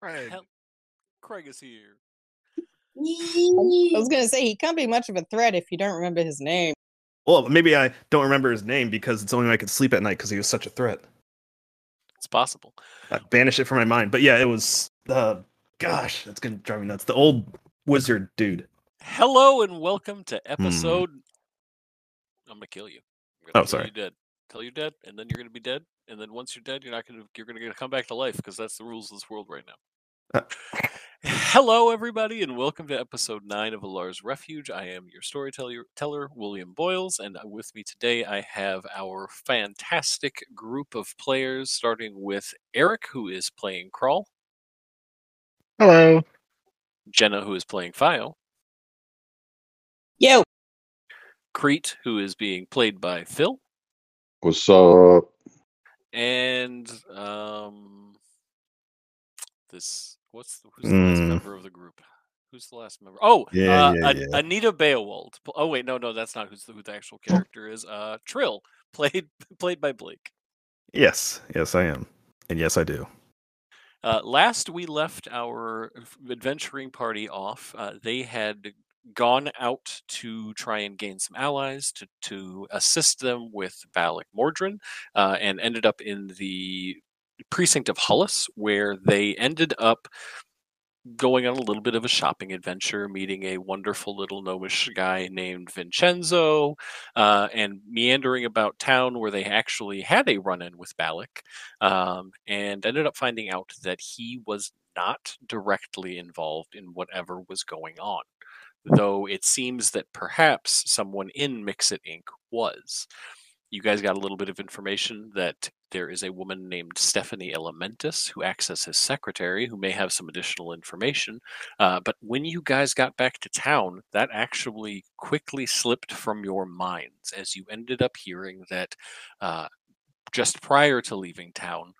Craig. Hel- Craig is here. I was gonna say he can't be much of a threat if you don't remember his name. Well, maybe I don't remember his name because it's the only way I could sleep at night because he was such a threat. It's possible. I banish it from my mind. But yeah, it was. Uh, gosh, that's gonna drive me nuts. The old wizard dude. Hello and welcome to Hmm. episode. I'm gonna kill you. I'm gonna Oh, kill sorry. You dead. Tell you dead, and then you're gonna be dead, and then once you're dead, you're not gonna you're gonna, gonna come back to life because that's the rules of this world right now. Uh. Hello, everybody, and welcome to episode nine of Alar's Refuge. I am your storyteller, teller, William Boyles, and with me today I have our fantastic group of players, starting with Eric, who is playing Crawl, Hello. Jenna, who is playing Fio, Yo, Crete, who is being played by Phil, What's up? And um, this what's the, who's the last Mm. member of the group? Who's the last member? Oh, Yeah, uh, yeah, yeah. Anita Beowald. Oh wait, no, no, that's not who's the, who the actual character is. Uh, Trill, played played by Blake. Yes, yes, I am, and yes, I do. Uh, last we left our adventuring party off, uh, they had gone out to try and gain some allies to, to assist them with Balak Mordrin, uh, and ended up in the precinct of Hullis, where they ended up going on a little bit of a shopping adventure, meeting a wonderful little gnomish guy named Vincenzo, uh, and meandering about town where they actually had a run in with Balak, um, and ended up finding out that he was not directly involved in whatever was going on. Though it seems that perhaps someone in Mixit Inc. was. You guys got a little bit of information that there is a woman named Stephanie Elementis who acts as his secretary who may have some additional information. Uh, but when you guys got back to town, that actually quickly slipped from your minds as you ended up hearing that uh, just prior to leaving town,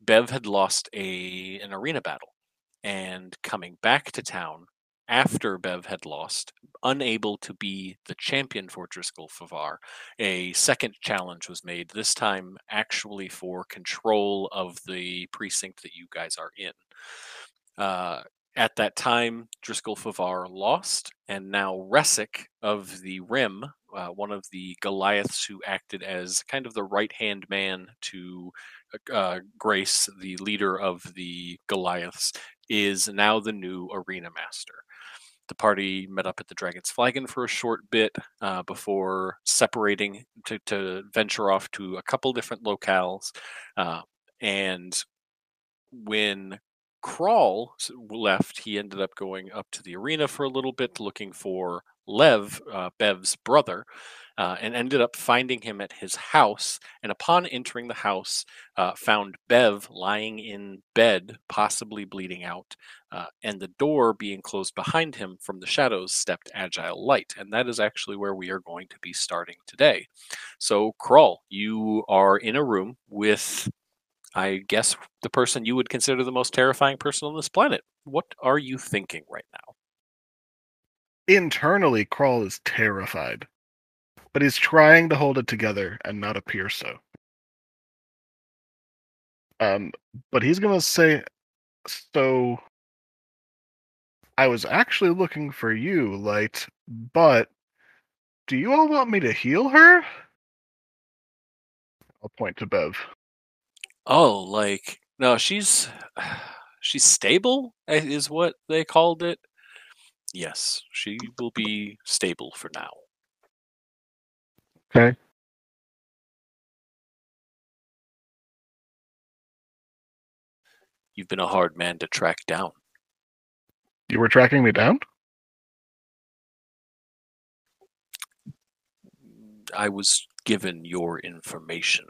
Bev had lost a an arena battle, and coming back to town after Bev had lost, unable to be the champion for Driscoll Favar, a second challenge was made. This time, actually for control of the precinct that you guys are in. Uh, at that time, Driscoll Favar lost, and now Resic of the Rim, uh, one of the Goliaths who acted as kind of the right hand man to uh, Grace, the leader of the Goliaths, is now the new arena master. The party met up at the Dragon's Flagon for a short bit uh, before separating to, to venture off to a couple different locales. Uh, and when Crawl left, he ended up going up to the arena for a little bit looking for Lev, uh, Bev's brother, uh, and ended up finding him at his house. And upon entering the house, uh, found Bev lying in bed, possibly bleeding out, uh, and the door being closed behind him from the shadows stepped Agile Light. And that is actually where we are going to be starting today. So, Crawl, you are in a room with, I guess, the person you would consider the most terrifying person on this planet. What are you thinking right now? Internally, Crawl is terrified, but he's trying to hold it together and not appear so. Um, but he's gonna say, "So, I was actually looking for you, Light, but do you all want me to heal her?" I'll point to Bev. Oh, like no, she's she's stable eh, is what they called it. Yes, she will be stable for now. Okay. You've been a hard man to track down. You were tracking me down? I was given your information.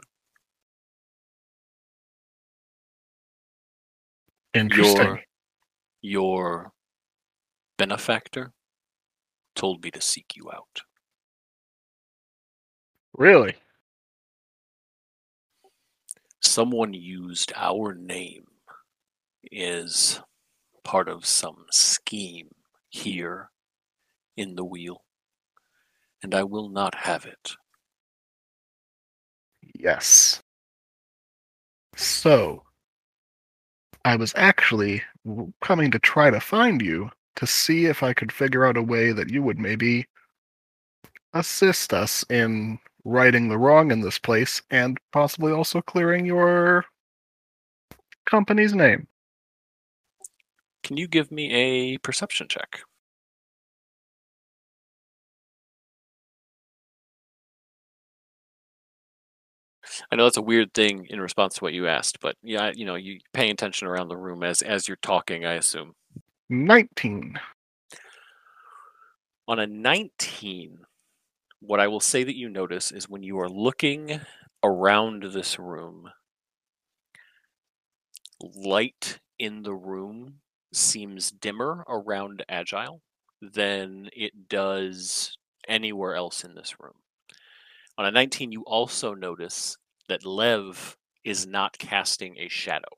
Interesting. Your your benefactor told me to seek you out. Really? Someone used our name as part of some scheme here in the wheel, and I will not have it. Yes. So, I was actually coming to try to find you to see if I could figure out a way that you would maybe assist us in righting the wrong in this place and possibly also clearing your company's name. Can you give me a perception check? I know that's a weird thing in response to what you asked, but yeah, you know, you paying attention around the room as as you're talking, I assume. 19. On a 19, what I will say that you notice is when you are looking around this room, light in the room seems dimmer around Agile than it does anywhere else in this room. On a 19, you also notice that Lev is not casting a shadow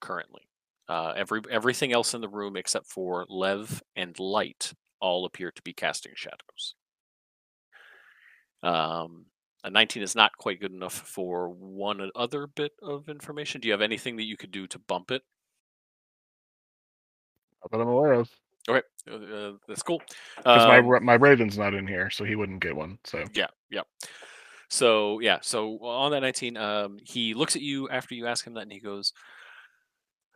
currently. Uh, every everything else in the room except for Lev and Light all appear to be casting shadows. Um, a 19 is not quite good enough for one other bit of information. Do you have anything that you could do to bump it? That I'm aware of. Okay, uh, uh, that's cool. Because my Um, Ra- my Raven's not in here, so he wouldn't get one. So Yeah, yeah. So yeah, so on that 19, um, he looks at you after you ask him that, and he goes,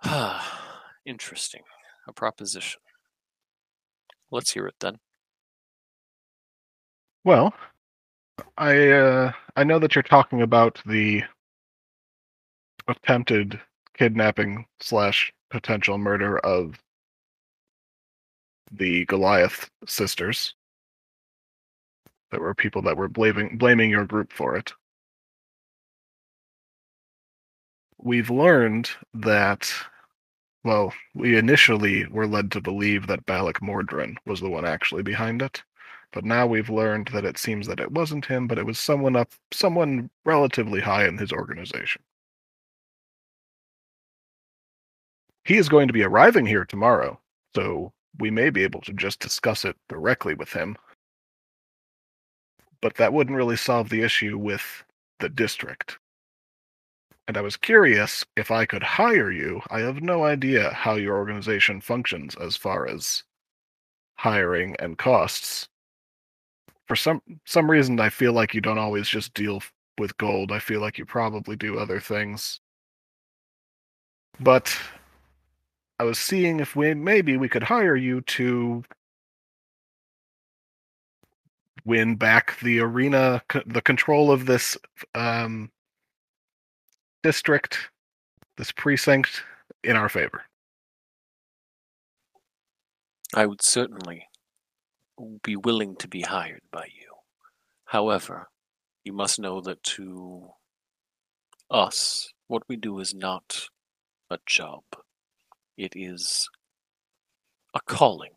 "Ah, interesting, a proposition. Let's hear it then." Well, I uh, I know that you're talking about the attempted kidnapping slash potential murder of the Goliath sisters. There were people that were blaming blaming your group for it. We've learned that, well, we initially were led to believe that Balak Mordrin was the one actually behind it. But now we've learned that it seems that it wasn't him, but it was someone up, someone relatively high in his organization. He is going to be arriving here tomorrow, so we may be able to just discuss it directly with him. But that wouldn't really solve the issue with the district. And I was curious if I could hire you. I have no idea how your organization functions as far as hiring and costs for some some reason I feel like you don't always just deal with gold. I feel like you probably do other things. But I was seeing if we maybe we could hire you to win back the arena the control of this um district this precinct in our favor. I would certainly be willing to be hired by you. However, you must know that to us, what we do is not a job. It is a calling.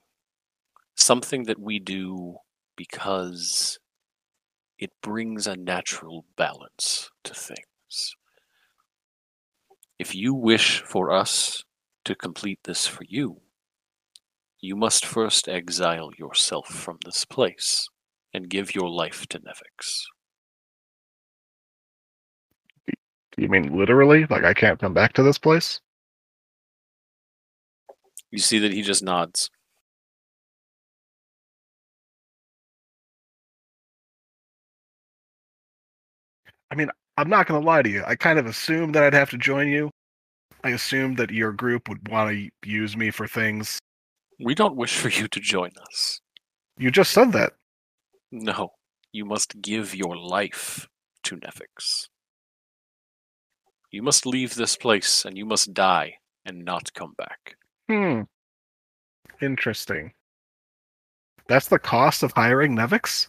Something that we do because it brings a natural balance to things. If you wish for us to complete this for you, you must first exile yourself from this place and give your life to Nevix. You mean literally? Like I can't come back to this place? You see that he just nods. I mean, I'm not going to lie to you. I kind of assumed that I'd have to join you. I assumed that your group would want to use me for things. We don't wish for you to join us. You just said that. No, you must give your life to Nevix. You must leave this place and you must die and not come back. Hmm. Interesting. That's the cost of hiring Nevix?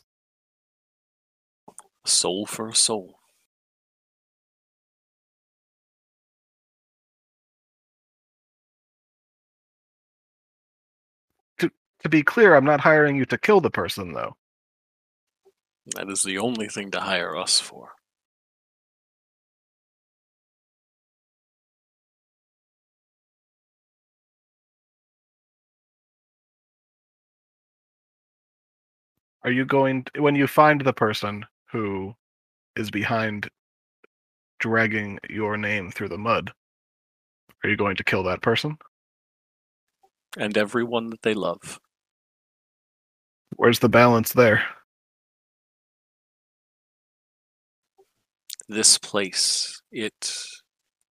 Soul for a soul. To be clear, I'm not hiring you to kill the person, though. That is the only thing to hire us for. Are you going to, when you find the person who is behind dragging your name through the mud? Are you going to kill that person? And everyone that they love. Where's the balance there? This place, it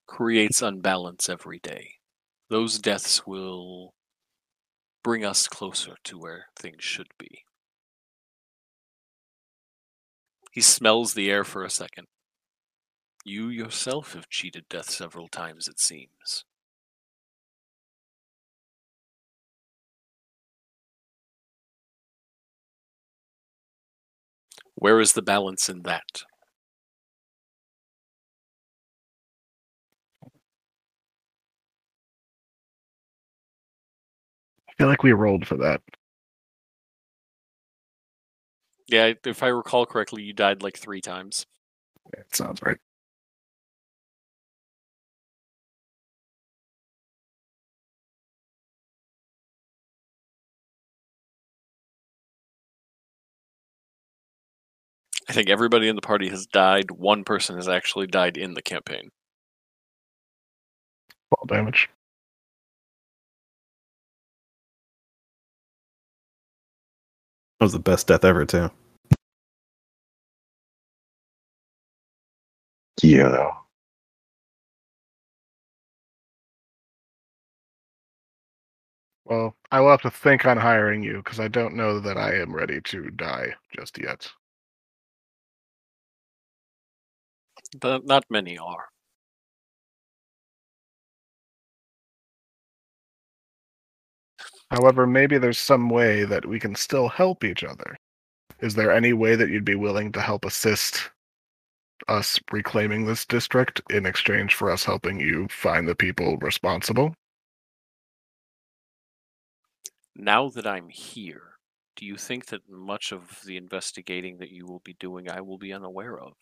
creates unbalance every day. Those deaths will bring us closer to where things should be. He smells the air for a second. You yourself have cheated death several times, it seems. Where is the balance in that? I feel like we rolled for that. Yeah, if I recall correctly, you died like three times. It sounds right. I think everybody in the party has died. One person has actually died in the campaign. Fall damage. That was the best death ever, too. Yeah. Well, I will have to think on hiring you because I don't know that I am ready to die just yet. But not many are. However, maybe there's some way that we can still help each other. Is there any way that you'd be willing to help assist us reclaiming this district in exchange for us helping you find the people responsible? Now that I'm here, do you think that much of the investigating that you will be doing I will be unaware of?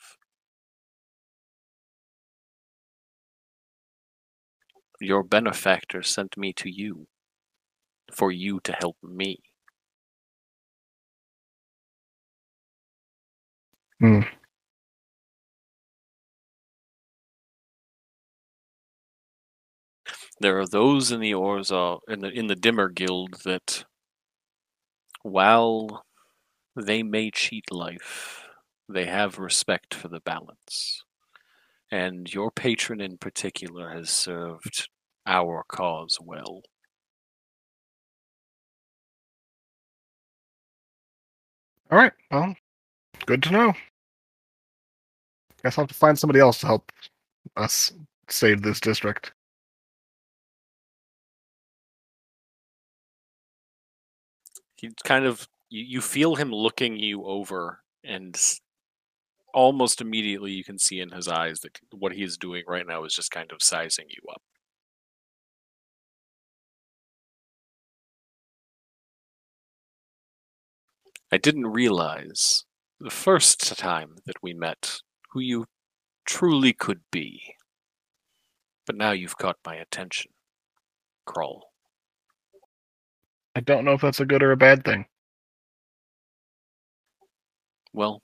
Your benefactor sent me to you for you to help me. Hmm. There are those in the Orza in the in the Dimmer Guild that while they may cheat life, they have respect for the balance. And your patron in particular has served our cause well. All right. Well, good to know. Guess I'll have to find somebody else to help us save this district. He kind of you, you feel him looking you over and almost immediately you can see in his eyes that what he is doing right now is just kind of sizing you up. I didn't realize the first time that we met who you truly could be. But now you've caught my attention, Crawl. I don't know if that's a good or a bad thing. Well,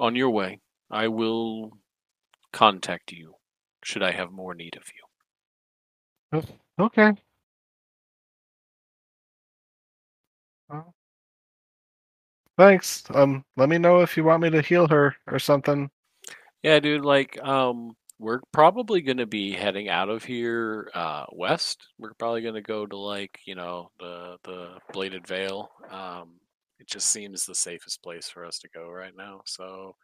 on your way. I will contact you should I have more need of you. Okay. Well, thanks. Um, let me know if you want me to heal her or something. Yeah, dude, like um we're probably going to be heading out of here uh west. We're probably going to go to like, you know, the the Bladed Vale. Um it just seems the safest place for us to go right now. So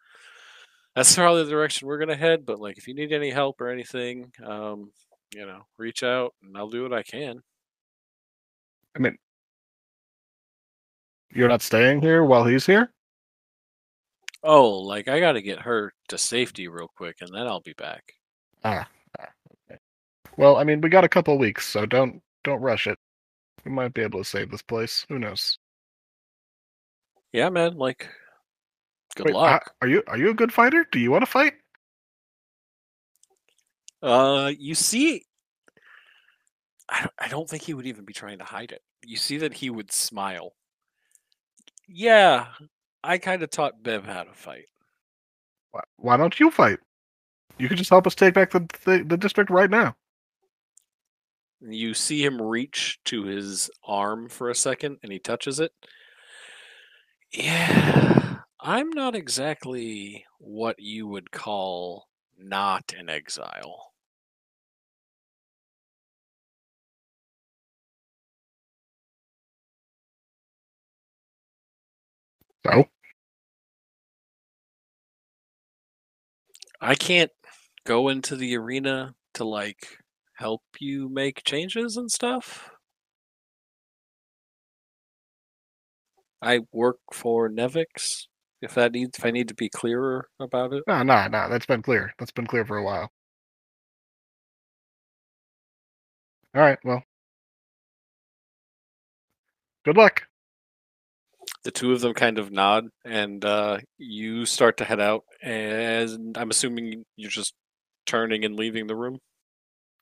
that's probably the direction we're going to head, but like if you need any help or anything, um you know, reach out and I'll do what I can. I mean, you're not staying here while he's here? Oh, like I got to get her to safety real quick and then I'll be back. Ah, ah, okay. Well, I mean, we got a couple weeks, so don't don't rush it. We might be able to save this place. Who knows? Yeah, man, like good Wait, luck. are you are you a good fighter? Do you want to fight? Uh, you see, I don't, I don't think he would even be trying to hide it. You see that he would smile. Yeah, I kind of taught Bev how to fight. Why, why don't you fight? You could just help us take back the, the the district right now. You see him reach to his arm for a second and he touches it. Yeah, I'm not exactly what you would call not an exile. So I can't go into the arena to like help you make changes and stuff. I work for Nevix. If that needs, if I need to be clearer about it, no, no, no. That's been clear. That's been clear for a while. All right. Well, good luck. the two of them kind of nod, and uh, you start to head out. And I'm assuming you're just turning and leaving the room.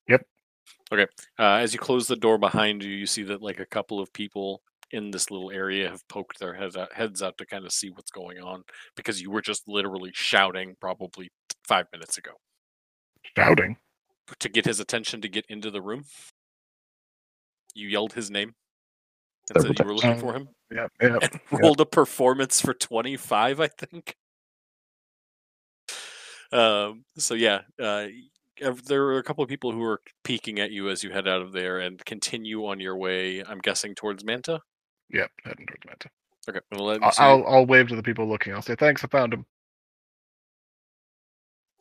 Yep. Okay. Uh, as you close the door behind you, you see that like a couple of people in this little area have poked their heads out, heads out to kind of see what's going on because you were just literally shouting probably five minutes ago Shouting. to get his attention to get into the room. You yelled his name and said you were looking for him Yeah, Yep. and rolled a performance for 25 i think um so yeah uh there are a couple of people who are peeking at you as you head out of there and continue on your way i'm guessing towards manta Yep. Heading towards Manta. okay let I'll, I'll I'll wave to the people looking. I'll say thanks. I found him.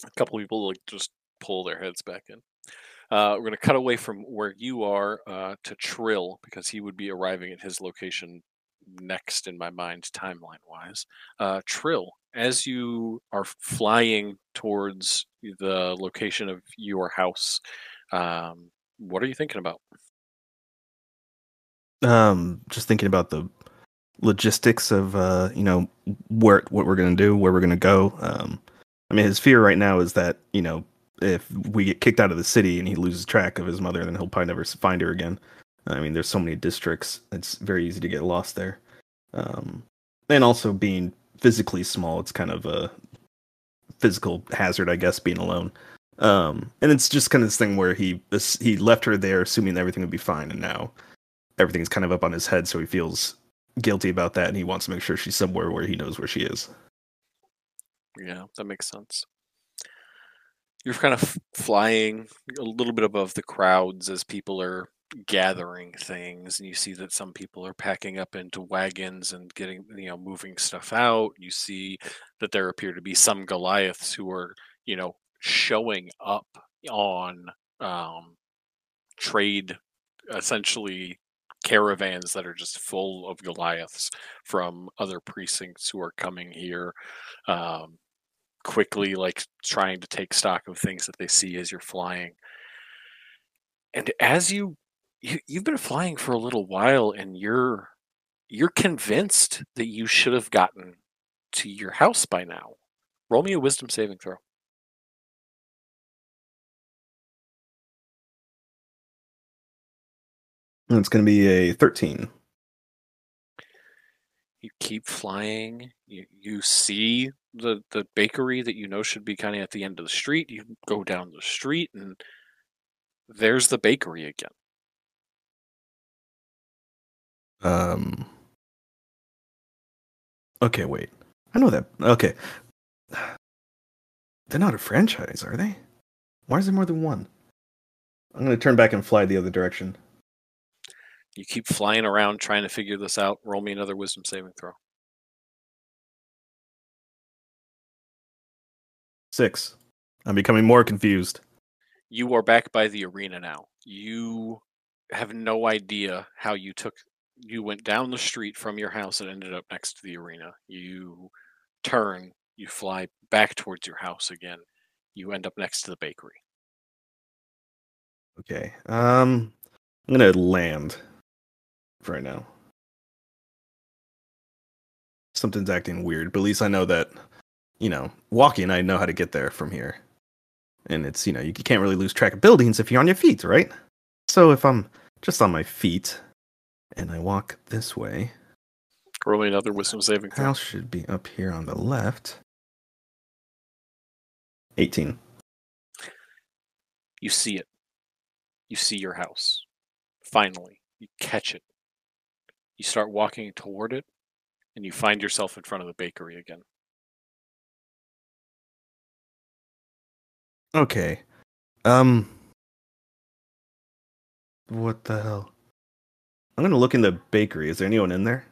a couple people like just pull their heads back in uh, we're going to cut away from where you are uh, to Trill because he would be arriving at his location next in my mind, timeline wise. Uh, Trill, as you are flying towards the location of your house, um, what are you thinking about? Um, just thinking about the logistics of uh, you know, where what we're gonna do, where we're gonna go. Um, I mean, his fear right now is that you know, if we get kicked out of the city and he loses track of his mother, then he'll probably never find her again. I mean, there's so many districts; it's very easy to get lost there. Um, and also being physically small, it's kind of a physical hazard, I guess, being alone. Um, and it's just kind of this thing where he he left her there, assuming everything would be fine, and now everything's kind of up on his head, so he feels guilty about that, and he wants to make sure she's somewhere where he knows where she is. Yeah, that makes sense. You're kind of flying a little bit above the crowds as people are gathering things, and you see that some people are packing up into wagons and getting, you know, moving stuff out. You see that there appear to be some Goliaths who are, you know, showing up on um, trade, essentially caravans that are just full of Goliaths from other precincts who are coming here. Um, quickly like trying to take stock of things that they see as you're flying and as you, you you've been flying for a little while and you're you're convinced that you should have gotten to your house by now roll me a wisdom saving throw And it's going to be a 13. you keep flying you, you see the the bakery that you know should be kind of at the end of the street you go down the street and there's the bakery again Um. Okay, wait. I know that. Okay. They're not a franchise, are they? Why is there more than one? I'm going to turn back and fly the other direction. You keep flying around trying to figure this out roll me another wisdom saving throw Six. I'm becoming more confused. you are back by the arena now. You have no idea how you took you went down the street from your house and ended up next to the arena. You turn, you fly back towards your house again. You end up next to the bakery. Okay. Um, I'm gonna land for right now. Something's acting weird, but at least I know that, you know, walking, I know how to get there from here. And it's, you know, you can't really lose track of buildings if you're on your feet, right? So if I'm just on my feet and I walk this way, Roll another wisdom saving throw. house should be up here on the left. 18. You see it. You see your house. Finally, you catch it. You start walking toward it, and you find yourself in front of the bakery again. Okay. Um. What the hell? I'm gonna look in the bakery. Is there anyone in there?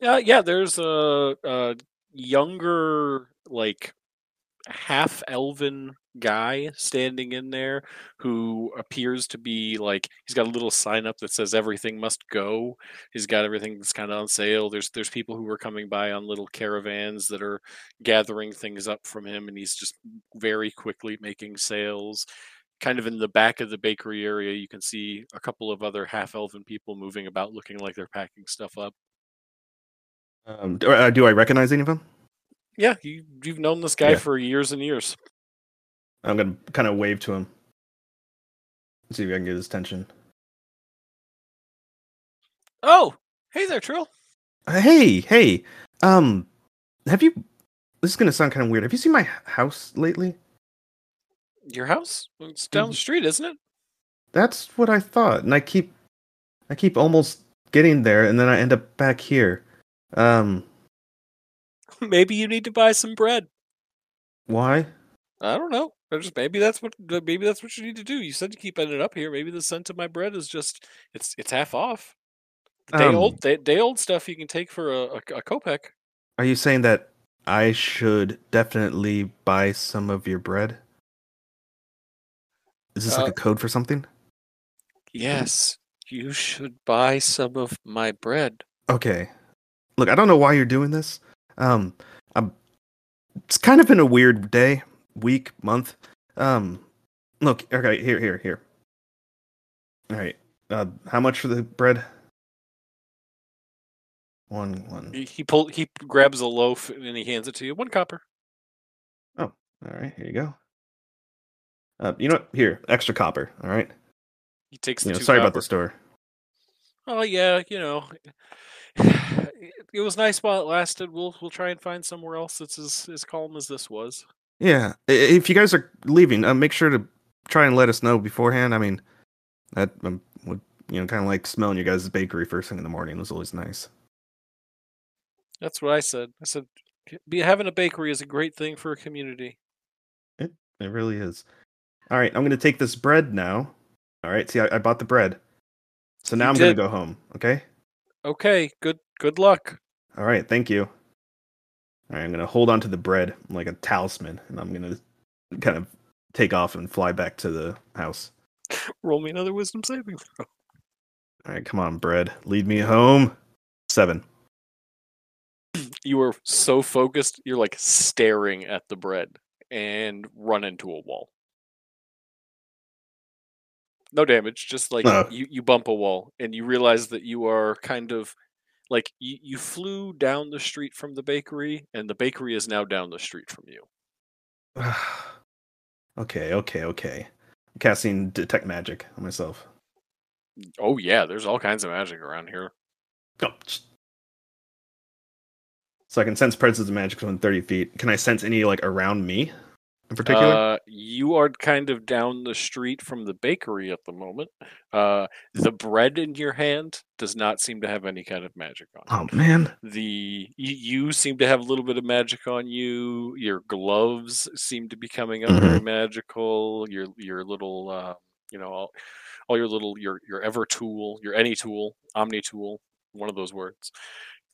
Yeah, yeah. There's a, a younger, like half elven guy standing in there who appears to be like he's got a little sign up that says everything must go. He's got everything that's kind of on sale. There's there's people who are coming by on little caravans that are gathering things up from him and he's just very quickly making sales. Kind of in the back of the bakery area, you can see a couple of other half elven people moving about looking like they're packing stuff up. Um, do, uh, do I recognize any of them? Yeah, you you've known this guy Yeah. for years and years. I'm gonna kind of wave to him. See if I can get his attention. Oh, hey there, Trill. Uh, Hey, hey. Um, have you? This is gonna sound kind of weird. Have you seen my house lately? Your house? It's down the Mhm. street, isn't it? That's what I thought, and I keep, I keep almost getting there, and then I end up back here. Um, Maybe you need to buy some bread. why? I don't know. Or just maybe that's what maybe that's what you need to do. You said to keep ending up here. Maybe the scent of my bread is just it's it's half off. The day Um, old day, day old stuff you can take for a, a, a kopeck. Are you saying that I should definitely buy some of your bread? Is this like Uh, a code for something? Yes, you should buy some of my bread. Okay. Look, I don't know why you're doing this. Um, I'm. It's kind of been a weird day, week, month. Um, look. Okay, here, here, here. All right. Uh, how much for the bread? One, one. He, he pull he grabs a loaf and he hands it to you. One copper. Oh, all right, here you go. Uh, you know what? Here, extra copper. All right. He takes the You know, two sorry about the store. Oh yeah, you know, it was nice while it lasted. We'll we'll try and find somewhere else that's as as calm as this was. Yeah, if you guys are leaving, uh, make sure to try and let us know beforehand. I mean, that um, would you know kind of like smelling you guys' bakery first thing in the morning was always nice. That's what I said. I said, be having a bakery is a great thing for a community. It really is. All right, I'm gonna take this bread now. All right, see, I, I bought the bread, so now You I'm did. gonna go home. Okay. Okay, good good luck. All right, thank you. All right, I'm gonna hold on to the bread like a talisman, and I'm gonna kind of take off and fly back to the house. Roll me another wisdom saving throw. All right, come on, bread, lead me home. Seven. You are so focused, you're like staring at the bread and run into a wall. No damage, just like Oh. you, you bump a wall and you realize that you are kind of like you, you flew down the street from the bakery and the bakery is now down the street from you. okay, okay, okay. I'm casting detect magic on myself. Oh yeah, there's all kinds of magic around here. Oh, So I can sense presence of magic within 30 feet. Can I sense any like around me in particular? Uh, you are kind of down the street from the bakery at the moment. Uh, the bread in your hand does not seem to have any kind of magic on it. oh man. The you, you seem to have a little bit of magic on you. Your gloves seem to be coming up very magical. Your your little uh, you know all, all your little your your ever tool, your any tool, omni tool, one of those words.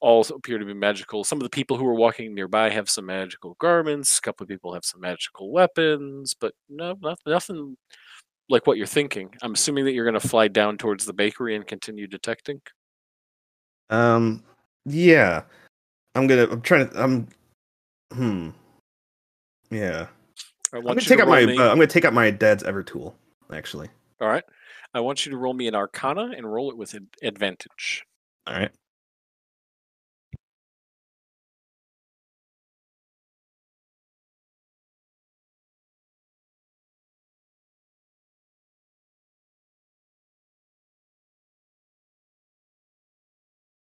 All appear to be magical. Some of the people who are walking nearby have some magical garments. A couple of people have some magical weapons, but no, not, nothing like what you're thinking. I'm assuming that you're going to fly down towards the bakery and continue detecting. Um yeah. I'm gonna I'm trying to I'm hmm. Yeah. I I'm gonna take to out my uh, I'm gonna take out my dad's ever tool, actually. All right. I want you to roll me an Arcana and roll it with ad- advantage. Alright.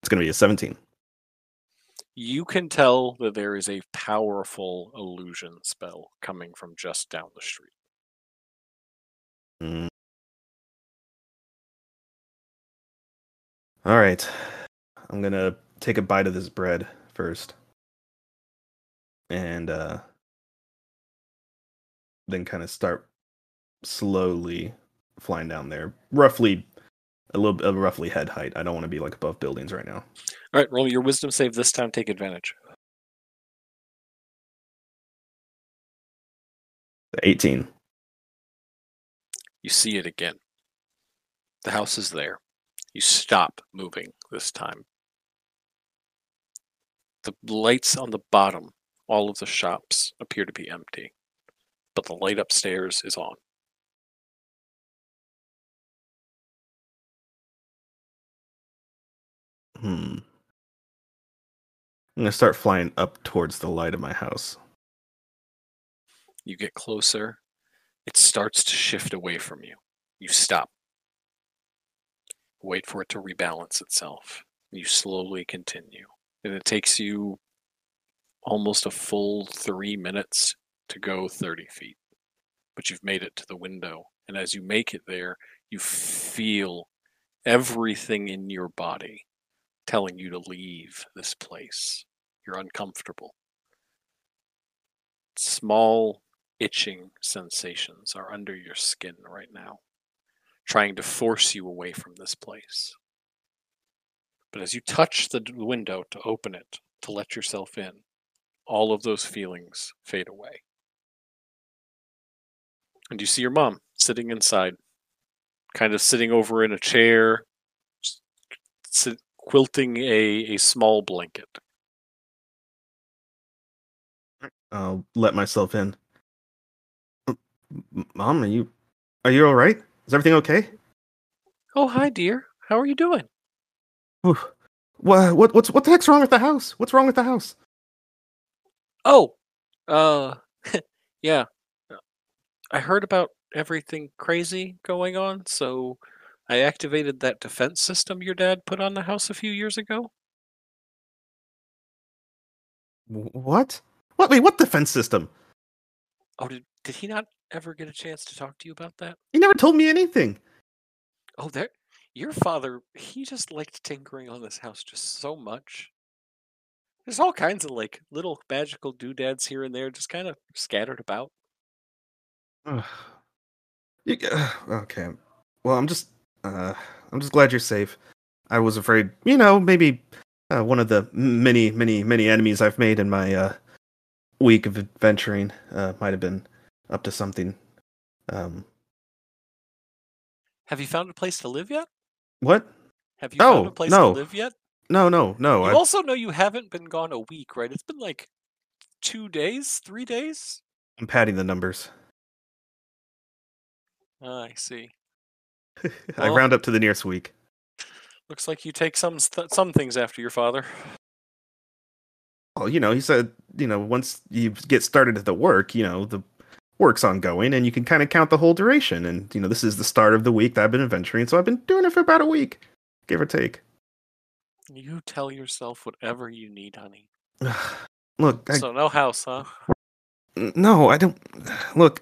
It's going to be a 17. You can tell that there is a powerful illusion spell coming from just down the street. Mm. All right. I'm going to take a bite of this bread first. And uh, then kind of start slowly flying down there, roughly a little uh, roughly head height. I don't want to be like above buildings right now. All right, roll your wisdom save this time. Take advantage. 18. You see it again. The house is there. You stop moving this time. The lights on the bottom, all of the shops appear to be empty, but the light upstairs is on. Hmm. I'm gonna start flying up towards the light of my house. You get closer. It starts to shift away from you. You stop. Wait for it to rebalance itself. You slowly continue. And it takes you almost a full three minutes to go 30 feet. But you've made it to the window. And as you make it there, you feel everything in your body telling you to leave this place. You're uncomfortable. Small itching sensations are under your skin right now, trying to force you away from this place. But as you touch the window to open it, to let yourself in, all of those feelings fade away. And you see your mom sitting inside, kind of sitting over in a chair, sit, quilting a, a small blanket. I'll let myself in. Mom, are you are you all right? Is everything okay? Oh, hi, dear. How are you doing? What what what's what the heck's wrong with the house? What's wrong with the house? Oh, uh, yeah. I heard about everything crazy going on, so I activated that defense system your dad put on the house a few years ago. What? What? Wait, what defense system? Oh, did did he not ever get a chance to talk to you about that? He never told me anything. Oh, there. Your father, he just liked tinkering on this house just so much. There's all kinds of like little magical doodads here and there, just kind of scattered about. You, uh, okay. Well, I'm just, uh, I'm just glad you're safe. I was afraid, you know, maybe uh, one of the many, many, many enemies I've made in my uh, week of adventuring uh, might have been up to something. Um, Have you found a place to live yet? what? Have you found Oh, a place no. to live yet? No, no, no. You I, also know you haven't been gone a week, right? It's been like two days, three days. I'm padding the numbers. Ah, I see. I Well- round up to the nearest week. Looks like you take some st- some things after your father. Well, you know, he said, you know, once you get started at the work, you know, the work's ongoing and you can kind of count the whole duration. And, you know, this is the start of the week that I've been adventuring. So I've been doing it for about a week, give or take. You tell yourself whatever you need, honey. Look, I, So no house, huh? no, I don't. Look,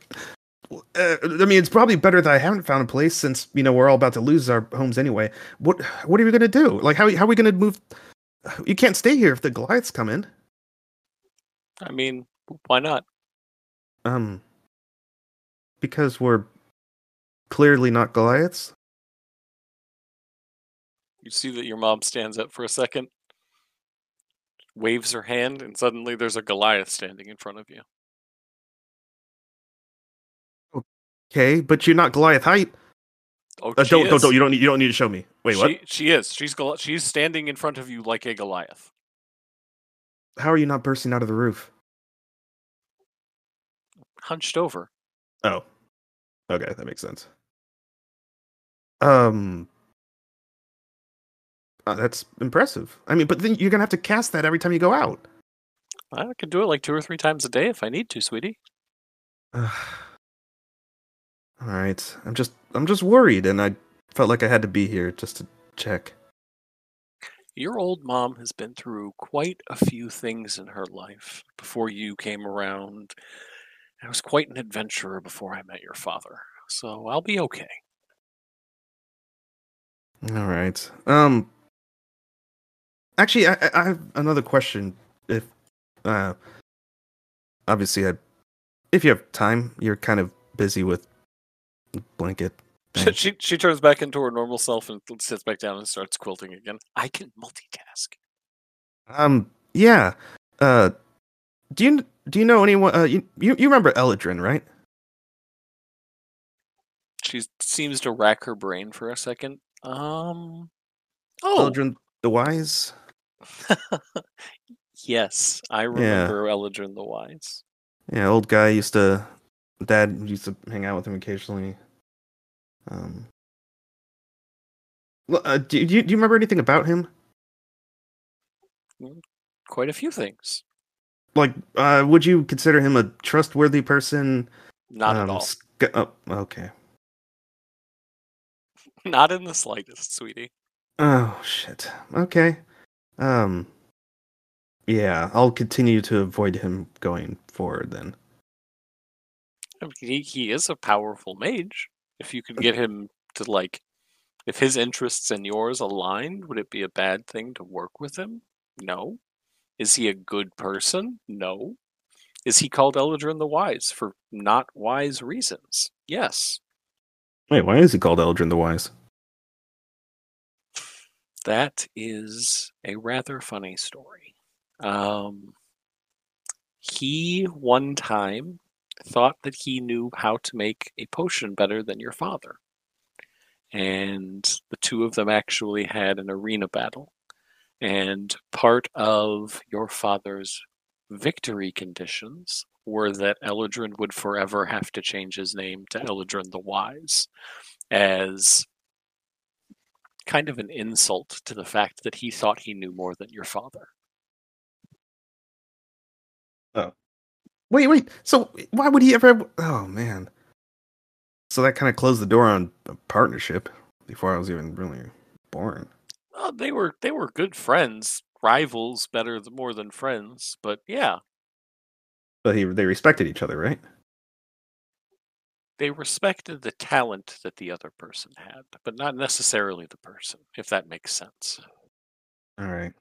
uh, I mean, it's probably better that I haven't found a place since, you know, we're all about to lose our homes anyway. What, what are we going to do? Like, how, how are we going to move? You can't stay here if the Goliaths come in. I mean, why not? Um, because we're clearly not Goliaths. You see that your mom stands up for a second, waves her hand, and suddenly there's a Goliath standing in front of you. Okay, but you're not Goliath height. Oh, Uh, don't, don't, don't. You don't need. You don't need to show me. Wait, what? She, she is. She's she's standing in front of you like a Goliath. How are you not bursting out of the roof? hunched over. Oh, okay, that makes sense. Um, uh, that's impressive. I mean, but then you're gonna have to cast that every time you go out. I could do it like two or three times a day if I need to, sweetie. All right, I'm just, I'm just worried, and I felt like I had to be here just to check. Your old mom has been through quite a few things in her life before you came around. I was quite an adventurer before I met your father, so I'll be okay. All right. Um, actually, I, I have another question. If uh, obviously, I, if you have time, you're kind of busy with blanket. thing. she she turns back into her normal self and sits back down and starts quilting again. I can multitask. Um, yeah. Uh, do you do you know anyone? Uh, you you, you remember Eladrin, right? She seems to rack her brain for a second. Um. Oh, Eladrin the Wise. yes, I remember Eladrin the Wise. Yeah, old guy used to. Dad used to hang out with him occasionally. Um. Uh, do, do you do you remember anything about him? Quite a few things. Like, uh, would you consider him a trustworthy person? Not Um, at all. sc- oh, okay. Not in the slightest, sweetie. Oh shit. Okay. Um. Yeah, I'll continue to avoid him going forward then. I mean, he, he is a powerful mage. If you could get him to like, if his interests and yours aligned, would it be a bad thing to work with him? No. Is he a good person? No. Is he called Eldrin the Wise for not wise reasons? Yes. Wait, why is he called Eldrin the Wise? That is a rather funny story. Um, he one time thought that he knew how to make a potion better than your father. And the two of them actually had an arena battle. And part of your father's victory conditions were that Eladrin would forever have to change his name to Eladrin the Wise as kind of an insult to the fact that he thought he knew more than your father. Wait, wait. So why would he ever? Oh man. So that kind of closed the door on a partnership before I was even really born. Well, they were they were good friends, rivals better more than friends, but yeah, But he, they respected each other, right? they respected the talent that the other person had, but not necessarily the person, if that makes sense. All right,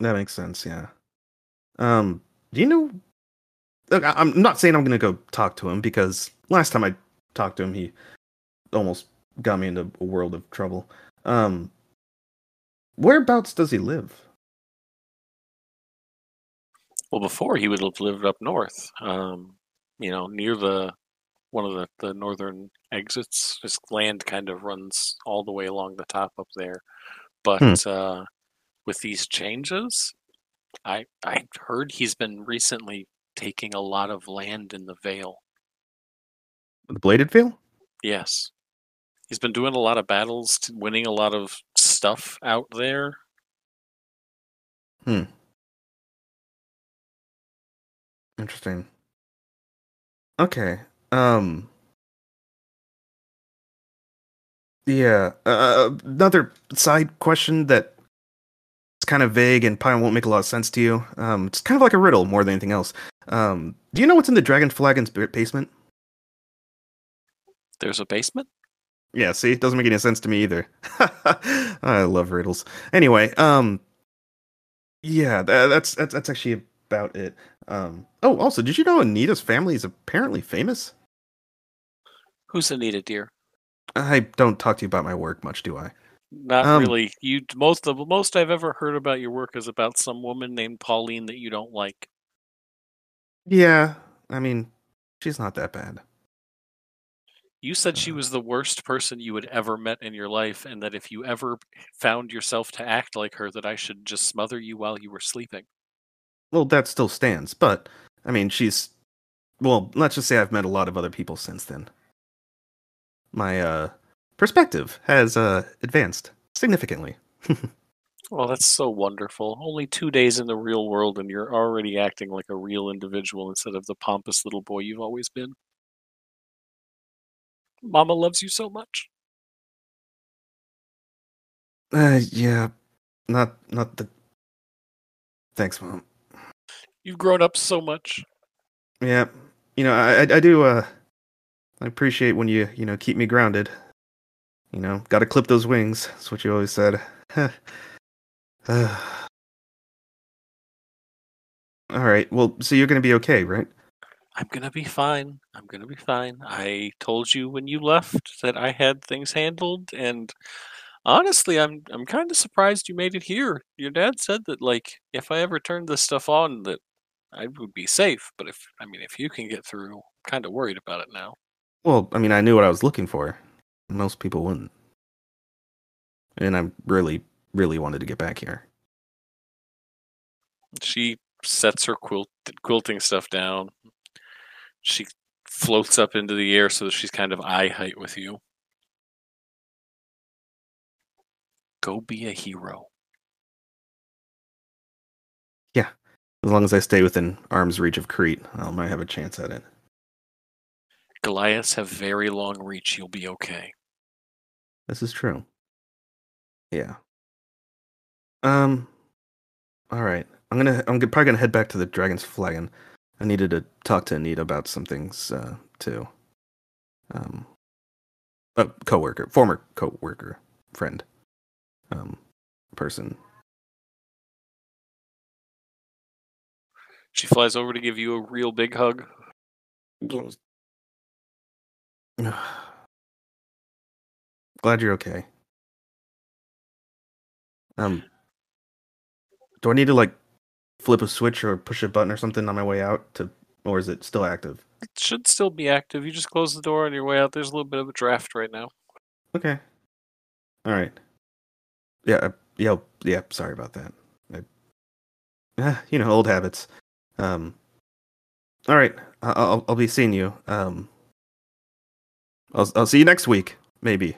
that makes sense. Yeah. Um. Do you know? Look, I'm not saying I'm gonna go talk to him because last time I talked to him, he almost got me into a world of trouble. Um. Whereabouts does he live? Well, before he would have lived up north, um, you know, near the one of the, the northern exits. His land kind of runs all the way along the top up there, but uh, with these changes, I I heard he's been recently taking a lot of land in the Vale. The Bladed Veil? Yes. He's been doing a lot of battles, winning a lot of stuff out there. Hmm. Interesting. Okay. Um. Yeah. Uh, another side question that it's kind of vague and probably won't make a lot of sense to you. Um, it's kind of like a riddle more than anything else. Um, do you know what's in the Dragon Flagon's basement? There's a basement? Yeah. See, it doesn't make any sense to me either. I love riddles. Anyway. Um. Yeah. That, that's that's that's actually about it. Um. Oh, also, did you know Anita's family is apparently famous? Who's Anita, dear? I don't talk to you about my work much, do I? Not Um, really. You most the most I've ever heard about your work is about some woman named Pauline that you don't like. Yeah, I mean, she's not that bad. You said she was the worst person you had ever met in your life, and that if you ever found yourself to act like her, that I should just smother you while you were sleeping. Well, that still stands, but I mean, she's well, let's just say I've met a lot of other people since then. My uh perspective has uh advanced significantly. Well, that's so wonderful. Only two days in the real world, and you're already acting like a real individual instead of the pompous little boy you've always been. Mama loves you so much. Uh yeah, not not the Thanks, mom. You've grown up so much. Yeah. You know, I I, I do uh I appreciate when you, you know, keep me grounded. You know, got to clip those wings. That's what you always said. All right. Well, so you're gonna be okay, right? I'm gonna be fine. I'm gonna be fine. I told you when you left that I had things handled, and honestly, I'm I'm kind of surprised you made it here. Your dad said that like if I ever turned this stuff on, that I would be safe. But if I mean, if you can get through, I'm kind of worried about it now. Well, I mean, I knew what I was looking for. Most people wouldn't. And I really, really wanted to get back here. She sets her quilt quilting stuff down. She floats up into the air so that she's kind of eye height with you. Go be a hero. Yeah. As long as I stay within arm's reach of Crete, um, I might have a chance at it. Goliaths have very long reach. You'll be okay. This is true. Yeah. Um. All right. I'm gonna. I'm probably gonna head back to the Dragon's Flagon. I needed to talk to Anita about some things uh, too. Um. A coworker, former coworker, friend, um, person. She flies over to give you a real big hug. Glad you're okay. Um, do I need to like flip a switch or push a button or something on my way out to, or is it still active? It should still be active. You just close the door on your way out. There's a little bit of a draft right now. Okay. All right. Yeah. uh, Yeah. Yeah. Sorry about that. I, ah, you know, old habits. Um. All right. I'll I'll be seeing you. Um. I'll I'll see you next week, maybe.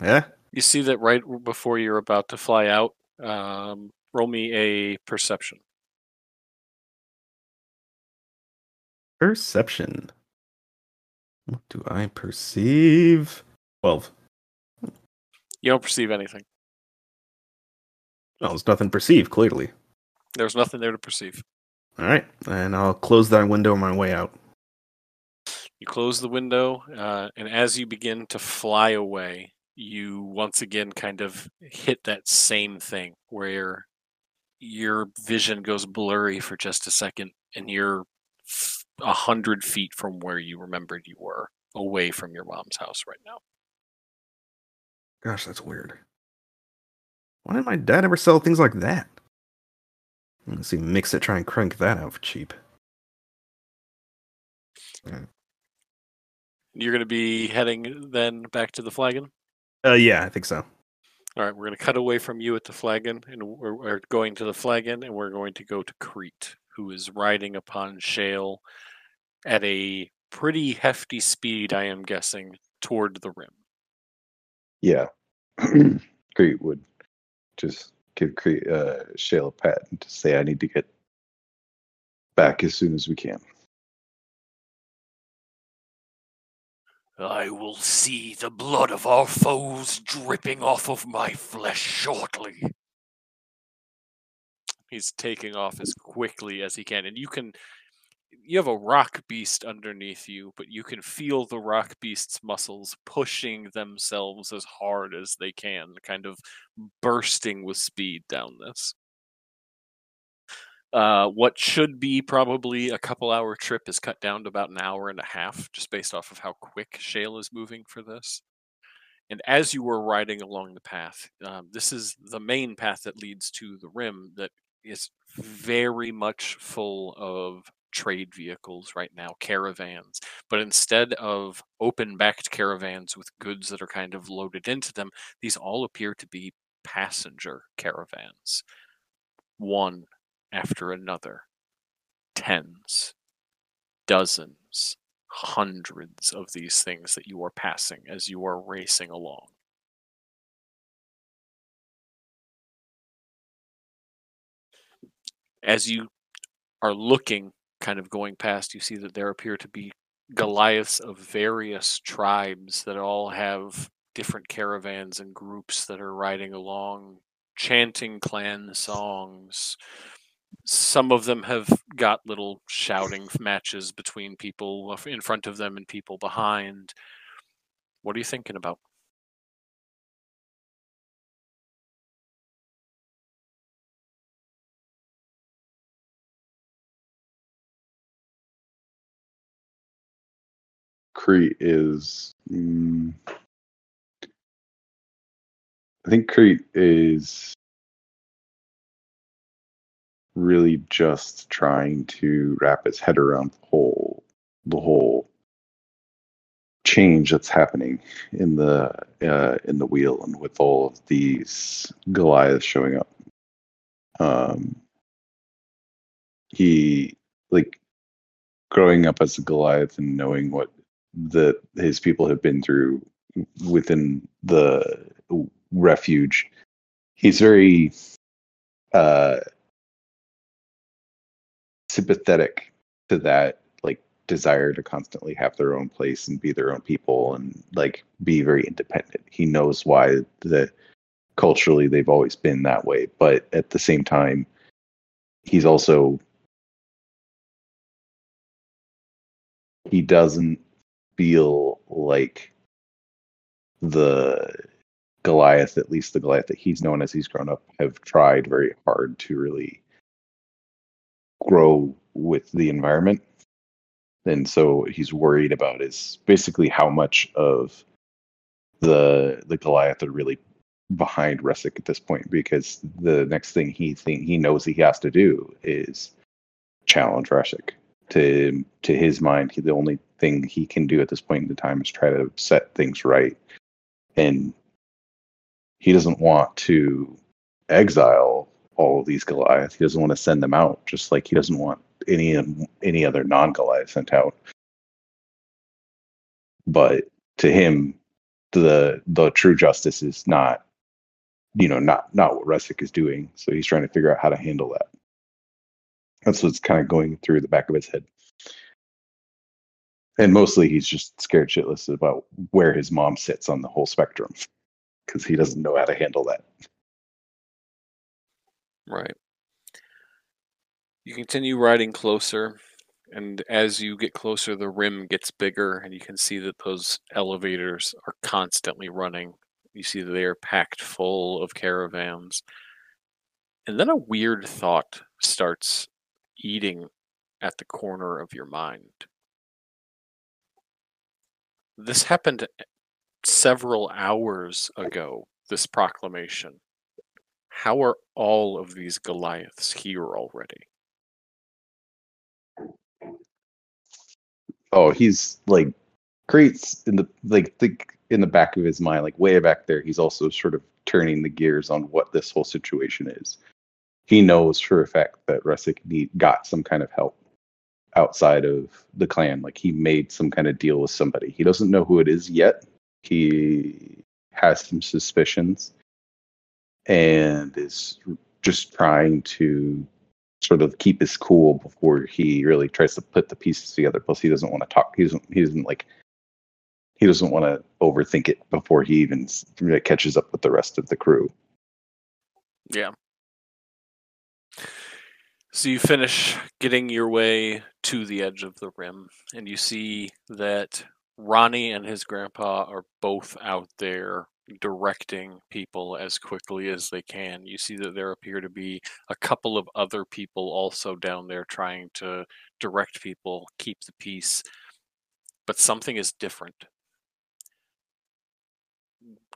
Yeah. You see that right before you're about to fly out. Um, roll me a perception. Perception. What do I perceive? Twelve. You don't perceive anything. Well, there's nothing perceived. Clearly. There's nothing there to perceive. All right, and I'll close that window on my way out. You close the window, uh, and as you begin to fly away, you once again kind of hit that same thing where your vision goes blurry for just a second, and you're a hundred feet from where you remembered you were, away from your mom's house right now. Gosh, that's weird. Why did my dad ever sell things like that? Let's see, mix it, try and crank that out for cheap. Hmm. You're going to be heading then back to the flagon. Uh, yeah, I think so. All right, we're going to cut away from you at the flagon, and we're, we're going to the flagon, and we're going to go to Crete, who is riding upon Shale at a pretty hefty speed, I am guessing, toward the rim. Yeah. Crete would just give Crete, uh, Shale a pat and to say, I need to get back as soon as we can. I will see the blood of our foes dripping off of my flesh shortly. He's taking off as quickly as he can, and you can. You have a rock beast underneath you, but you can feel the rock beast's muscles pushing themselves as hard as they can, kind of bursting with speed down this. Uh, what should be probably a couple hour trip is cut down to about an hour and a half, just based off of how quick Shale is moving for this. And as you were riding along the path, um, this is the main path that leads to the rim that is very much full of trade vehicles right now, caravans. But instead of open backed caravans with goods that are kind of loaded into them, these all appear to be passenger caravans. One after another. Tens, dozens, hundreds of these things that you are passing as you are racing along. As you are looking, kind of going past, you see that there appear to be Goliaths of various tribes that all have different caravans and groups that are riding along, chanting clan songs, some of them have got little shouting matches between people in front of them and people behind. What are you thinking about? Crete is. Mm, I think Crete is really just trying to wrap his head around the whole the whole change that's happening in the uh, in the wheel and with all of these Goliaths showing up. Um, he like growing up as a Goliath and knowing what the his people have been through within the refuge. He's very uh, sympathetic to that like desire to constantly have their own place and be their own people and like be very independent. He knows why the culturally they've always been that way, but at the same time he's also he doesn't feel like the Goliath, at least the Goliath that he's known as he's grown up, have tried very hard to really grow with the environment. And so he's worried about is basically how much of the the Goliath are really behind Resic at this point because the next thing he think he knows he has to do is challenge Resic. To to his mind, he, the only thing he can do at this point in the time is try to set things right. And he doesn't want to exile all of these Goliaths. He doesn't want to send them out, just like he doesn't want any any other non Goliath sent out. But to him, the the true justice is not, you know, not not what Resic is doing. So he's trying to figure out how to handle that. That's what's kind of going through the back of his head. And mostly he's just scared shitless about where his mom sits on the whole spectrum because he doesn't know how to handle that. Right. You continue riding closer, and as you get closer, the rim gets bigger, and you can see that those elevators are constantly running. You see that they are packed full of caravans. And then a weird thought starts eating at the corner of your mind. This happened several hours ago, this proclamation. How are all of these Goliaths here already? Oh, he's like Crete's in the like the in the back of his mind, like way back there, he's also sort of turning the gears on what this whole situation is. He knows for a fact that Resic need got some kind of help outside of the clan. Like he made some kind of deal with somebody. He doesn't know who it is yet. He has some suspicions and is just trying to sort of keep his cool before he really tries to put the pieces together. Plus, he doesn't want to talk. He doesn't. He doesn't like. He doesn't want to overthink it before he even catches up with the rest of the crew. Yeah. So you finish getting your way to the edge of the rim, and you see that Ronnie and his grandpa are both out there directing people as quickly as they can. You see that there appear to be a couple of other people also down there trying to direct people, keep the peace. But something is different.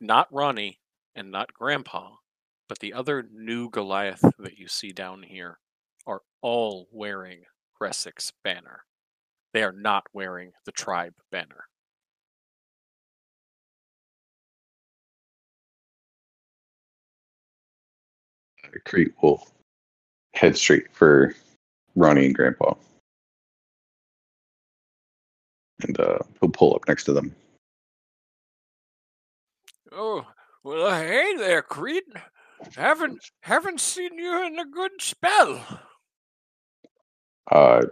Not Ronnie and not Grandpa, but the other new Goliath that you see down here are all wearing Resic's banner. They are not wearing the tribe banner. Crete will head straight for Ronnie and Grandpa. And uh, he'll pull up next to them. Oh, well, hey there, Creed. Haven't haven't seen you in a good spell. Uh,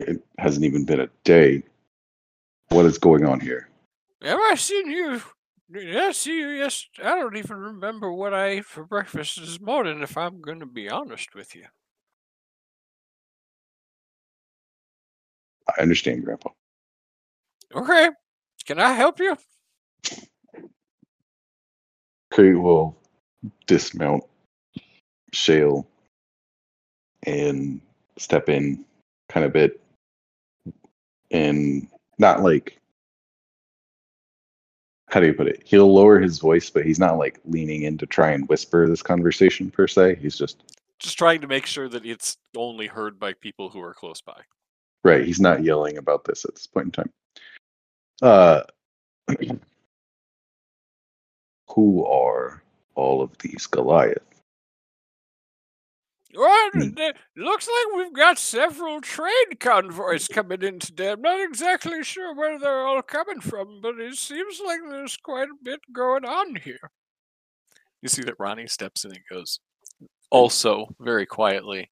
it hasn't even been a day. What is going on here? Have I seen you? I yes? I don't even remember what I ate for breakfast this morning, if I'm going to be honest with you. I understand, Grandpa. Okay. Can I help you? Crete will dismount Shale and step in kind of bit and not like how do you put it? He'll lower his voice, but he's not like leaning in to try and whisper this conversation per se. He's just Just trying to make sure that it's only heard by people who are close by. right. He's not yelling about this at this point in time. Uh, who are all of these Goliath? Well, Hmm. it looks like we've got several trade convoys coming in today. I'm not exactly sure where they're all coming from, but it seems like there's quite a bit going on here. You see that Ronnie steps in and goes, also very quietly,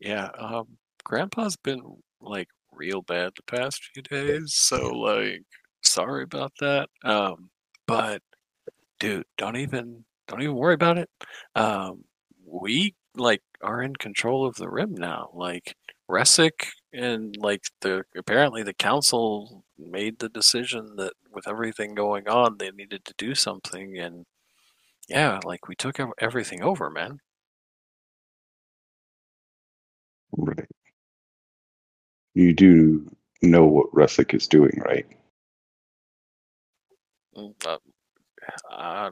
yeah, um, Grandpa's been like real bad the past few days, so like sorry about that. Um, but dude, don't even don't even worry about it. Um, we like are in control of the rim now. Like Resic and like the apparently the council made the decision that with everything going on, they needed to do something, and yeah, like we took everything over, man. Right. You do know what Resic is doing, right? Mm, Uh, uh,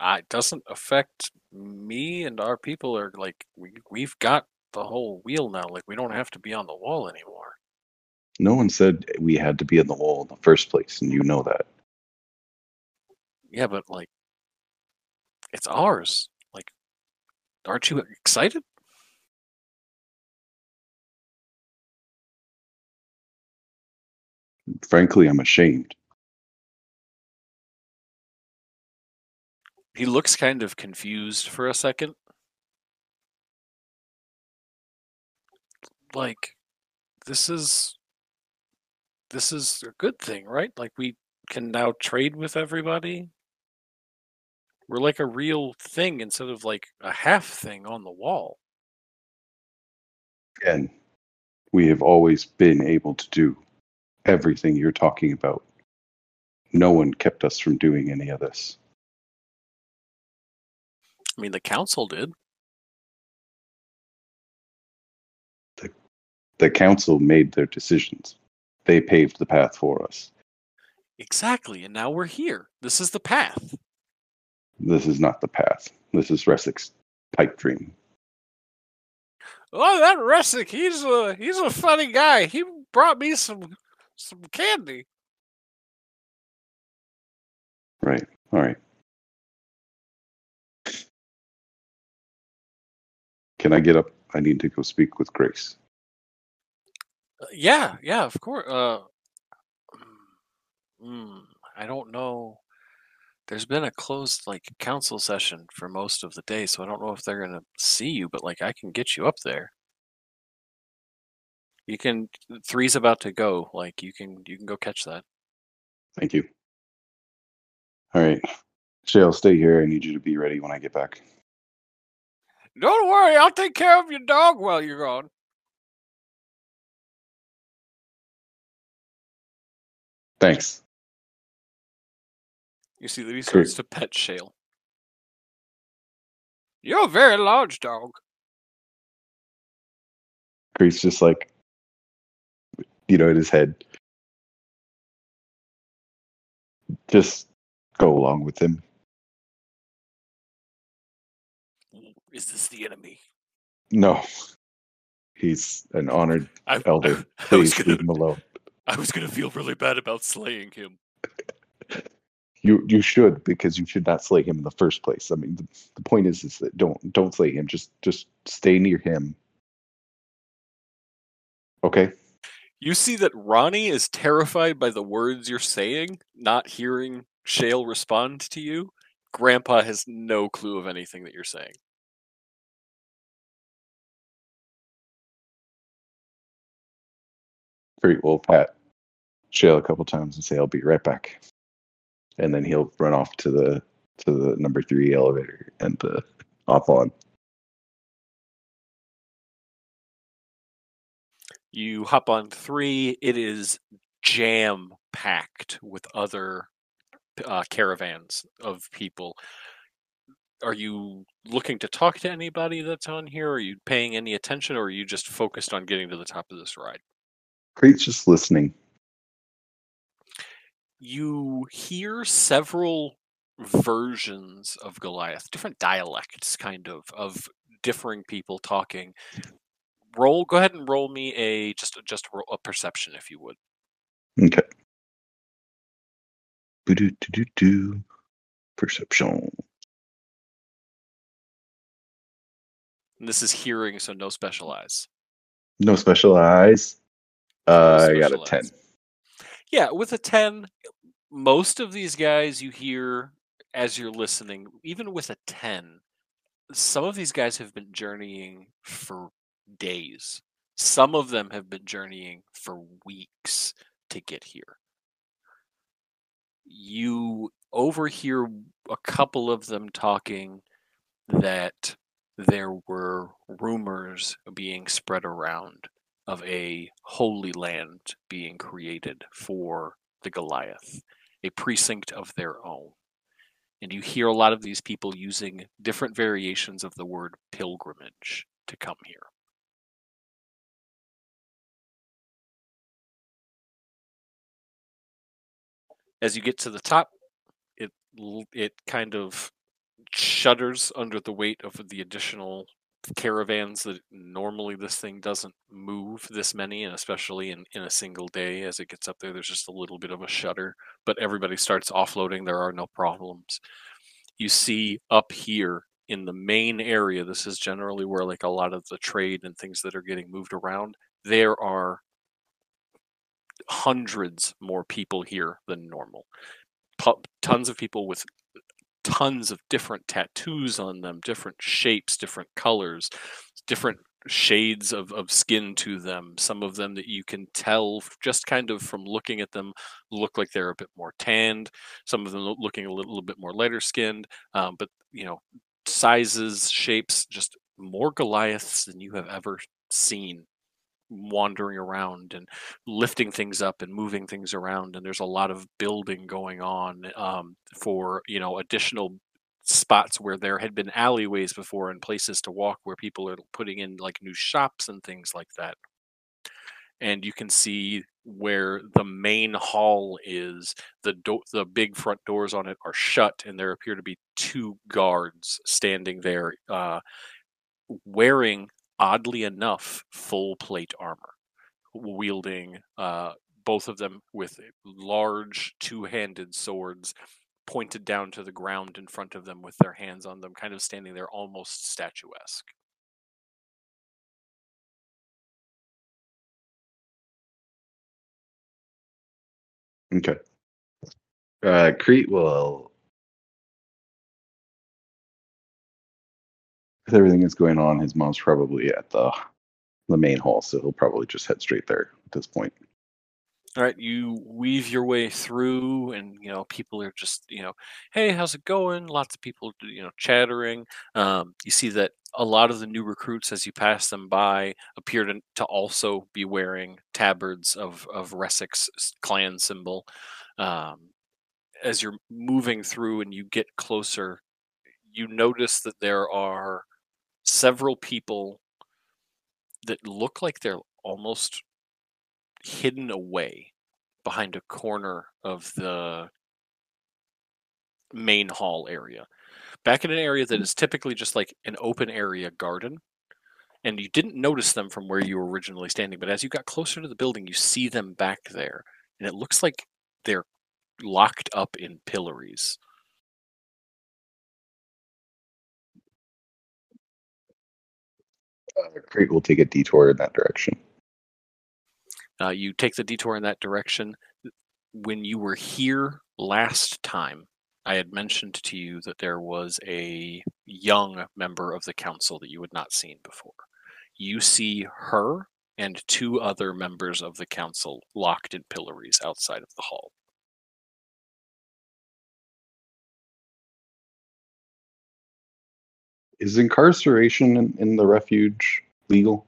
I- it doesn't affect me and our people are like we we've got the whole wheel now. Like we don't have to be on the wall anymore. No one said we had to be in the wall in the first place, and you know that. Yeah, but like it's ours. Like, aren't you excited? Frankly, I'm ashamed. He looks kind of confused for a second. Like this is this is a good thing, right? Like we can now trade with everybody. We're like a real thing instead of like a half thing on the wall. And we have always been able to do everything you're talking about. No one kept us from doing any of this. I mean, the council did. The council made their decisions. They paved the path for us. Exactly, and now we're here. This is the path. This is not the path. This is Resic's pipe dream. Oh, that Resick, he's a he's a funny guy. He brought me some some candy. Right. All right. Can I get up? I need to go speak with Grace. Uh, yeah, yeah, of course. Uh, mm, I don't know. There's been a closed like council session for most of the day, so I don't know if they're gonna see you. But like, I can get you up there. You can. Three's about to go. Like, you can. You can go catch that. Thank you. All right. Shale, stay here. I need you to be ready when I get back. Don't worry, I'll take care of your dog while you're gone. Thanks. You see he starts to pet Shale. You're a very large dog. Grace just like, you know, in his head. Just go along with him. Is this the enemy? No. He's an honored I, elder. I, I was Please gonna. leave him alone. I was gonna feel really bad about slaying him. You you should because you should not slay him in the first place. I mean, the, the point is is that don't don't slay him. Just just stay near him. Okay. You see that Ronnie is terrified by the words you're saying, not hearing Shale respond to you. Grandpa has no clue of anything that you're saying. We'll pat Shale a couple times and say I'll be right back, and then he'll run off to the to the number three elevator and uh, hop on. You hop on three. It is jam packed with other uh, caravans of people. Are you looking to talk to anybody that's on here? Are you paying any attention, or are you just focused on getting to the top of this ride? Just listening. you hear several versions of Goliath, different dialects, kind of, of differing people talking. Roll. Go ahead and roll me a just just roll a perception, if you would. Okay. Boo-doo-doo-doo-doo. Perception. And this is hearing, so no special eyes. No special eyes. Uh, I got a 10. Yeah, with a 10, most of these guys you hear as you're listening, even with a 10, some of these guys have been journeying for days. Some of them have been journeying for weeks to get here. You overhear a couple of them talking that there were rumors being spread around of a holy land being created for the Goliath, a precinct of their own. And you hear a lot of these people using different variations of the word pilgrimage to come here. As you get to the top, it it kind of shudders under the weight of the additional caravans that normally this thing doesn't move this many and especially in, in a single day as it gets up there there's just a little bit of a shudder but everybody starts offloading there are no problems. You see up here in the main area this is generally where like a lot of the trade and things that are getting moved around there are hundreds more people here than normal. Pu- tons of people with tons of different tattoos on them, different shapes, different colors, different shades of, of skin to them. Some of them that you can tell just kind of from looking at them look like they're a bit more tanned. Some of them looking a little, little bit more lighter skinned. Um, but, you know, sizes, shapes, just more Goliaths than you have ever seen wandering around and lifting things up and moving things around and there's a lot of building going on um, for you know additional spots where there had been alleyways before and places to walk where people are putting in like new shops and things like that. And you can see where the main hall is the do- the big front doors on it are shut and there appear to be two guards standing there uh, wearing oddly enough full plate armor wielding uh, both of them with large two-handed swords pointed down to the ground in front of them with their hands on them kind of standing there almost statuesque Okay. Uh, Crete will. With everything that's going on, his mom's probably at the the main hall, so he'll probably just head straight there at this point. All right, you weave your way through, and you know people are just you know, hey, how's it going? Lots of people you know chattering. Um, you see that a lot of the new recruits, as you pass them by, appear to, to also be wearing tabards of of Resic's clan symbol. Um, as you're moving through and you get closer, you notice that there are several people that look like they're almost hidden away behind a corner of the main hall area. Back in an area that hmm. is typically just like an open area garden. And you didn't notice them from where you were originally standing, but as you got closer to the building, you see them back there. And it looks like they're locked up in pillories. Uh, Crete will take a detour in that direction. Uh, you take the detour in that direction. When you were here last time, I had mentioned to you that there was a young member of the council that you had not seen before. You see her and two other members of the council locked in pillories outside of the hall. Is incarceration in, in the refuge legal?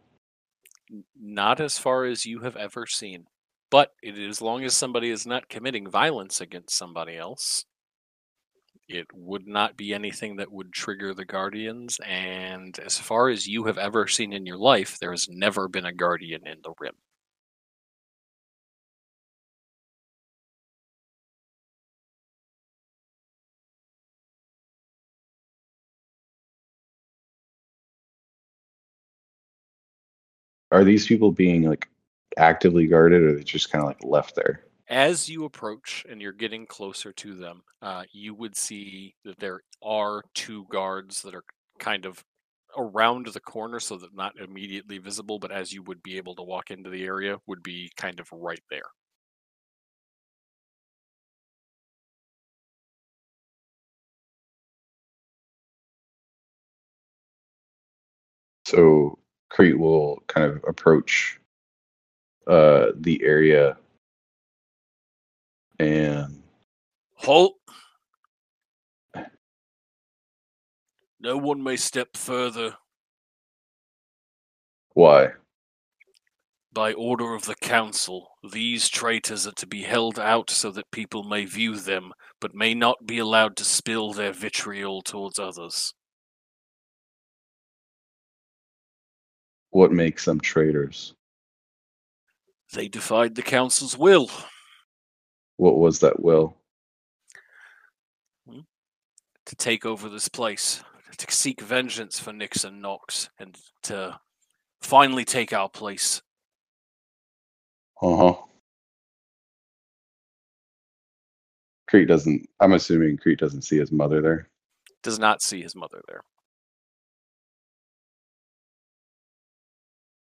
Not as far as you have ever seen, but it as long as somebody is not committing violence against somebody else, it would not be anything that would trigger the guardians. And as far as you have ever seen in your life, there has never been a guardian in the rim. Are these people being like actively guarded, or are they just kind of like left there? As you approach and you're getting closer to them, uh, you would see that there are two guards that are kind of around the corner so that not immediately visible, but as you would be able to walk into the area, would be kind of right there. So Crete will kind of approach uh, the area and Halt. No one may step further why? by order of the council. These traitors are to be held out so that people may view them, but may not be allowed to spill their vitriol towards others. What makes them traitors? They defied the council's will. What was that will? to take over this place, to seek vengeance for Nixon Knox, and to finally take our place. Uh huh. Crete doesn't. I'm assuming Crete doesn't see his mother there. Does not see his mother there.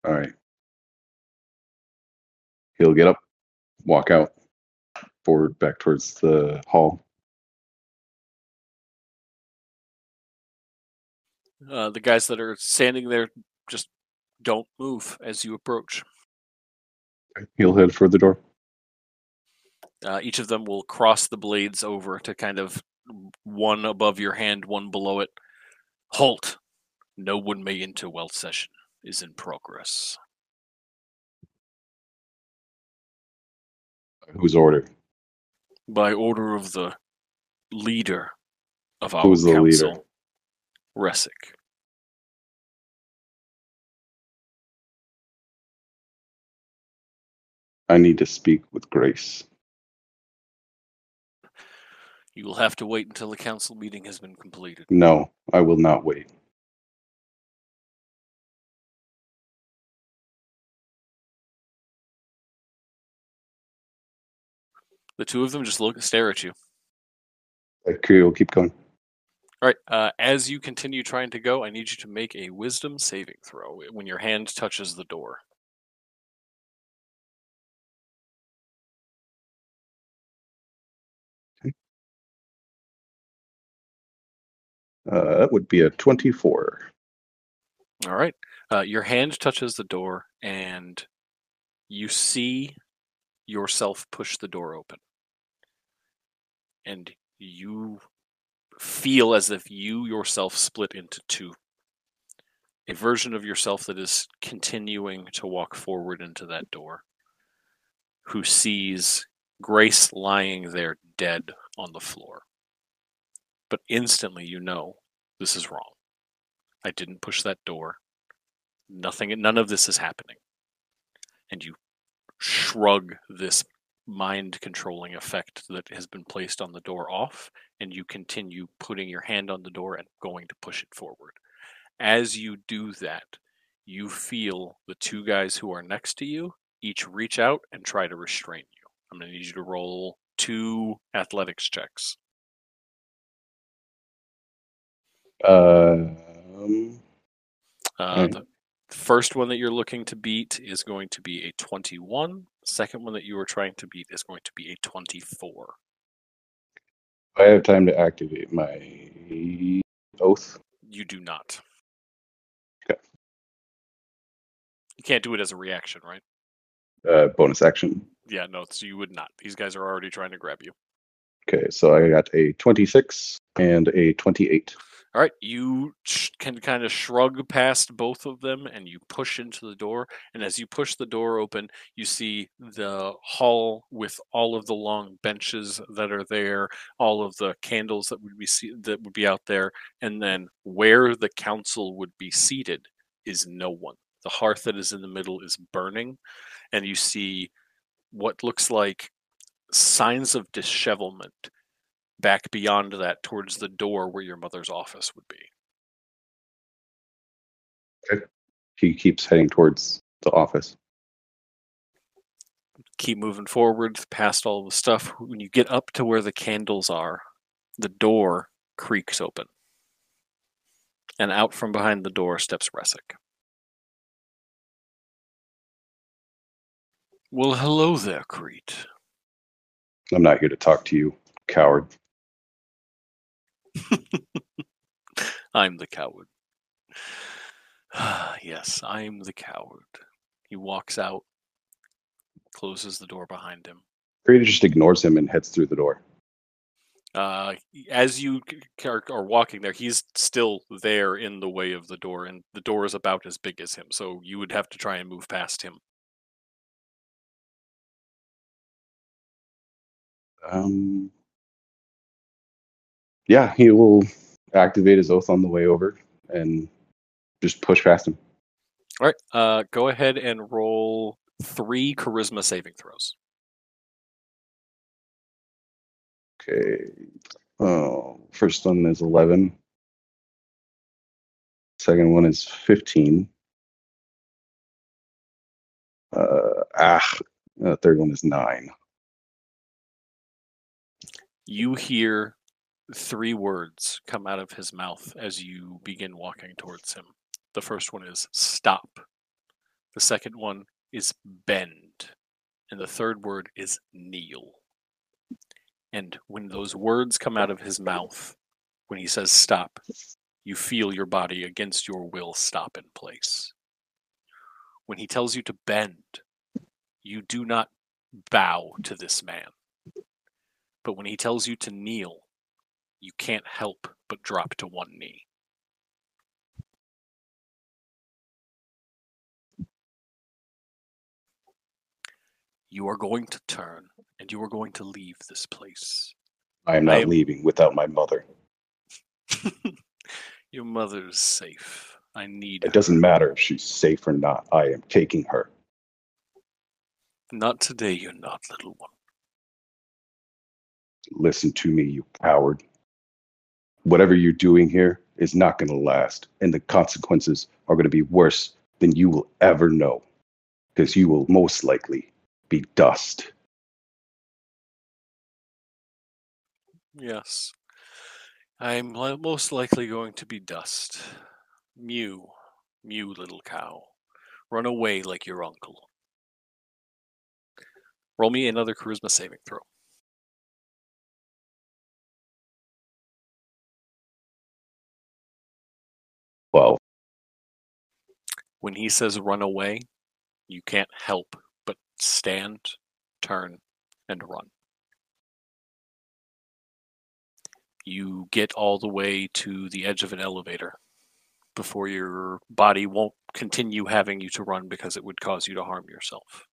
All right. He'll get up, walk out, forward back towards the hall. Uh, the guys that are standing there just don't move as you approach. He'll head for the door. Uh, each of them will cross the blades over to kind of one above your hand, one below it. Halt! No one may enter while session is in progress. Whose order? By order of the leader of our Who's the council, leader? Resic. I need to speak with Grace. You will have to wait until the council meeting has been completed. No, I will not wait. The two of them just look stare at you. Okay, we'll keep going. All right. Uh, as you continue trying to go, I need you to make a wisdom saving throw when your hand touches the door. Uh, that would be a 24. All right. Uh, your hand touches the door, and you see yourself push the door open. And you feel as if you yourself split into two. A version of yourself that is continuing to walk forward into that door, who sees Grace lying there dead on the floor. But instantly you know this is wrong. I didn't push that door. Nothing, none of this is happening. And you shrug this mind controlling effect that has been placed on the door off, and you continue putting your hand on the door and going to push it forward. As you do that, you feel the two guys who are next to you each reach out and try to restrain you. I'm going to need you to roll two athletics checks. Um, Uh, Alright. The first one that you're looking to beat is going to be a 21. Second one that you are trying to beat is going to be a 24. I have time to activate my oath. You do not. Okay. You can't do it as a reaction, right? Uh, bonus action. Yeah, no, so you would not. These guys are already trying to grab you. Okay, so I got a 26 and a 28. All right, you can kind of shrug past both of them and you push into the door. And as you push the door open, you see the hall with all of the long benches that are there, all of the candles that would be that would be out there, and then where the council would be seated is no one. The hearth that is in the middle is burning, and you see what looks like signs of dishevelment back beyond that towards the door where your mother's office would be. Okay. He keeps heading towards the office. keep moving forward past all the stuff. When you get up to where the candles are, the door creaks open. And out from behind the door steps Resic. Well, hello there, Crete. I'm not here to talk to you, coward. I'm the coward. yes, I'm the coward. He walks out, closes the door behind him. Crete just ignores him and heads through the door. Uh, as you are, are walking there, he's still there in the way of the door, and the door is about as big as him. So you would have to try and move past him. Um, yeah, he will activate his oath on the way over and just push past him. All right. Uh, go ahead and roll three charisma saving throws. Okay. Oh, first one is 11. Second one is 15. Uh, ah, uh, third one is 9. You hear three words come out of his mouth as you begin walking towards him. The first one is stop. The second one is bend. And the third word is kneel. And when those words come out of his mouth, when he says stop, you feel your body against your will stop in place. When he tells you to bend, you do not bow to this man. But when he tells you to kneel, you can't help but drop to one knee. You are going to turn and you are going to leave this place. I am not I am- leaving without my mother. Your mother's safe. I need It doesn't matter if she's safe or not. I am taking her. Not today, you're not, little one. Listen to me, you coward. Whatever you're doing here is not going to last, and the consequences are going to be worse than you will ever know, because you will most likely be dust. Yes. I'm most likely going to be dust. Mew, mew, little cow. Run away like your uncle. Roll me another charisma saving throw. When he says run away, you can't help but stand, turn, and run. You get all the way to the edge of an elevator before your body won't continue having you to run because it would cause you to harm yourself.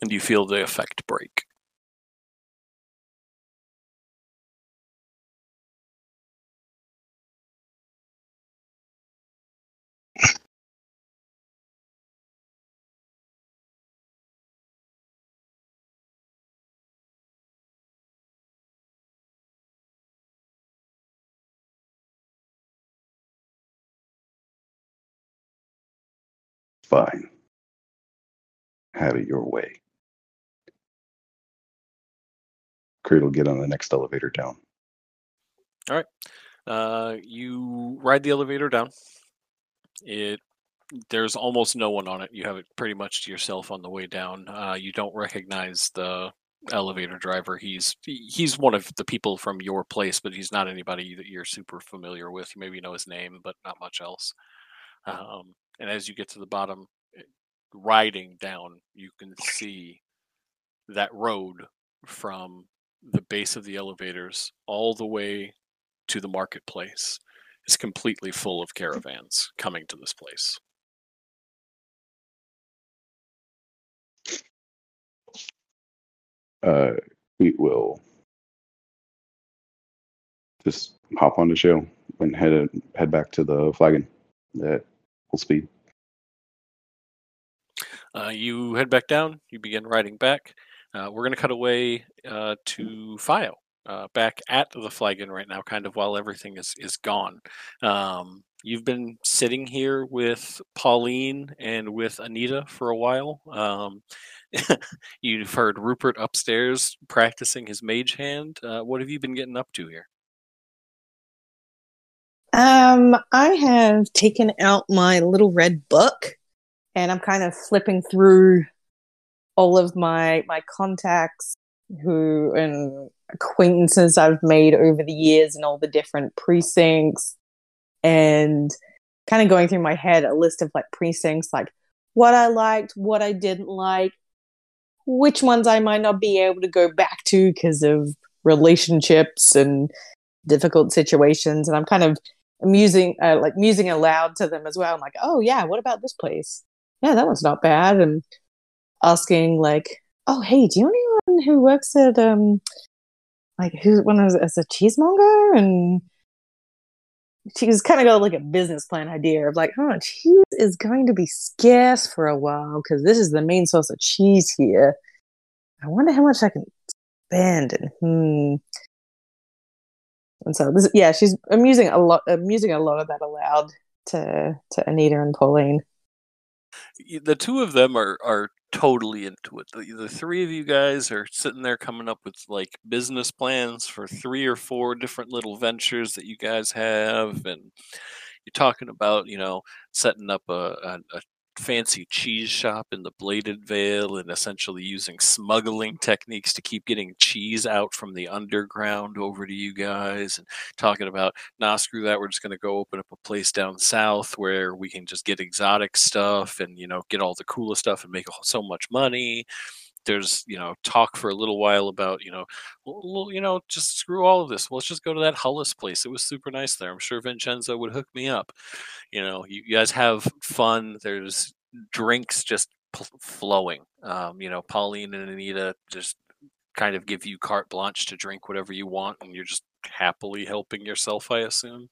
And you feel the effect break. Fine. Have it your way. Will get on the next elevator down. All right. Uh, you ride the elevator down. It there's almost no one on it. You have it pretty much to yourself on the way down. Uh, you don't recognize the elevator driver. He's he's one of the people from your place, but he's not anybody that you're super familiar with. You maybe know his name, but not much else. Um, and as you get to the bottom, eh, riding down, you can see that road from the base of the elevators all the way to the marketplace is completely full of caravans coming to this place. Uh, we will just hop on the show and head head back to the flagon at full speed. Uh, you head back down. You begin riding back. Uh, we're going to cut away uh, to Fio. uh, back at the flagon right now, kind of while everything is is gone. Um, you've been sitting here with Pauline and with Anita for a while. Um, you've heard Rupert upstairs practicing his mage hand. Uh, what have you been getting up to here? Um, I have taken out my little red book and I'm kind of flipping through all of my my contacts who and acquaintances I've made over the years and all the different precincts and kind of going through my head a list of like precincts like what I liked, what I didn't like, which ones I might not be able to go back to because of relationships and difficult situations. And I'm kind of musing uh, like musing aloud to them as well. I'm like, "Oh yeah, what about this place? Yeah, that one's not bad." And asking like, "Oh, hey, do you know anyone who works at um like who's one as, as a cheesemonger and she's kind of got like a business plan idea of like, huh, cheese is going to be scarce for a while because this is the main source of cheese here. I wonder how much I can spend and hmm. And so this, yeah, she's I'm using a lot I'm using a lot of that aloud to to Anita and Pauline. The two of them are are totally into it. The, the three of you guys are sitting there coming up with like business plans for three or four different little ventures that you guys have, and you're talking about you know setting up a, a, a fancy cheese shop in the Bladed Vale and essentially using smuggling techniques to keep getting cheese out from the underground over to you guys and talking about nah screw that we're just going to go open up a place down south where we can just get exotic stuff and you know get all the coolest stuff and make so much money there's you know talk for a little while about you know well, you know just screw all of this. Well, let's just go to that Hullis place. It was super nice there. I'm sure Vincenzo would hook me up. You know you, guys have fun. There's drinks just p- flowing. Um, you know Pauline and Anita just kind of give you carte blanche to drink whatever you want and you're just happily helping yourself I assume?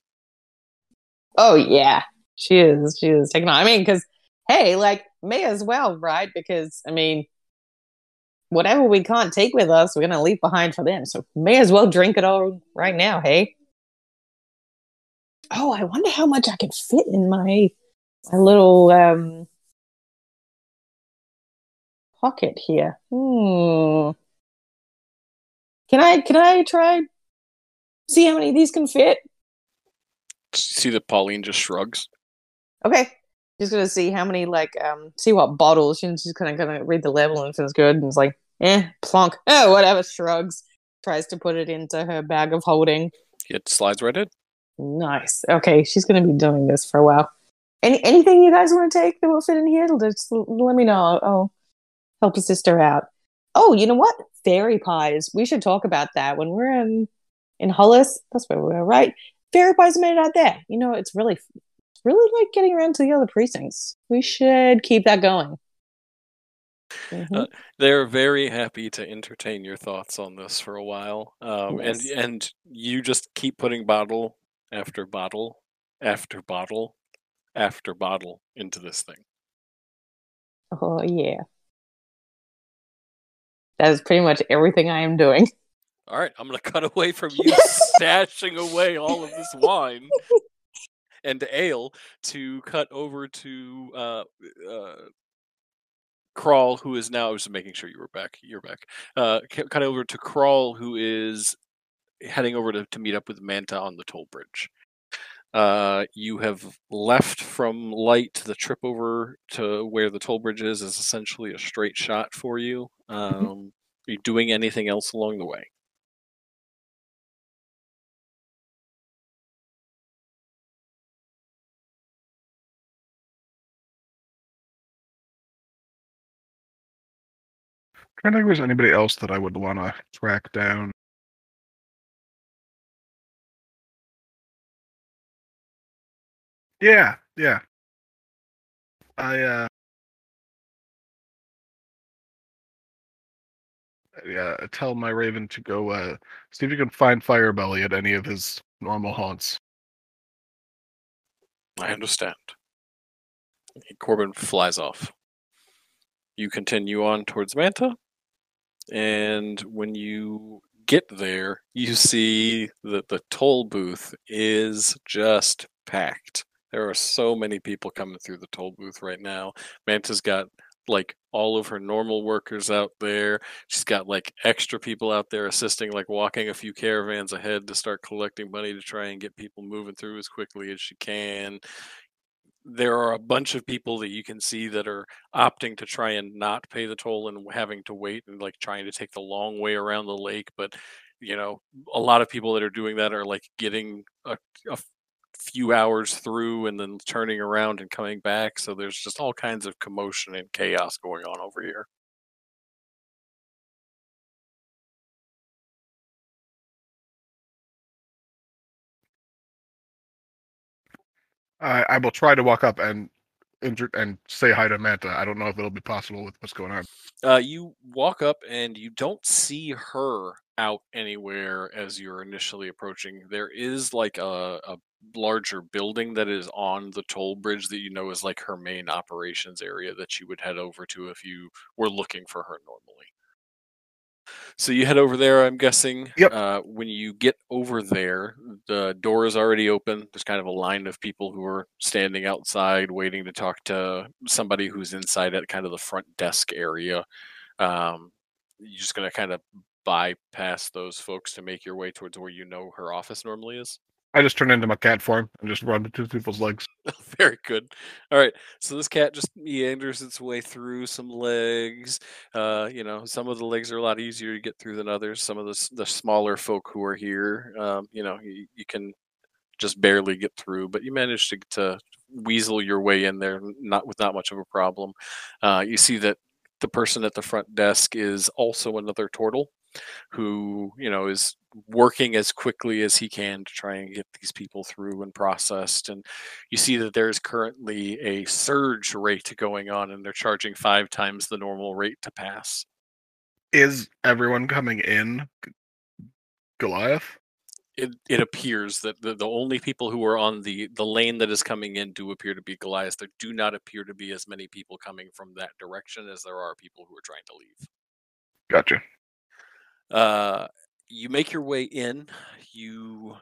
Oh yeah. She is she is taking on. I mean because hey like may as well right? Because I mean whatever we can't take with us, we're going to leave behind for them. So may as well drink it all right now, hey? Oh, I wonder how much I can fit in my my little um, pocket here. Hmm. Can I can I try see how many of these can fit? See that Pauline just shrugs. Okay. Just gonna see how many like um see what bottles. She's just kind of gonna read the label and if it's good and it's like eh, plonk. Oh, whatever. Shrugs. Tries to put it into her bag of holding. It slides right in. Nice. Okay, she's going to be doing this for a while. Any anything you guys want to take that will fit in here? Just let me know. I'll help a sister out. Oh, you know what? Fairy pies. We should talk about that when we're in in Hullis. That's where we're right. Fairy pies made out there. You know, it's really, really like getting around to the other precincts. We should keep that going. Mm-hmm. Uh, they're very happy to entertain your thoughts on this for a while, um, yes. and and you just keep putting bottle after bottle after bottle after bottle into this thing. Oh yeah, that is pretty much everything I am doing. All right, I'm gonna cut away from you stashing away all of this wine and ale to cut over to uh, uh, Crawl, who is now, I was making sure you were back. You're back. Uh, kind of over to Crawl, who is heading over to, to meet up with Manta on the toll bridge. Uh, you have left from light. The trip over to where the toll bridge is is essentially a straight shot for you. Mm-hmm. Um, mm-hmm. Are you doing anything else along the way? Trying to think if there's anybody else that I would want to track down. Yeah, yeah. I uh yeah, tell my raven to go uh see if you can find Firebelly at any of his normal haunts. I understand. Corbin flies off. You continue on towards Manta, and when you get there, you see that the toll booth is just packed. There are so many people coming through the toll booth right now. Manta's got like all of her normal workers out there. She's got like extra people out there assisting, like walking a few caravans ahead to start collecting money to try and get people moving through as quickly as she can. There are a bunch of people that you can see that are opting to try and not pay the toll and having to wait and like trying to take the long way around the lake. But you know, a lot of people that are doing that are like getting a, a few hours through and then turning around and coming back. So there's just all kinds of commotion and chaos going on over here. I I will try to walk up and and say hi to Manta. I don't know if it'll be possible with what's going on. Uh, you walk up and you don't see her out anywhere as you're initially approaching. There is like a, a larger building that is on the toll bridge that you know is like her main operations area that you would head over to if you were looking for her normally. So you head over there, I'm guessing. Yep. Uh, when you get over there, the door is already open. There's kind of a line of people who are standing outside waiting to talk to somebody who's inside at kind of the front desk area. Um, you're just going to kind of bypass those folks to make your way towards where you know her office normally is. I just turn into my cat form and just run to people's legs. Very good. All right. So this cat just meanders its way through some legs. Uh, you know, some of the legs are a lot easier to get through than others. Some of the the smaller folk who are here, um, you know, you, you can just barely get through, but you manage to to weasel your way in there, not with not much of a problem. Uh, you see that the person at the front desk is also another turtle who you know is working as quickly as he can to try and get these people through and processed and you see that there's currently a surge rate going on and they're charging five times the normal rate to pass Is everyone coming in Goliath? it, it appears that the, the only people who are on the the lane that is coming in do appear to be goliath there do not appear to be as many people coming from that direction as there are people who are trying to leave Gotcha. Uh, you make your way in. You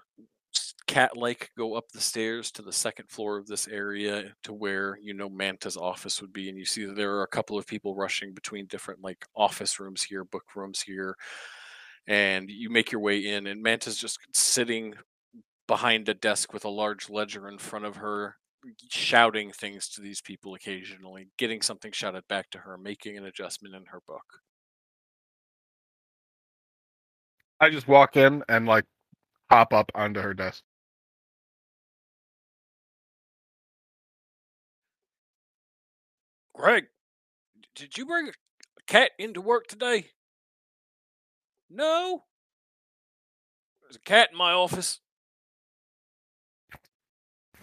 cat like go up the stairs to the second floor of this area to where you know Manta's office would be, and you see that there are a couple of people rushing between different like office rooms here, book rooms here, and you make your way in, and Manta's just sitting behind a desk with a large ledger in front of her shouting things to these people occasionally getting something shouted back to her making an adjustment in her book I just walk in and like hop up onto her desk. Greg, did you bring a cat into work today? No. There's a cat in my office.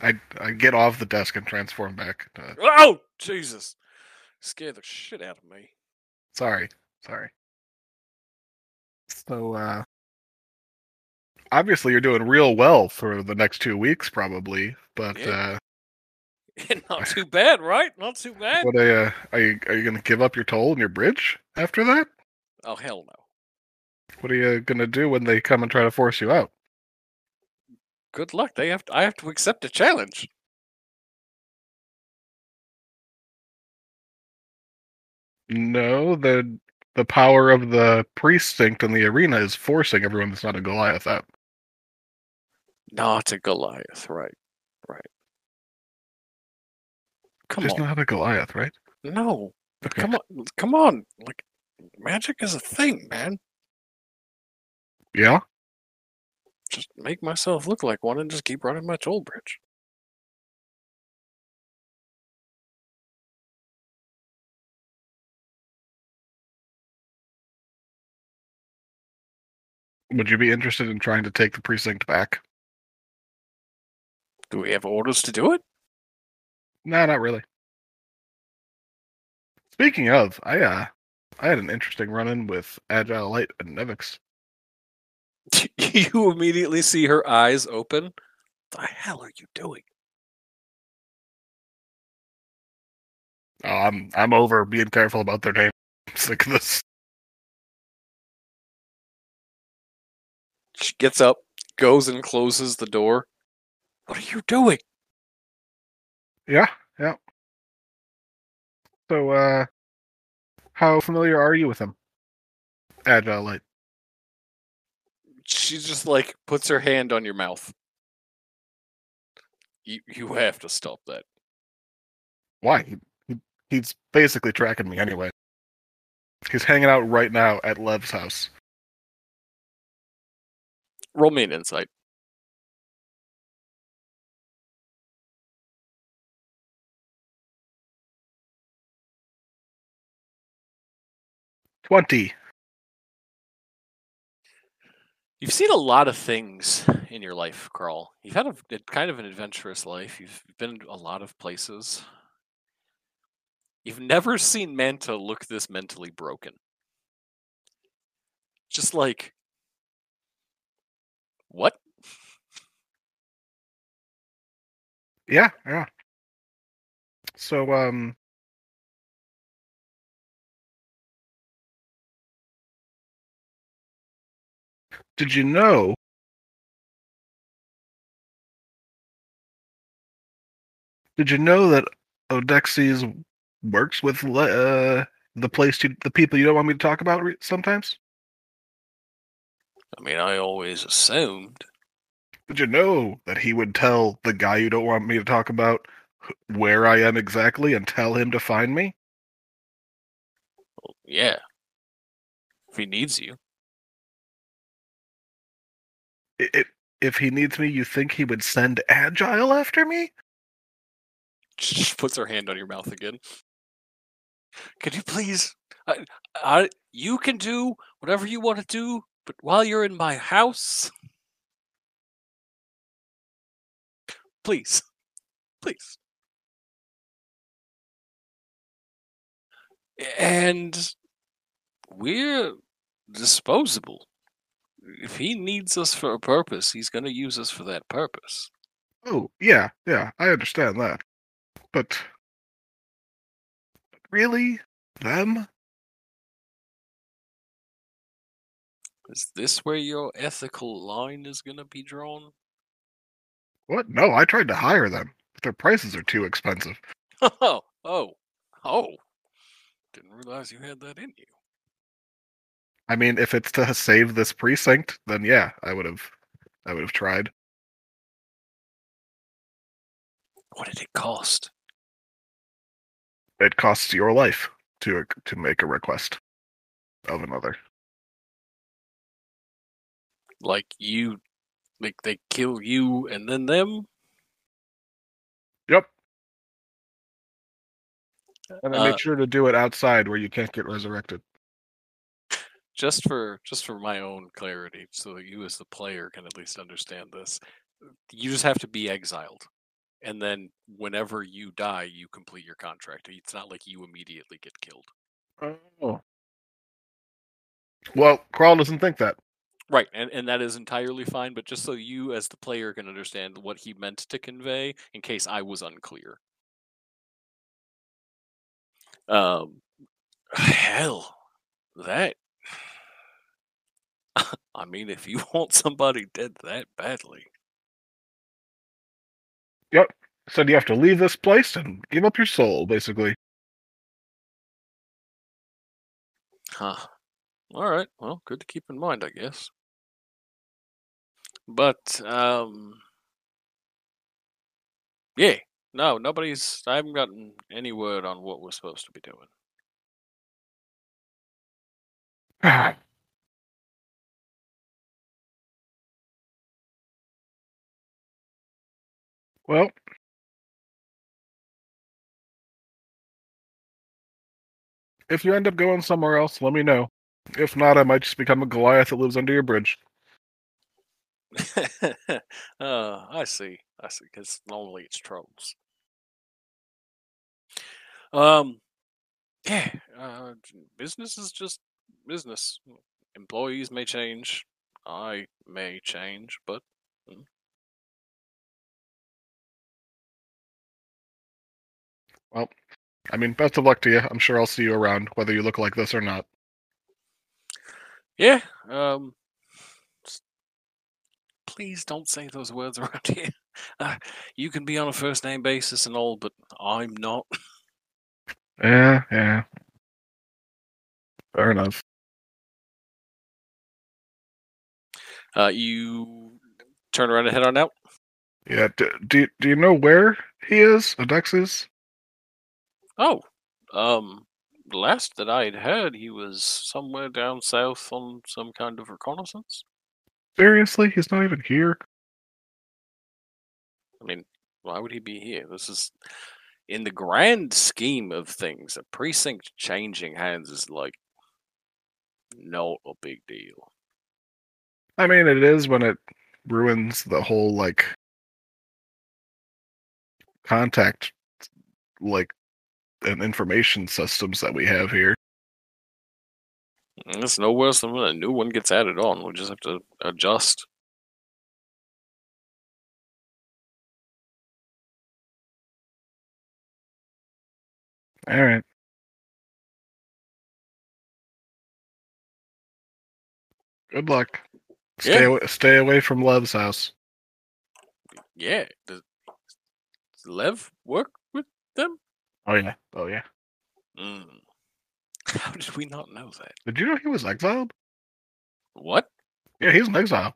I I get off the desk and transform back. To, Oh, Jesus. Scared the shit out of me. sorry, sorry. So uh obviously you're doing real well for the next two weeks probably, but Yeah. uh Not too bad, right? Not too bad. what uh, are you are you gonna give up your toll and your bridge after that? oh hell no What are you gonna do when they come and try to force you out? good luck they have to, i have to accept a challenge No, the the power of the precinct and the arena is forcing everyone that's not a Goliath out. not a goliath right right come on. Just on not a Goliath, right? no Okay. come on come on like magic is a thing man Yeah. just make myself look like one and just keep running my toll bridge Would you be interested in trying to take the precinct back? do we have orders to do it No, not really. Speaking of, I uh I had an interesting run in with Agile Light and Nevix. you immediately see her eyes open What the hell are you doing Oh, I'm I'm over being careful about their name. I'm sick of this. She gets up, goes and closes the door. What are you doing? Yeah, yeah. So, uh, how familiar are you with him? Agile Light. She just like puts her hand on your mouth. You you have to stop that. Why? He, he, he's basically tracking me anyway. He's hanging out right now at Lev's house. Roll me an insight. Twenty. You've seen a lot of things in your life, Crawl. You've had a, a kind of an adventurous life. You've been a lot of places. You've never seen Manta look this mentally broken. Just like, what? Yeah, yeah. So, um, did you know? Did you know that Odexes works with uh, the place you, the people you don't want me to talk about sometimes? I mean, I always assumed. Did you know that he would tell the guy you don't want me to talk about where I am exactly and tell him to find me? Well, yeah. If he needs you. I- i- if he needs me, you think he would send Agile after me? She puts her hand on your mouth again. Could you please? I, I, you can do whatever you want to do, but while you're in my house, please, please. And we're disposable. If he needs us for a purpose, he's going to use us for that purpose. Oh, yeah, yeah, I understand that. But really? Them? Is this where your ethical line is going to be drawn? What? No, I tried to hire them, but their prices are too expensive. Oh, oh, oh. Didn't realize you had that in you. I mean, if it's to save this precinct, then yeah, I would have I would have tried. What did it cost? It costs your life to to make a request of another. Like you, like they kill you and then them? Yep. And I Uh, make sure to do it outside where you can't get resurrected. Just for just for my own clarity, so that you as the player can at least understand this. You just have to be exiled. And then whenever you die, you complete your contract. It's not like you immediately get killed. Oh. Well, Crawl doesn't think that. Right, and, and that is entirely fine, but just so you as the player can understand what he meant to convey in case I was unclear. Um hell, that I mean if you want somebody dead that badly. Yep. Said you have to leave this place and give up your soul, basically. Huh. All right. Well, good to keep in mind, I guess. But um yeah, no, nobody's I haven't gotten any word on what we're supposed to be doing. well, if you end up going somewhere else, let me know. If not, I might just become a Goliath that lives under your bridge. uh, I see. I see. Because normally it's trolls. Um, yeah. Uh, business is just business. Employees may change. I may change, but Well, I mean, best of luck to you. I'm sure I'll see you around, whether you look like this or not. yeah. Um, please don't say those words around here. Uh, you can be on a first name basis and all, but I'm not. Yeah, yeah. Fair enough. Uh, you turn around and head on out. Yeah. Do, do, you- do you know where he is? Adexis? Oh, um, last that I'd heard, he was somewhere down south on some kind of reconnaissance. Seriously? He's not even here? I mean, why would he be here? This is, in the grand scheme of things, a precinct changing hands is like not a big deal. I mean, it is when it ruins the whole, like, contact, like, and information systems that we have here. It's no worse than when a new one gets added on. We just have to adjust. All right. Good luck. Stay Yeah. away, stay away from Lev's house. Yeah. Does, does Lev work with them? Oh yeah. Oh yeah. Mm. How did we not know that? Did you know he was exiled? What? Yeah, he's an exile.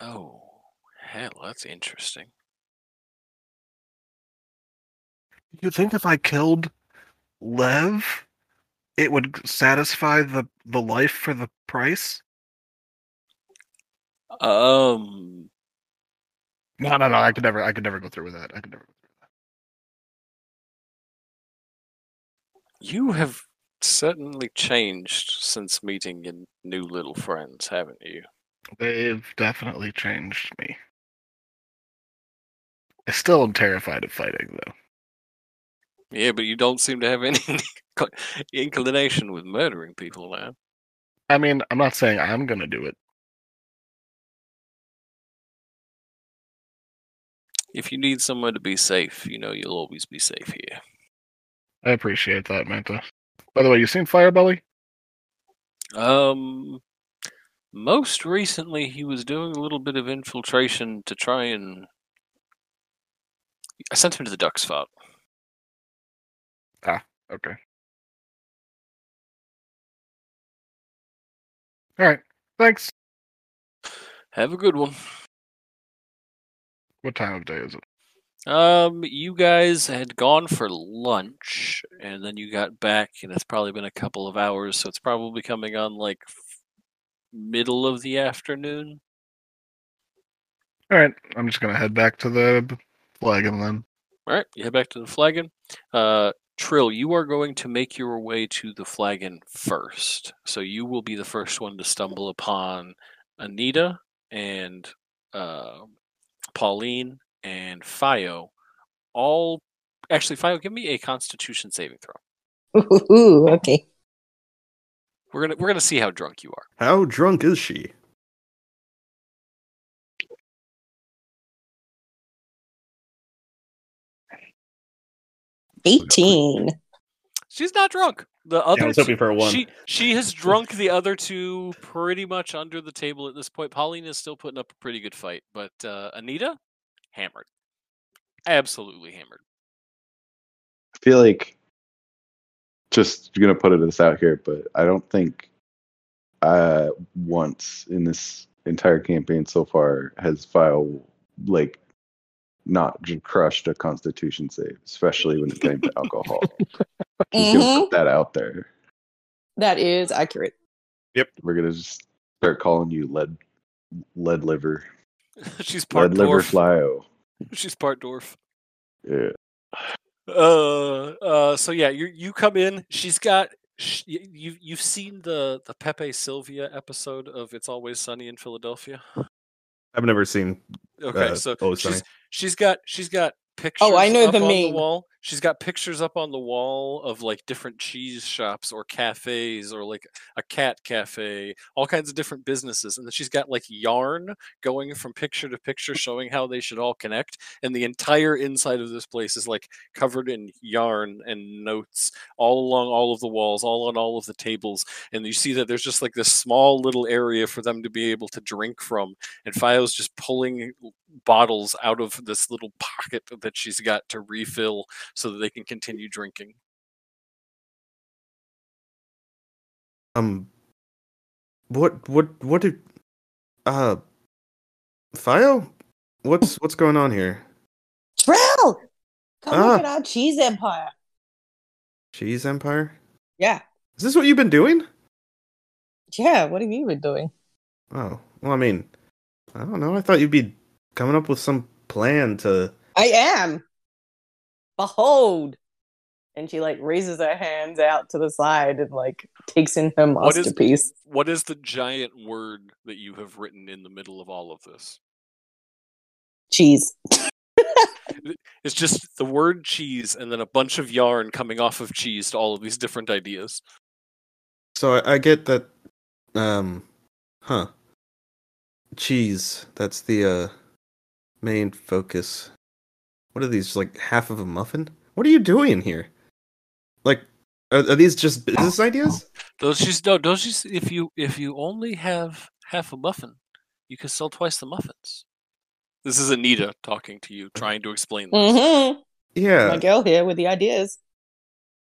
Oh, hell, that's interesting. You think if I killed Lev, it would satisfy the the life for the price? Um, No, no, no. I could never. I could never go through with that. I could never. You have certainly changed since meeting your new little friends, haven't you? They've definitely changed me. I still am terrified of fighting, though. Yeah, but you don't seem to have any inclination with murdering people now. I mean, I'm not saying I'm gonna do it. If you need somewhere to be safe, you know you'll always be safe here. I appreciate that, Manta. By the way, you seen Firebelly? Um, most recently, he was doing a little bit of infiltration to try and. I sent him to the duck spot. Okay. All right. Thanks. Have a good one. What time of day is it? Um, you guys had gone for lunch, and then you got back, and it's probably been a couple of hours, so it's probably coming on like f- middle of the afternoon. All right. I'm just gonna head back to the flagon then. All right, you head back to the flagon. Uh, Trill, you are going to make your way to the flagon first, so you will be the first one to stumble upon Anita and uh, Pauline and Fio. All actually, Fio, give me a Constitution saving throw. Ooh, okay. We're gonna we're gonna see how drunk you are. How drunk is she? Eighteen. She's not drunk. The other I was hoping for a one. She she has drunk the other two pretty much under the table at this point. Pauline is still putting up a pretty good fight, but uh, Anita hammered, absolutely hammered. I feel like just gonna put this out here, but I don't think uh once in this entire campaign so far has Fio like not crushed a constitution save, especially when it came to alcohol. Just gonna Mhm. put that out there. That is accurate. Yep, we're gonna just start calling you lead lead liver. She's part Lead liver dwarf. flyo. She's part dwarf. Yeah. Uh, uh. So yeah, you you come in. She's got. sh- You you've seen the the Pepe Sylvia episode of It's Always Sunny in Philadelphia. I've never seen. Okay, Uh, so Always Sunny. she's she's got she's got pictures. Oh, I know up the on the wall. She's got pictures up on the wall of like different cheese shops or cafes or like a cat cafe, all kinds of different businesses. And then she's got like yarn going from picture to picture showing how they should all connect. And the entire inside of this place is like covered in yarn and notes all along all of the walls, all on all of the tables. And you see that there's just like this small little area for them to be able to drink from. And Fio's just pulling bottles out of this little pocket that she's got to refill so that they can continue drinking. Um, what what what did uh, Fio? What's what's going on here? Trill, come Ah. look at our cheese empire. Cheese Empire? Yeah, Is this what you've been doing? yeah. What have you been doing? Oh, well, I mean, I don't know. I thought you'd be coming up with some plan to. I am. Behold. And she like raises her hands out to the side and like takes in her What is- masterpiece. What is the giant word that you have written in the middle of all of this? Cheese. It's just the word cheese and then a bunch of yarn coming off of cheese to all of these different ideas. So I, I get that. Um, huh. Cheese. That's the uh main focus. What are these? Like half of a muffin? What are you doing here? Like, are, are these just business ideas? Those just no, those just if you if you only have half a muffin, you can sell twice the muffins. This is Anita talking to you, trying to explain this. Mm-hmm. Yeah. My girl here with the ideas.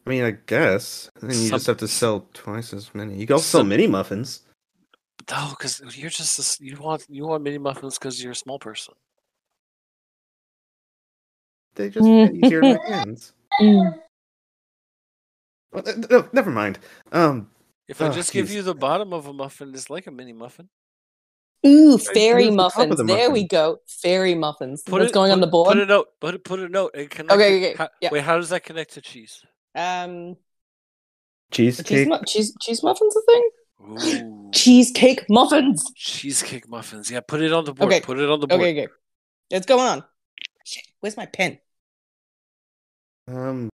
I mean, I guess. And then you just have to sell twice as many. You can also sell Some- many muffins. No, because you're just a s you want you want mini muffins because you're a small person. They just get easier in my hands. Well, uh, no, never mind. Um, If I Oh, just give you the bottom of a muffin, it's like a mini muffin. Ooh, fairy where's the muffins. the There we go. Fairy muffins. Put What's it- going on the board? Put a note. Put it. Put a note. And connect Okay, it- okay, how- yeah. Wait, how does that connect to cheese? Um, cheesecake. cheese, cheese, cheese muffins a thing? Ooh, Cheesecake muffins. cheesecake muffins. Yeah, put it on the board. Okay, Put it on the board. Okay, okay. What's going on? Shit, where's my pen? Um,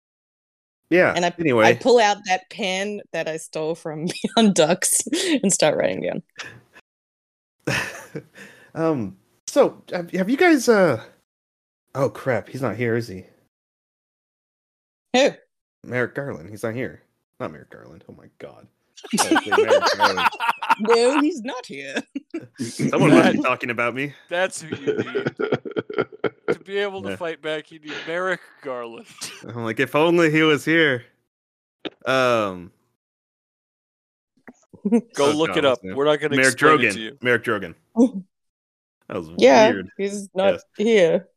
yeah. And I- anyway, I pull out that pen that I stole from Beyond Ducks and start writing down. um, so have, have you guys? Uh, oh crap, he's not here, is he? Who? Merrick Garland. He's not here. Not Merrick Garland. Oh my god. Wait, Merrick Garland. No, he's not here. Someone must be talking about me. That's who you need to be able to Yeah. fight back. You need Merrick Garland. I'm like, if only he was here. Um, Go Oh, look God, it up. what's his name? We're not going to Merrick explain it to Drogan. you. Merrick Drogan. That was Yeah, weird. he's not Yes. here.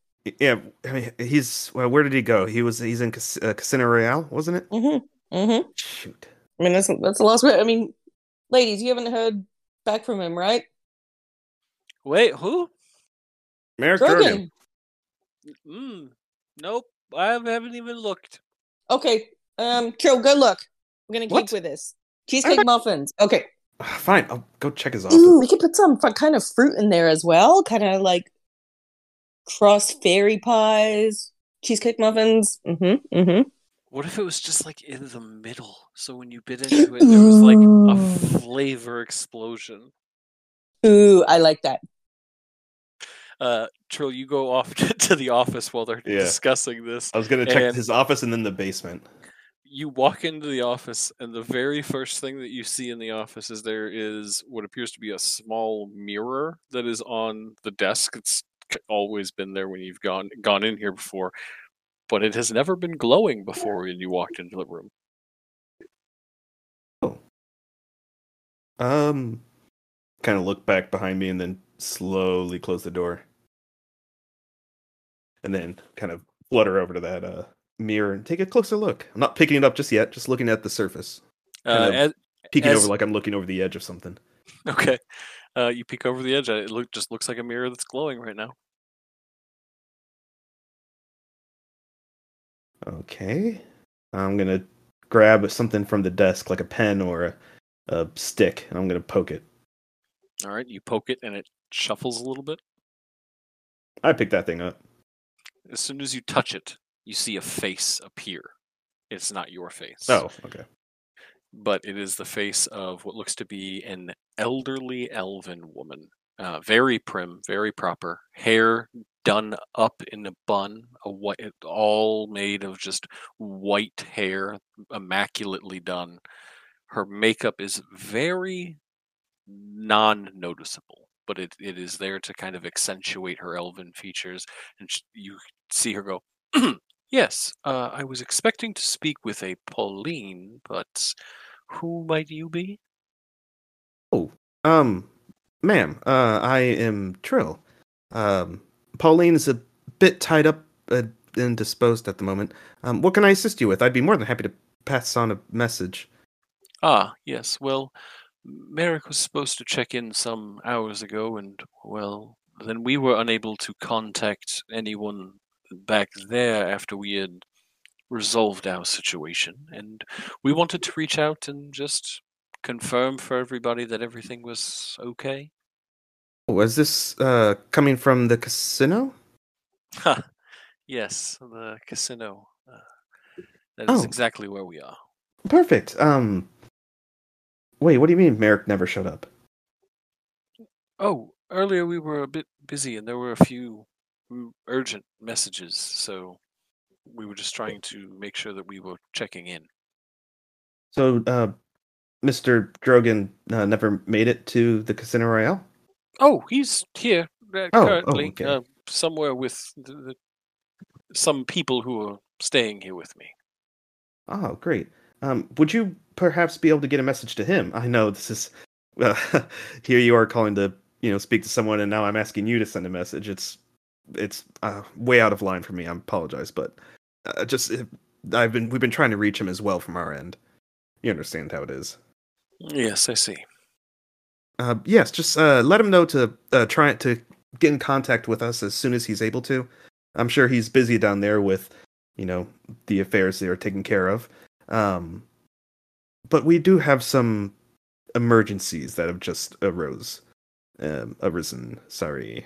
Yeah, I mean, he's well. Where did he go? He was. He's in Cas- uh, Casino Royale, wasn't it? Mm-hmm. Mm-hmm. Shoot. I mean, that's that's the last word. I mean, ladies, you haven't heard back from him, right? Wait, who? Merrick Drogan. Drogan. Mm, nope. I haven't even looked. Okay, um, Joe, go look. We're gonna keep What? with this. Cheesecake muffins. Okay. Ah, Fine, I'll go check his office. Ooh, we could put some fr- kind of fruit in there as well. Kind of like cross fairy pies, cheesecake muffins. Mm-hmm. Mm-hmm. What if it was just like in the middle? So when you bit into it, there was like a flavor explosion. Ooh, I like that. Uh, Trill, you go off to the office while they're Yeah. discussing this. I was gonna check And- his office and then the basement. You walk into the office, and the very first thing that you see in the office is there is what appears to be a small mirror that is on the desk. It's always been there when you've gone gone in here before, but it has never been glowing before when you walked into the room. Um, kind of look back behind me and then slowly close the door, and then kind of flutter over to that uh mirror and take a closer look. I'm not picking it up just yet, just looking at the surface, Uh, as, peeking As- over like I'm looking over the edge of something. okay, uh, you peek over the edge. It look just looks like a mirror that's glowing right now. Okay, I'm gonna grab something from the desk, like a pen or a, a stick, and I'm gonna poke it. All right, you poke it, and it shuffles a little bit. I pick that thing up. As soon as you touch it, you see a face appear. It's not your face. Oh, okay. but it is the face of what looks to be an elderly elven woman. Uh, very prim, very proper, hair done up in a bun, a white, all made of just white hair, immaculately done. Her makeup is very non-noticeable, but it, it is there to kind of accentuate her elven features, and sh- you see her go. Yes, uh, I was expecting to speak with a Pauline, but who might you be? Oh, um, ma'am, uh, I am Trill. Um, Pauline is a bit tied up uh, and disposed at the moment. Um, what can I assist you with? I'd be more than happy to pass on a message. Ah, yes. Well, Merrick was supposed to check in some hours ago, and, well, then we were unable to contact anyone back there after we had resolved our situation. And we wanted to reach out and just confirm for everybody that everything was okay. Was this uh, coming from the casino? Ha! Yes, the casino. Uh, that is Oh. exactly where we are. Perfect. Um, wait, what do you mean Merrick never showed up? Oh, earlier we were a bit busy and there were a few urgent messages, so we were just trying to make sure that we were checking in. So, uh, Mr. Drogan uh, never made it to the Casino Royale? Oh, he's here uh, oh, currently, okay. uh, somewhere with the, the, some people who are staying here with me. Oh, great. Um, would you perhaps be able to get a message to him? I know this is uh, here you are calling to you know speak to someone, and now I'm asking you to send a message. It's it's uh, way out of line for me. I apologize, but uh, just uh, I've been we've been trying to reach him as well from our end. You understand how it is. Yes, I see. Uh, yes, just uh, let him know to uh, try to get in contact with us as soon as he's able to. I'm sure he's busy down there with, you know, the affairs they are taken care of. Um, but we do have some emergencies that have just arose, um, arisen. Sorry,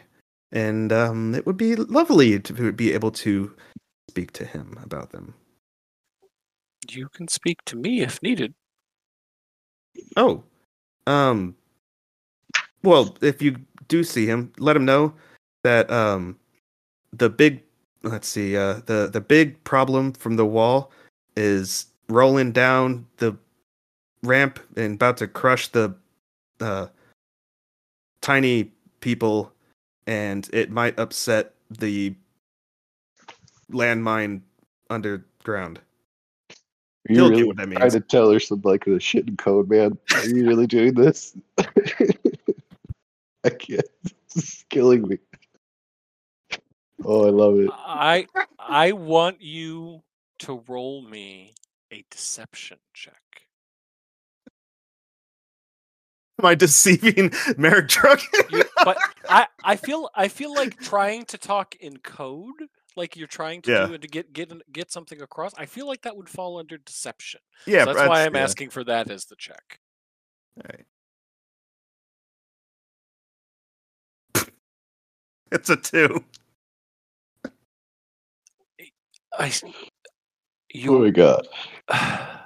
and um, it would be lovely to be able to speak to him about them. You can speak to me if needed. Oh, um, well, if you do see him, let him know that um, the big, let's see, uh, the the big problem from the wall is rolling down the ramp and about to crush the uh, tiny people, and it might upset the landmine underground. Are you He'll really get what that trying means. to tell her some like the shit in code, man? Are you really doing this? I can't. This is killing me. Oh, I love it. I I want you to roll me a deception check. Am I deceiving Merrick? You, but I, I feel I feel like trying to talk in code, like you're trying to Yeah. do it to get get get something across. I feel like that would fall under deception. yeah, So that's why I'm yeah. asking for that as the check. Alright. It's a two. I s- Oh you my god.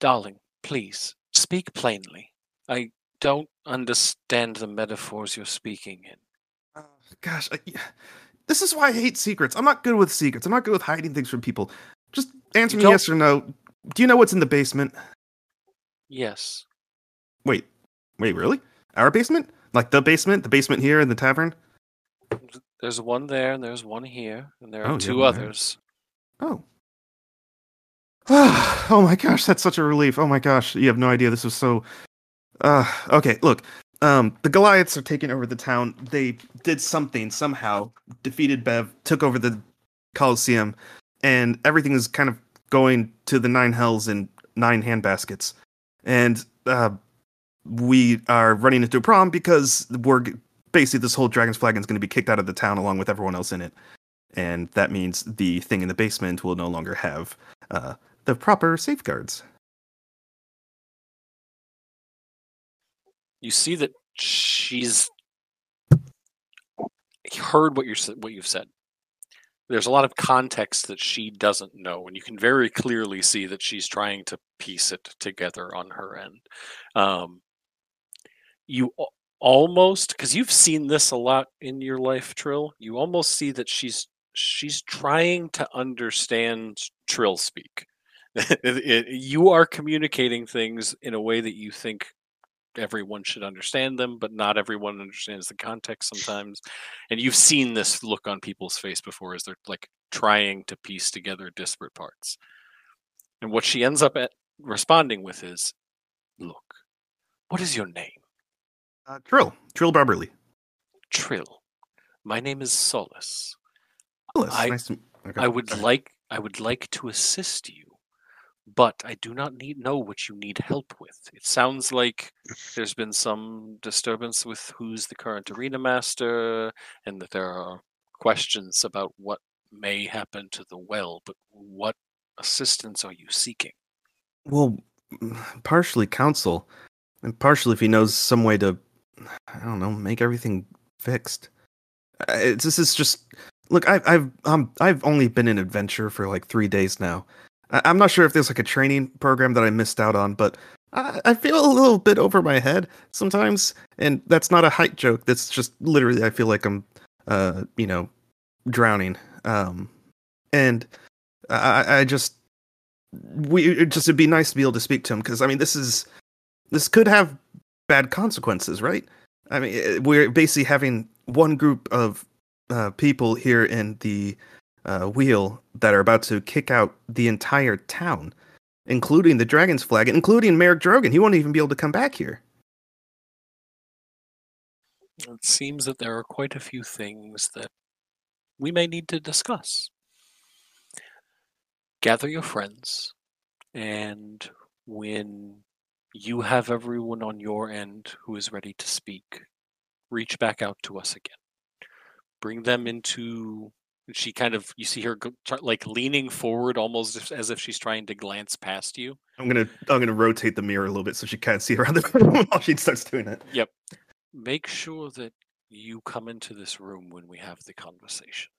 darling, please speak plainly. I don't understand the metaphors you're speaking in. Oh, gosh, I, this is why I hate secrets. I'm not good with secrets. I'm not good with hiding things from people. Just answer You me don't- yes or no. Do you know what's in the basement? Yes. Wait, wait, really? Our basement? Like the basement? The basement here in the tavern? There's one there and there's one here, and there are Oh, yeah, two others. Oh. oh my gosh, that's such a relief. Oh my gosh, you have no idea. This was so. Uh, okay, look. Um, the Goliaths are taking over the town. They did something somehow, defeated Bev, took over the Coliseum, and everything is kind of going to the nine hells in nine handbaskets. And uh, we are running into a problem because we're basically this whole Dragon's Flagon is going to be kicked out of the town along with everyone else in it and that means the thing in the basement will no longer have uh, the proper safeguards. You see that she's heard what you're what you've said. there's a lot of context that she doesn't know, and you can very clearly see that she's trying to piece it together on her end. Um, you almost because you've seen this a lot in your life, Trill. You almost see that she's she's trying to understand Trill speak. It- it- you are communicating things in a way that you think everyone should understand them, but not everyone understands the context sometimes. And you've seen this look on people's face before as they're like trying to piece together disparate parts. And what she ends up at responding with is, "Look, what is your name?" Uh, Trill, Trill Barberly. Trill. My name is Solace. Alice, I- nice to, okay, I would sorry. like I would like to assist you, but I do not need know what you need help with. It sounds like there's been some disturbance with who's the current arena master, and that there are questions about what may happen to the well. But what assistance are you seeking? Well, partially counsel, and partially if he knows some way to, I don't know, make everything fixed. It's, this is just look. I, I've um I've only been in adventure for like three days now. I, I'm not sure if there's like a training program that I missed out on, but I, I feel a little bit over my head sometimes, and that's not a height joke. That's just literally I feel like I'm, uh, you know, drowning. Um, and I, I- I just we it just it'd be nice to be able to speak to him because I mean this is this could have bad consequences, right? I mean eh, we're basically having one group of uh, people here in the uh, wheel that are about to kick out the entire town, including the Dragon's Flag, including Merrick Drogan. He won't even be able to come back here. It seems that there are quite a few things that we may need to discuss. Gather your friends, and when you have everyone on your end who is ready to speak, reach back out to us again. Bring them into. She kind of, you see her like leaning forward almost as- if she's trying to glance past you. I'm gonna I'm gonna rotate the mirror a little bit so she can't see around the room while she starts doing it. Yep. Make sure that you come into this room when we have the conversation.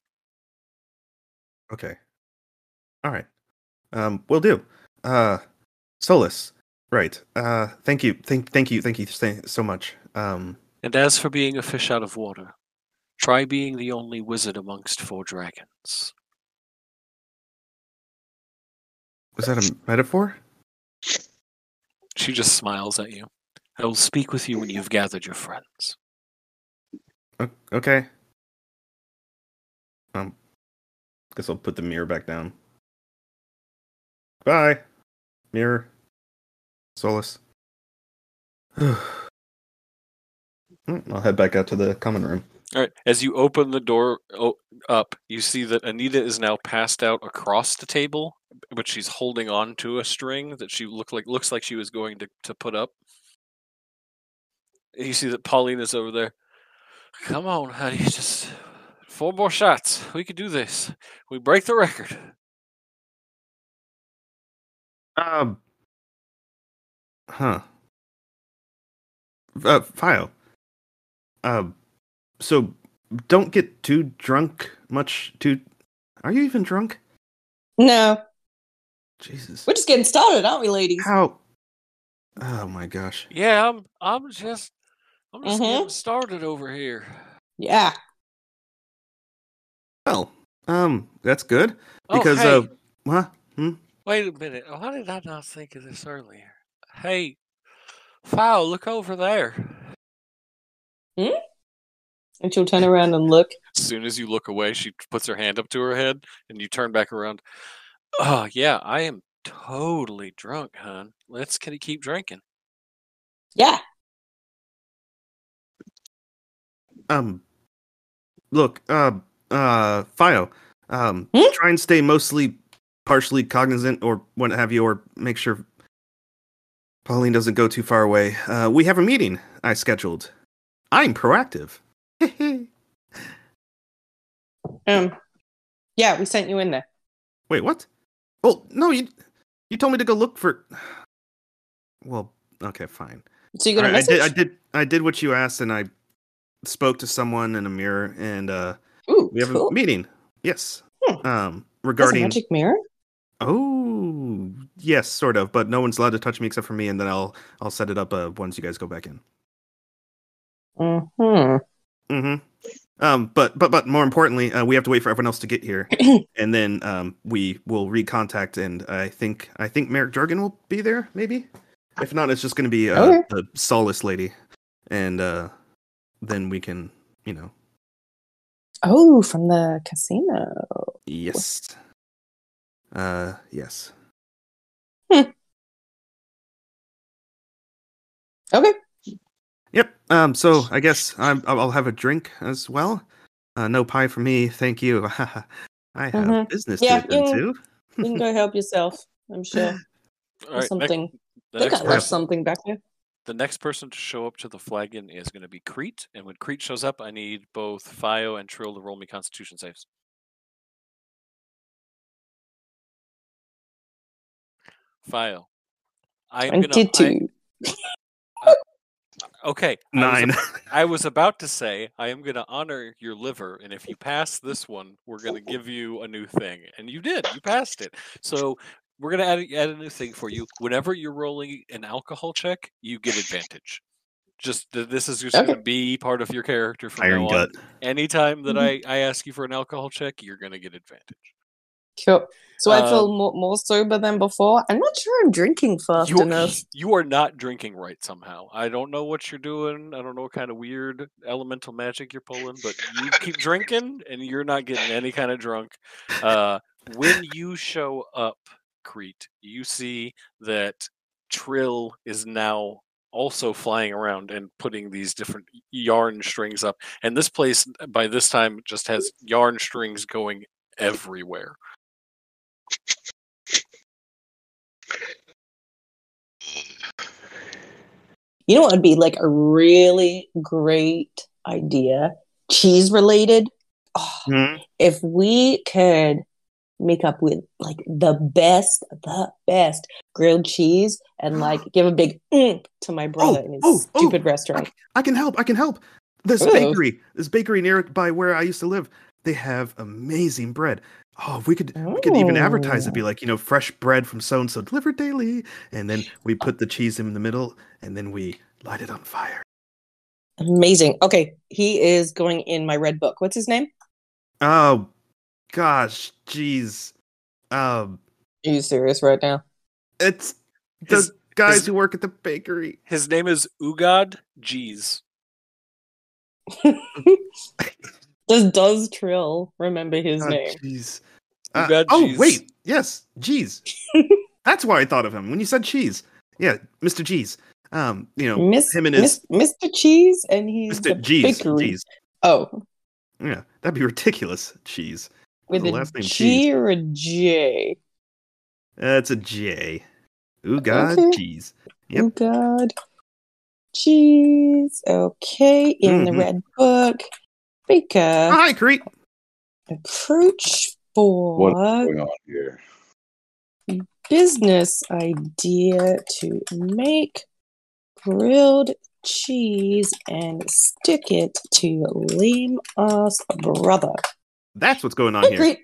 Okay. All right. Um, will do. Uh, Solus. Right. Uh, thank you. Thank, thank you. Thank you so much. Um, And as for being a fish out of water, try being the only wizard amongst four dragons. was that a metaphor? She just smiles at you. I will speak with you when you've gathered your friends. Okay. Um, guess I'll put the mirror back down. Bye, mirror. Solus. Hmm, I'll head back out to the common room. All right. As you open the door up, you see that Anita is now passed out across the table, but she's holding on to a string that she look like looks like she was going to, to put up. You see that Pauline is over there. Come on, honey, just four more shots. We can do this. We break the record. Um. Huh. Uh, Fio. Um. So, don't get too drunk. Much too. Are you even drunk? No, Jesus. we're just getting started, aren't we, ladies? How? Oh my gosh. Yeah, I'm. I'm just. I'm just Mhm. getting started over here. Yeah. Well, um, that's good Oh, because hey, uh, what? Hmm? wait a minute. Why did I not think of this earlier? Hey, Foul, look over there. Hmm? And she'll turn around and look. As soon as you look away, she puts her hand up to her head, and you turn back around. Oh yeah, I am totally drunk, hon. Let's can keep drinking. Yeah. Um, look, uh, uh, Fio, um, Hmm? try and stay mostly partially cognizant or what have you, or make sure Pauline doesn't go too far away. Uh, we have a meeting I scheduled. I'm proactive. Um. Yeah, we sent you in there. Wait, what? Well, no, you you told me to go look for. Well, okay, fine. So you got a Alright, I did, I did, I did what you asked, and I spoke to someone in a mirror, and uh, Ooh, we have cool. a meeting. Yes. Hmm. Um, regarding magic mirror. oh yes, sort of, but no one's allowed to touch me except for me, and then I'll I'll set it up uh, once you guys go back in. Hmm. Mm-hmm. Um, but but but more importantly, uh, we have to wait for everyone else to get here, and then um, we will recontact. And I think I think Merrick Drogan will be there, maybe. If not, it's just going to be uh, Okay. the Solace lady, and uh, then we can, you know, Oh, from the casino. yes, uh, yes. Okay. Yep. Um. So I guess I'm, I'll have a drink as well. Uh, no pie for me, thank you. I have Mhm. business Yeah, to attend you- to. You can go help yourself. I'm sure. All There's right, next, something. the, I think next I left person, something back there. the next person to show up to the flagon is going to be Crete, and when Crete shows up, I need both Fio and Trill to roll me Constitution saves. Fio, I'm gonna. I- Twenty-two. okay, I was Nine. I was about to say I am going to honor your liver, and if you pass this one, we're going to give you a new thing, and you did. You passed it. So we're going to add a- add a new thing for you. Whenever you're rolling an alcohol check, you get advantage. Just th- this is just going to be part of your character from Iron now gut. on. Anytime that Mhm. I I ask you for an alcohol check, you're going to get advantage. Cool. So I feel more, more sober than before. I'm not sure I'm drinking fast You, enough. you are not drinking right somehow. I don't know what you're doing. I don't know what kind of weird elemental magic you're pulling, but you keep drinking and you're not getting any kind of drunk. Uh, when you show up, Crete, you see that Trill is now also flying around and putting these different yarn strings up. And this place, by this time, just has yarn strings going everywhere. You know what would be like a really great idea? Cheese related. Oh, Hmm? if we could make up with like the best, the best grilled cheese and like give a big mm to my brother in his oh, oh, stupid restaurant. I can help. I can help. This Ooh. bakery, this bakery nearby where I used to live, they have amazing bread. Oh, if we could, we could even advertise it, be Oh. like, you know, fresh bread from so and so delivered daily, and then we put the cheese in the middle, and then we light it on fire. Amazing. Okay, he is going in my red book. What's his name? Oh, gosh, jeez. Um, Are you serious right now? it's the His- guys his- who work at the bakery. His name is Ugad Jeez. Does Does Trill remember his God, name? Jeez. Uh, got oh cheese. wait, yes, Jeez. That's why I thought of him when you said cheese. Yeah, Mr. Cheese. Um, you know, Miss, him and his Miss, Mr. Cheese, and he's Mr. the Jeez. bakery. Oh, Yeah, that'd be ridiculous. Cheese. with the a last name G or a J? That's a J. Ooh, God, Okay. cheese. Yep. Oh God. Cheese. Okay, in the Mhm. red book. Baker. Oh, hi, Crete. Approach for What's going on here? business idea to make grilled cheese and stick it to lame ass brother. That's what's going on Hey, here. Crete.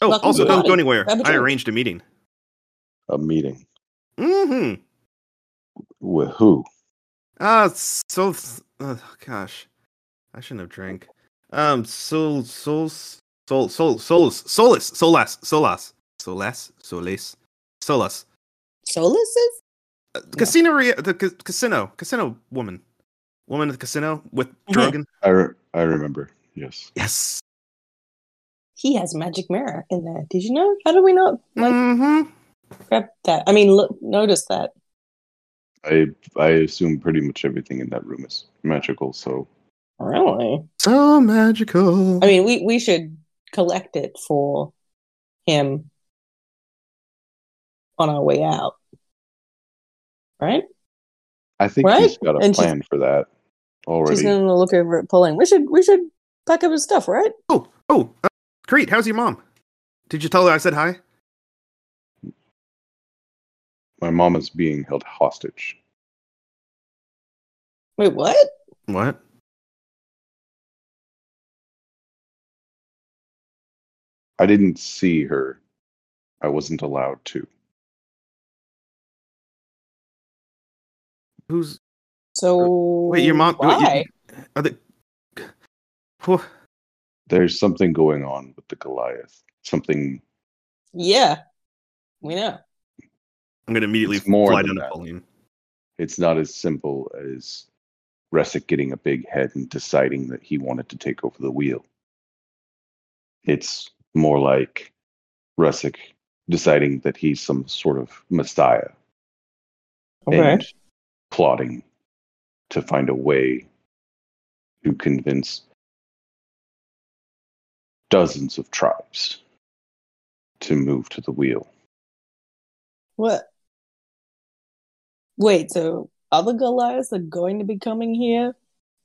Oh, Welcome also, to don't the go anywhere. Grab a I drink. arranged a meeting. A meeting Mm-hmm. with who? Ah, so, uh, gosh, I shouldn't have drank. Um, sol, sol, sol, sol, solus, solus, solas, solas, solas, solis, solas. Soluses? Uh, Casino, rea- the ca- casino, casino woman, woman at the casino with Mhm. Drogan. I re- I remember. Yes. Yes. He has magic mirror in there. Did you know? How do we not like Mm-hmm. grab that? I mean, look, notice that. I I assume pretty much everything in that room is magical. So Really? So magical. I mean, we we should collect it for him on our way out, right? I think Right? he's got a And plan for that already. She's gonna look over at Pauline. We should we should pack up his stuff, right? oh, oh, uh, Crete, how's your mom? Did you tell her I said hi? My mom is being held hostage. Wait, what? What? I didn't see her. I wasn't allowed to. Who's So wait? Your mom? wait, you- Why? are they? Whew. There's something going on with the Goliath. Something Yeah, we know. I'm gonna immediately It's more fly than down to that. Pauline. it's not as simple as Resic getting a big head and deciding that he wanted to take over the wheel. It's more like Resic deciding that he's some sort of messiah Okay. and plotting to find a way to convince dozens of tribes to move to the wheel. What? Wait, so other Goliaths are going to be coming here?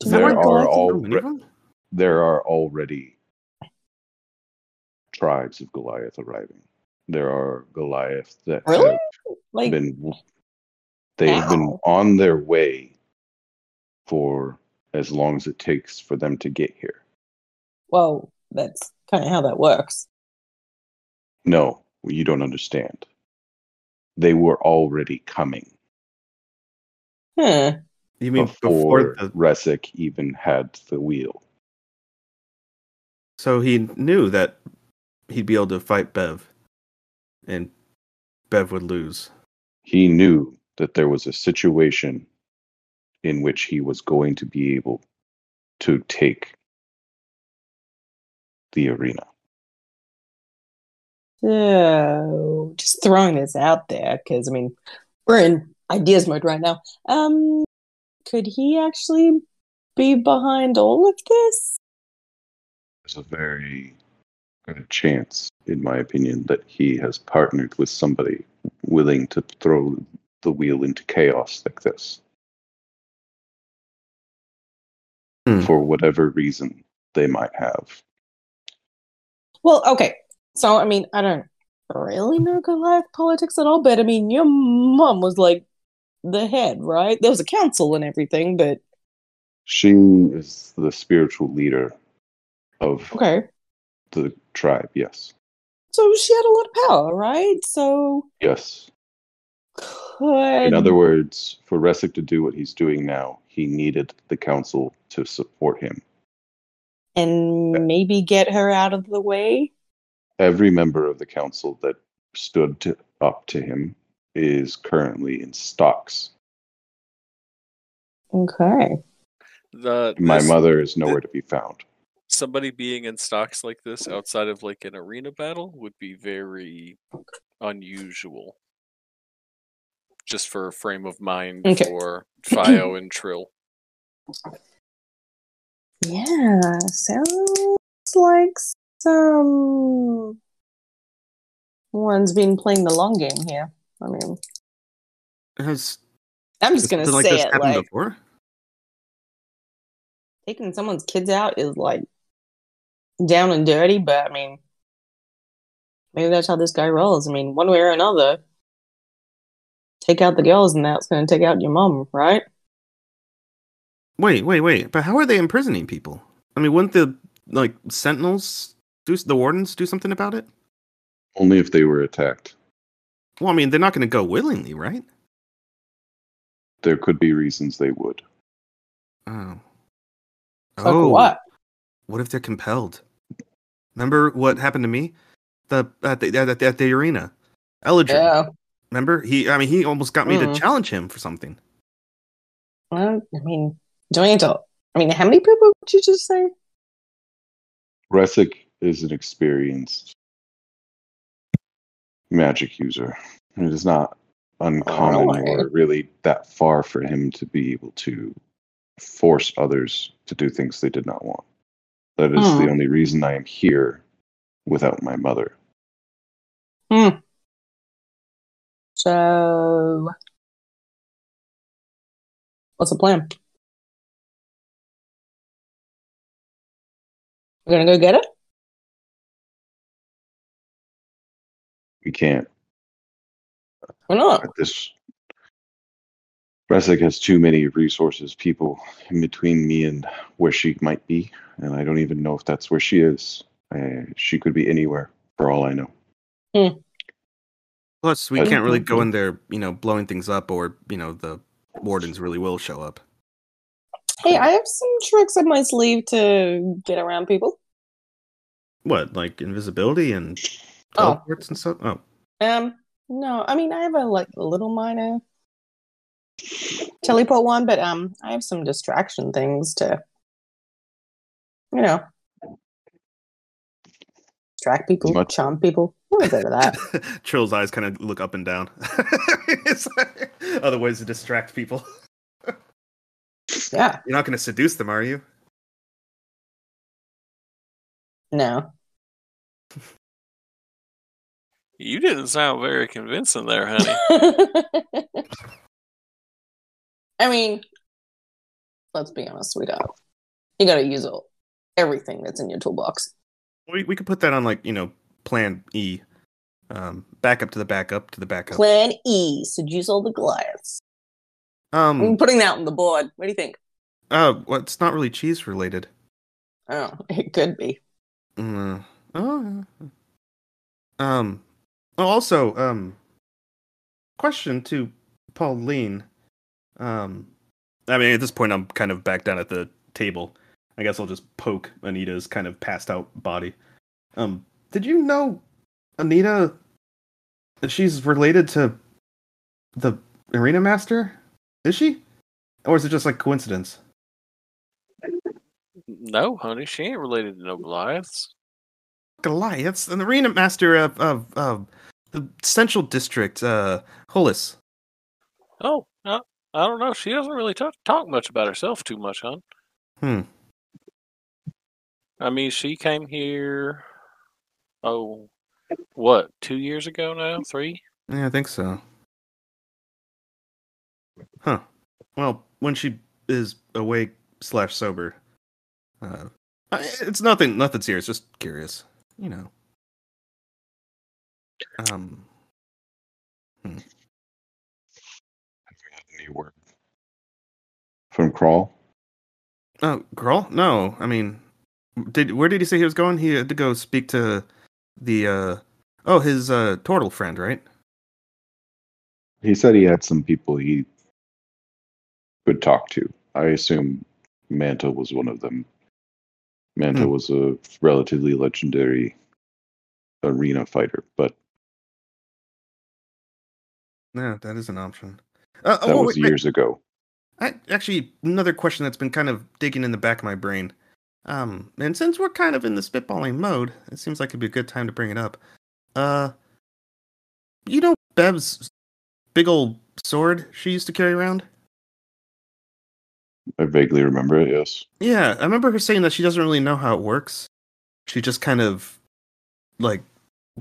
to There are Goliath? all- So many of them? there are already tribes of Goliath arriving. There are Goliaths that Really? have like been they've been on their way for as long as it takes for them to get here. well, that's kind of how that works. No, you don't understand. They were already coming Huh. You mean before, before the? Resic even had the wheel. So he knew that he'd be able to fight Bev, and Bev would lose. He knew that there was a situation in which he was going to be able to take the arena. So, just throwing this out there because I mean, we're in ideas mode right now. Um, could he actually be behind all of this? There's a very good chance, in my opinion, that he has partnered with somebody willing to throw the wheel into chaos like this. Hmm. For whatever reason they might have. Well, okay. So, I mean, I don't really know Goliath politics at all, but I mean, your mom was like the head, right? There was a council and everything, but She is the spiritual leader of okay. the tribe, yes. So she had a lot of power, right? So Yes. could In other words, for Resic to do what he's doing now, he needed the council to support him. and maybe get her out of the way. Every member of the council that stood to, up to him is currently in stocks. Okay. The My this- mother is nowhere to be found. somebody being in stocks like this outside of like an arena battle would be very unusual. Just for a frame of mind Okay. for Fio and Trill. Yeah, sounds like some one's been playing the long game here. I mean, Has I'm just gonna something like say this it happened like before? taking someone's kids out is like down and dirty, but I mean, maybe that's how this guy rolls. I mean, one way or another, take out the girls, and that's gonna take out your mom, right? Wait, wait, wait. But how are they imprisoning people? I mean, wouldn't the like sentinels do the wardens do something about it? Only if they were attacked. Well, I mean, they're not going to go willingly, right? There could be reasons they would. Oh. Like oh, what? What if they're compelled? Remember what happened to me? The at the at the, at the arena, Eladrin. Yeah. Remember he? I mean, he almost got me Mhm. to challenge him for something. Well, I mean, do I need to? I mean, how many people would you just say? Resic is an experienced magic user. It is not uncommon Alright. or really that far for him to be able to force others to do things they did not want. That is Hmm. the only reason I am here without my mother. Hmm. So, what's the plan? We're gonna go get it. We can't. We're not. This Resic has too many resources, people in between me and where she might be, and I don't even know if that's where she is. Uh, she could be anywhere. for all I know. Plus, we I- can't really go in there, you know, blowing things up, or you know, the wardens really will show up. Hey, I have some tricks up my sleeve to get around people. What, like invisibility and Oh. teleports and stuff? Oh, Um, no, I mean I have a like a little minor teleport one, but um, I have some distraction things to, you know, distract people, Much- charm people. What was of that? Trill's eyes kind of look up and down. Like- Other ways to distract people. Yeah, You're not going to seduce them, are you? no. You didn't sound very convincing there, honey. I mean, let's be honest, sweetheart. You gotta use all, everything that's in your toolbox. We we could put that on like you know Plan E, um, backup to the backup to the backup. Plan E, seduce all the Goliaths. I'm Um, putting that on the board. What do you think? uh, well, it's not really cheese related. Oh, it could be. Mm, oh, um, also, um, question to Pauline. Um, I mean, at this point, I'm kind of back down at the table. I guess I'll just poke Anita's kind of passed out body. Um, did you know Anita? That she's related to the arena master. Is she, or is it just like coincidence? no, honey, she ain't related to no Goliaths. Goliaths, an arena master of of, of the central district, uh, Hollis. Oh, I, I don't know. She doesn't really talk, talk much about herself too much, hon. Hmm. I mean, she came here. Oh, what? Two years ago now? Three? Yeah, I think so. Huh. Well, when she is awake slash sober, uh, it's nothing, nothing serious. Just curious, you know. Um. Have you had any word from Crawl? Oh, girl? No, I mean, did where did he say he was going? He had to go speak to the uh oh his uh turtle friend, right? He said he had some people he could talk to. I assume Manta was one of them. Manta Hmm. was a relatively legendary arena fighter, but Yeah, that is an option. Uh, that oh, was wait, wait. years ago. I, actually, another question that's been kind of digging in the back of my brain. Um, and since we're kind of in the spitballing mode, it seems like it'd be a good time to bring it up. Uh, you know Bev's big old sword she used to carry around? I vaguely remember it, yes. Yeah, I remember her saying that she doesn't really know how it works. She just kind of like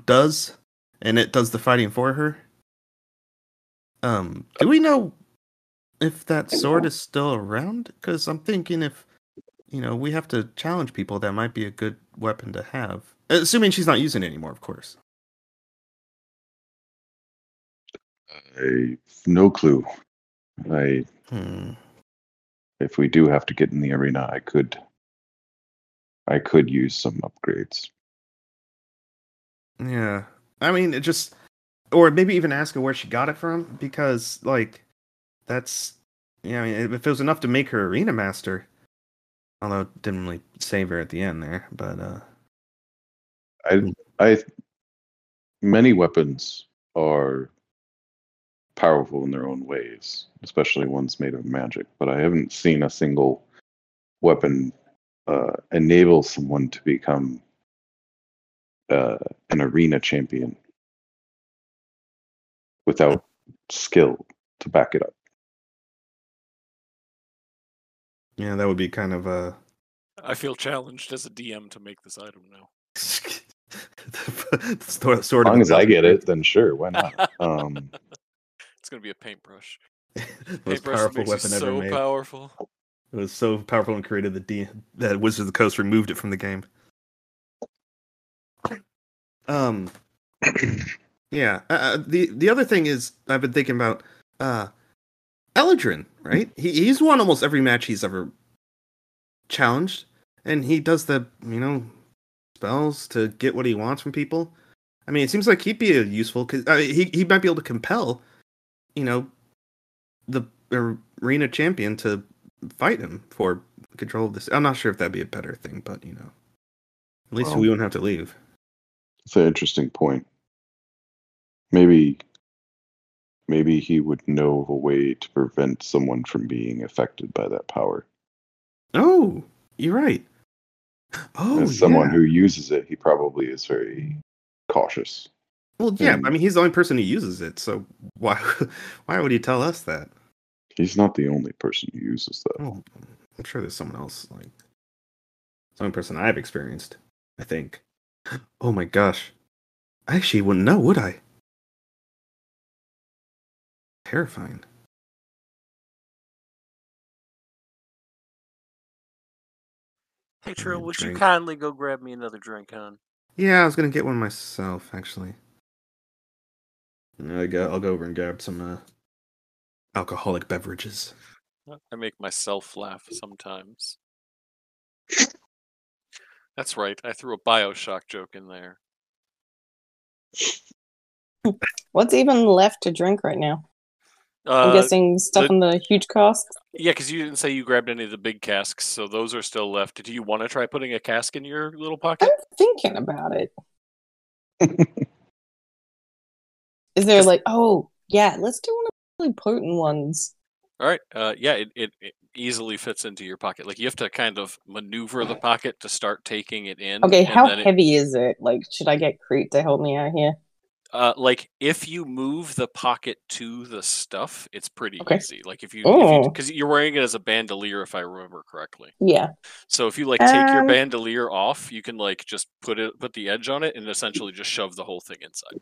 does, and it does the fighting for her. Um, do we know if that sword is still around? Because I'm thinking if you know we have to challenge people, that might be a good weapon to have. Assuming she's not using it anymore, of course. I no clue. I Hmm. if we do have to get in the arena, I could I could use some upgrades. Yeah. I mean, it just, or maybe even ask her where she got it from because, like, that's, I mean, if it was enough to make her arena master, although it didn't really save her at the end there, but, uh, I I many weapons are powerful in their own ways, especially ones made of magic, but I haven't seen a single weapon uh, enable someone to become uh, an arena champion without skill to back it up. yeah, that would be kind of, uh, I feel challenged as a DM to make this item now. the sword- As long as I get it, then sure, why not? Um, It's gonna be a paintbrush. Most powerful weapon ever so made. powerful. It was so powerful and created the D that Wizards of the Coast removed it from the game. Um, yeah. Uh, Uh, the the other thing is I've been thinking about uh, Eladrin. Right? He he's won almost every match he's ever challenged, and he does the you know spells to get what he wants from people. I mean, it seems like he'd be a useful because I mean, he he might be able to compel, you know, the arena champion to fight him for control of this. I'm not sure if that'd be a better thing, but you know, at least Well- we wouldn't have to leave. It's an interesting point. Maybe maybe he would know of a way to prevent someone from being affected by that power. Oh, you're right. Oh, As someone yeah. who uses it, he probably is very cautious. Well, yeah. and- I mean, he's the only person who uses it, so why why would he tell us that? He's not the only person who uses that. Oh, I'm sure there's someone else. Like, it's the only person I've experienced. I think. Oh my gosh, I actually wouldn't know, would I? Terrifying. Hey, Trill, need a would you drink. kindly go grab me another drink, hon? Yeah, I was gonna get one myself, actually. I go, I'll go over and grab some uh, alcoholic beverages. I make myself laugh sometimes. That's right. I threw a Bioshock joke in there. What's even left to drink right now? I'm Uh, guessing stuff the- in the huge casks. yeah, because you didn't say you grabbed any of the big casks, so those are still left. Do you want to try putting a cask in your little pocket? I'm thinking about it. Is there like, oh yeah, let's do one of the really potent ones. All right. Uh, yeah, it, it, it easily fits into your pocket. Like you have to kind of maneuver the pocket to start taking it in. Okay, how heavy is it? Like, should I get Crete to help me out here? Uh, like if you move the pocket to the stuff, it's pretty Okay. easy. Like if you, Oh. because you're wearing it as a bandolier, if I remember correctly. Yeah. So if you like take your Um, bandolier off, you can like just put it, put the edge on it, and essentially just shove the whole thing inside.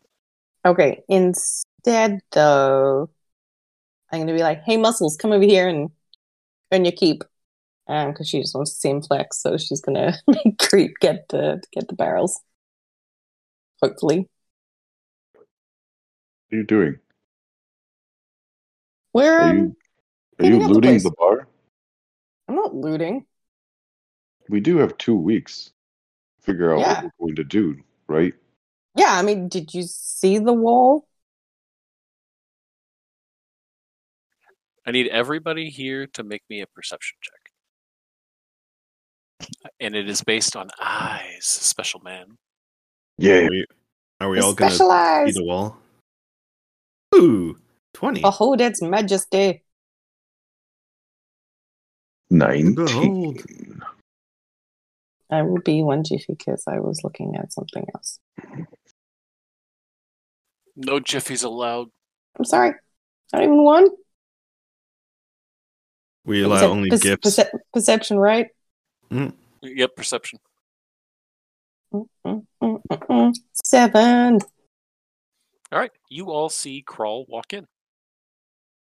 Okay. Instead, though, I'm gonna be like, "Hey, muscles, come over here and earn your keep." Um, because she just wants to see him flex, so she's gonna make Crete get the get the barrels. Hopefully, are you doing? Where are um, you are you up the looting the bar? I'm not looting. We do have two weeks to figure out Yeah. what we're going to do, right? Yeah, I mean, did you see the wall? I need everybody here to make me a perception check. And it is based on eyes, special man. Yeah. Are we, are we all gonna see the wall? Ooh, twenty. Behold its majesty. Nineteen. Behold. I will be one jiffy because I was looking at something else. No jiffies allowed. I'm sorry. Not even one. We allow Percep- only perce- gifts. perce- perception, right? Yep, perception. Mm, mm, mm, mm. Seven. All right, you all see Crawl walk in.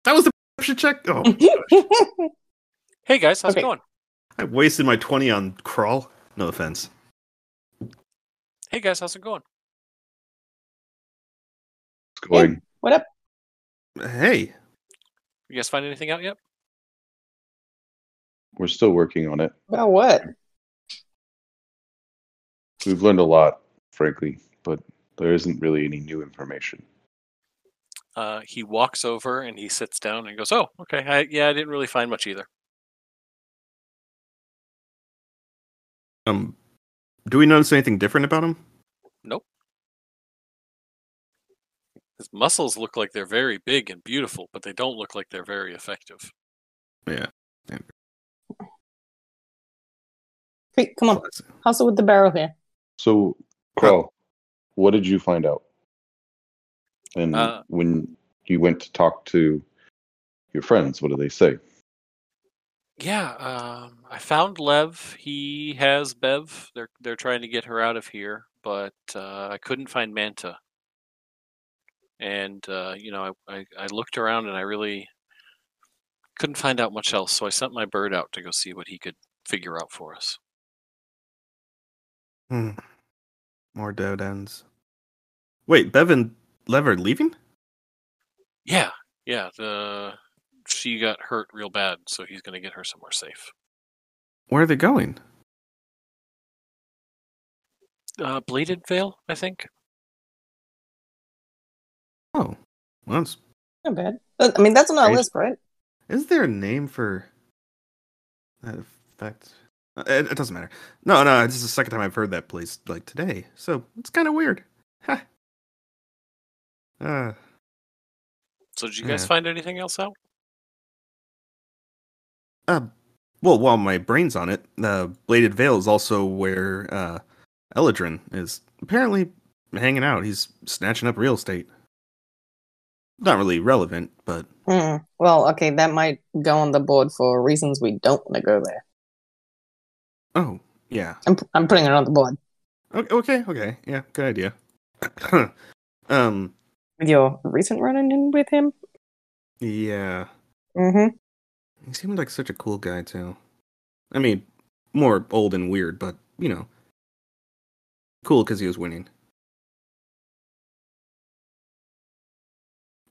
That was the perception check. Oh, gosh. Hey guys, how's Okay. it going? I wasted my twenty on Crawl. No offense. Hey guys, how's it going? It's going. what up? Hey, You guys find anything out yet? We're still working on it. About what? We've learned a lot, frankly, but there isn't really any new information. Uh, he walks over and he sits down and goes, "Oh, okay. I, yeah, I didn't really find much either. um, do we notice anything different about him? Nope. His muscles look like they're very big and beautiful, but they don't look like they're very effective. Yeah. Quick, come on. Hustle with the barrel here. So, Crawl, what did you find out? And Uh, when you went to talk to your friends, what did they say? Yeah, um, I found Lev. He has Bev. They're they're trying to get her out of here, but uh, I couldn't find Manta. And uh, you know, I, I I looked around and I really couldn't find out much else. So I sent my bird out to go see what he could figure out for us. Hmm. More dead ends. Wait, Bevan Lever leaving? Yeah, yeah. The she got hurt real bad, so he's going to get her somewhere safe. Where are they going? Uh, Bladed Veil, I think. Oh, well, that's, Not bad. I mean, that's on our list, right? is there a name for that effect? Uh, It, it doesn't matter. No, no, this is the second time I've heard that place like today, so it's kind of weird. Ha. Uh, So did you guys Yeah. find anything else out? uh, well, while my brain's on it, uh, Bladed Veil is also where uh, Eladrin is apparently hanging out. He's snatching up real estate. Not really relevant, but Hmm. Well, okay, that might go on the board for reasons we don't want to go there. oh yeah, I'm, I'm putting it on the board. okay, okay, okay. yeah, good idea. um, With your recent run in with him? yeah, Mm-hmm. he seemed like such a cool guy too. I mean, more old and weird, but you know, cool because he was winning.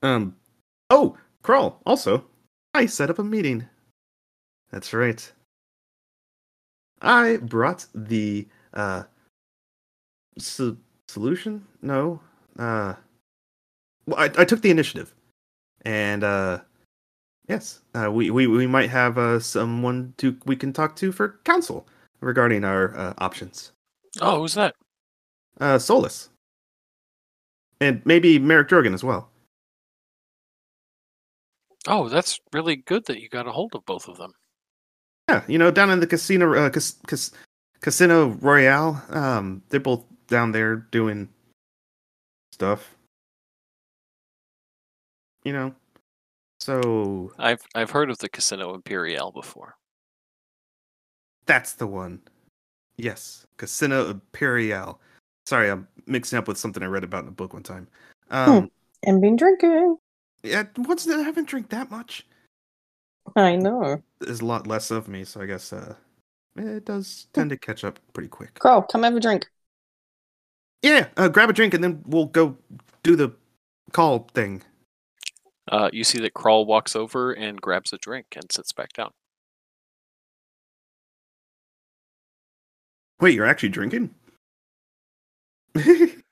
Um, oh, Crawl, also, I set up a meeting. That's right. I brought the, uh, so- solution? No. Uh, well, I, I took the initiative. And, uh, yes, uh, we, we, we might have, uh, someone to, we can talk to for counsel regarding our, uh, options. Oh, who's that? Uh, Solus. And maybe Merrick Drogan as well. Oh, that's really good that you got a hold of both of them. Yeah, you know, down in the casino, uh, cas- cas- Casino Royale, um, they're both down there doing stuff. You know, so I've I've heard of the Casino Imperial before. that's the one. Yes, Casino Imperial. Sorry, I'm mixing up with something I read about in a book one time. Um, And been drinking. yeah, once I haven't drank that much. I know. There's a lot less of me, so I guess uh, it does tend to catch up pretty quick. Crawl, come have a drink. Yeah, uh, grab a drink and then we'll go do the call thing. Uh, you see that Crawl walks over and grabs a drink and sits back down. Wait, you're actually drinking?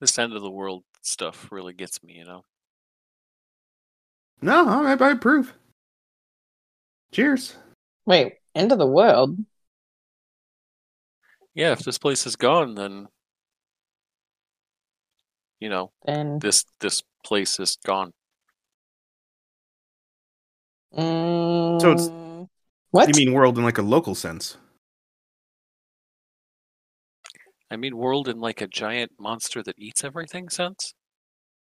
This end of the world stuff really gets me, you know. no, I, I approve. Cheers. Wait, end of the world? Yeah, if this place is gone, then you know Then. this this place is gone. Mm, So it's- What? You mean world in like a local sense? I mean, world in like a giant monster that eats everything sense.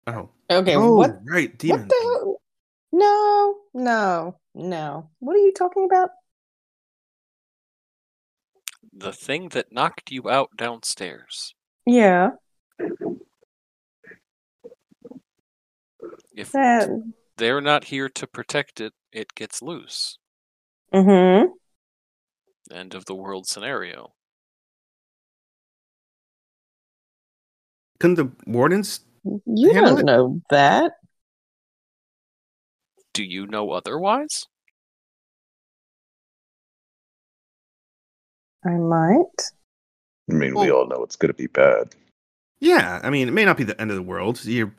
Oh. okay, oh, what? right, demon. What the hell? No, no, no. What are you talking about? The thing that knocked you out downstairs. Yeah, If that. they're not here to protect it, it gets loose. Mm-hmm. End of the world scenario. Couldn't the wardens? You don't it. know that. Do you know otherwise? I might. I mean, we all know it's going to be bad. Yeah, I mean, it may not be the end of the world. You're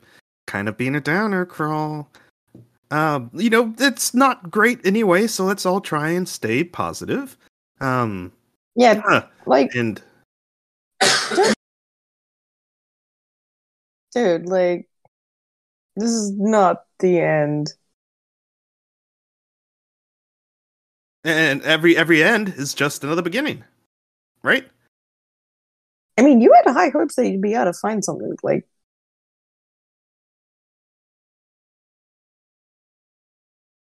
kind of being a downer, Crawl. Um, you know, it's not great anyway, so let's all try and stay positive. Um, Yeah, like, and dude, like, this is not the end. and every every end is just another beginning, right? I mean, you had high hopes that you'd be able to find something like.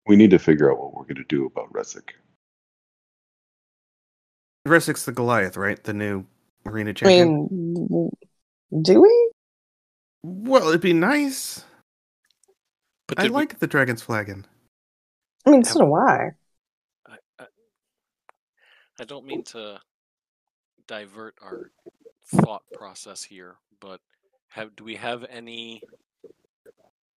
We need to figure out what we're going to do about Resic. Resic's the Goliath, right? The new arena I champion. mean, do we? well, it'd be nice. But I did we- like the dragon's flagon. I mean, so do I. I, I, I don't mean to divert our thought process here, but have do we have any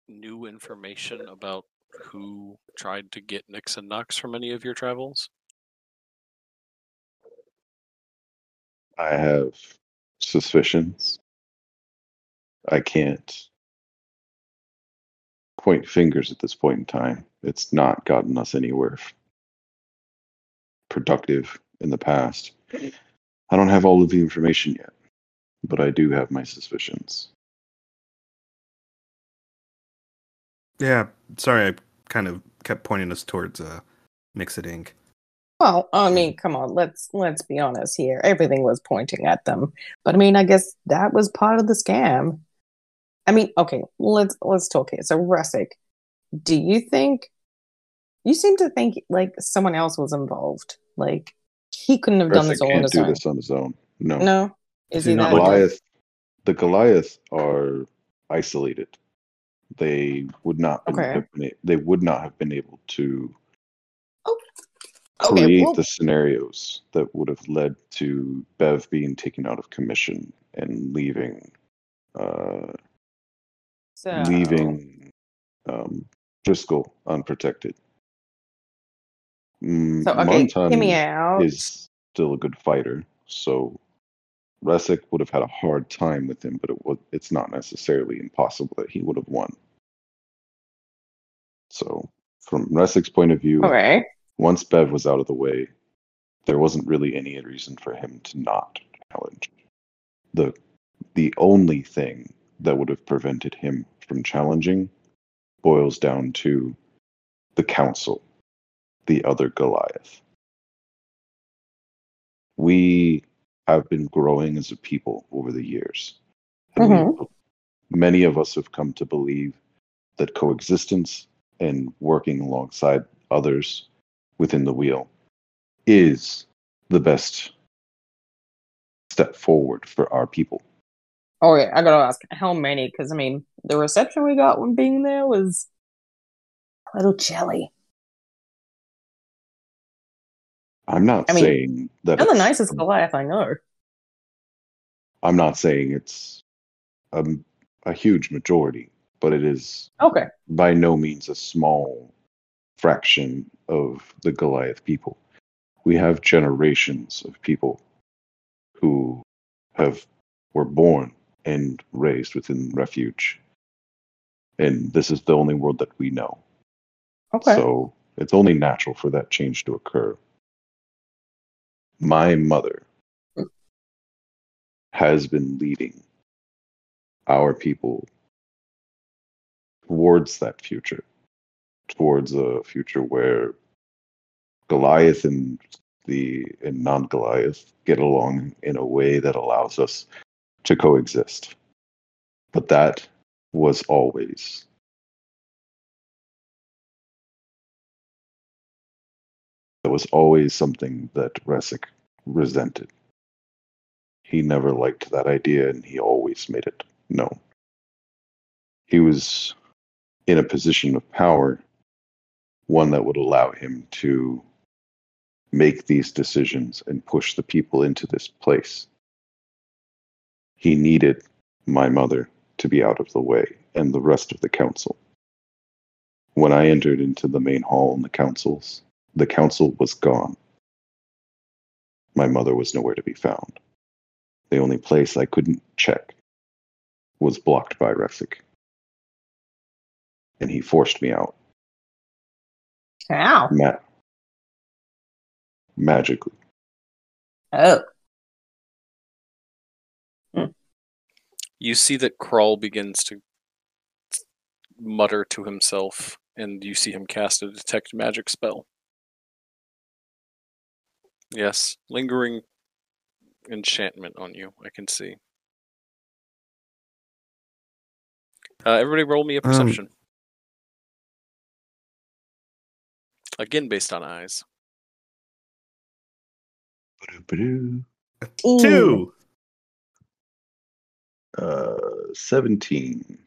new information about who tried to get Nix and Knox from any of your travels? I have suspicions. I can't point fingers at this point in time. It's not gotten us anywhere productive in the past. I don't have all of the information yet, but I do have my suspicions. Yeah, sorry, I kind of kept pointing us towards uh, Mixit Ink. Well, I mean, come on, let's let's be honest here. Everything was pointing at them. But I mean, I guess that was part of the scam. I mean, okay, let's let's talk here. So Russick, do you think you seem to think like someone else was involved? Like he couldn't have done this all on can't his do own. this on his own. No. No? Is Is he he that not Goliath the Goliath are isolated. They would not Okay. have been, they would not have been able to Okay, create well- the scenarios that would have led to Bev being taken out of commission and leaving uh, So leaving um, Driscoll unprotected. Mm, So okay, Montan is still a good fighter, so Resic would have had a hard time with him, but it was it's not necessarily impossible that he would have won. So from Resic's point of view, Okay. once Bev was out of the way, there wasn't really any reason for him to not challenge. The the only thing that would have prevented him from challenging boils down to the council, the other Goliath. We have been growing as a people over the years. And we- many of us have come to believe that coexistence and working alongside others within the wheel is the best step forward for our people. Oh yeah, I gotta ask how many? Because I mean, the reception we got when being there was a little chilly. I'm not I mean, saying that You're the nicest Goliath I know. I'm not saying it's a, a huge majority, but it is Okay. by no means a small fraction of the Goliath people. We have generations of people who have were born and raised within refuge. And this is the only world that we know. Okay. So it's only natural for that change to occur. My mother has been leading our people towards that future, towards a future where Goliath and the and non-Goliath get along in a way that allows us to coexist. But that was always that was always something that Resic resented. He never liked that idea and he always made it known. He was in a position of power, one that would allow him to make these decisions and push the people into this place. He needed my mother to be out of the way and the rest of the council. When I entered into the main hall in the councils, the council was gone. My mother was nowhere to be found. The only place I couldn't check was blocked by Resic. And he forced me out. How? Ma- magically. Oh. You see that Crawl begins to mutter to himself, and you see him cast a detect magic spell. Yes, lingering enchantment on you, I can see. Uh, everybody roll me a Um, Again, based on eyes. Ba-doo. Two. Uh, 17.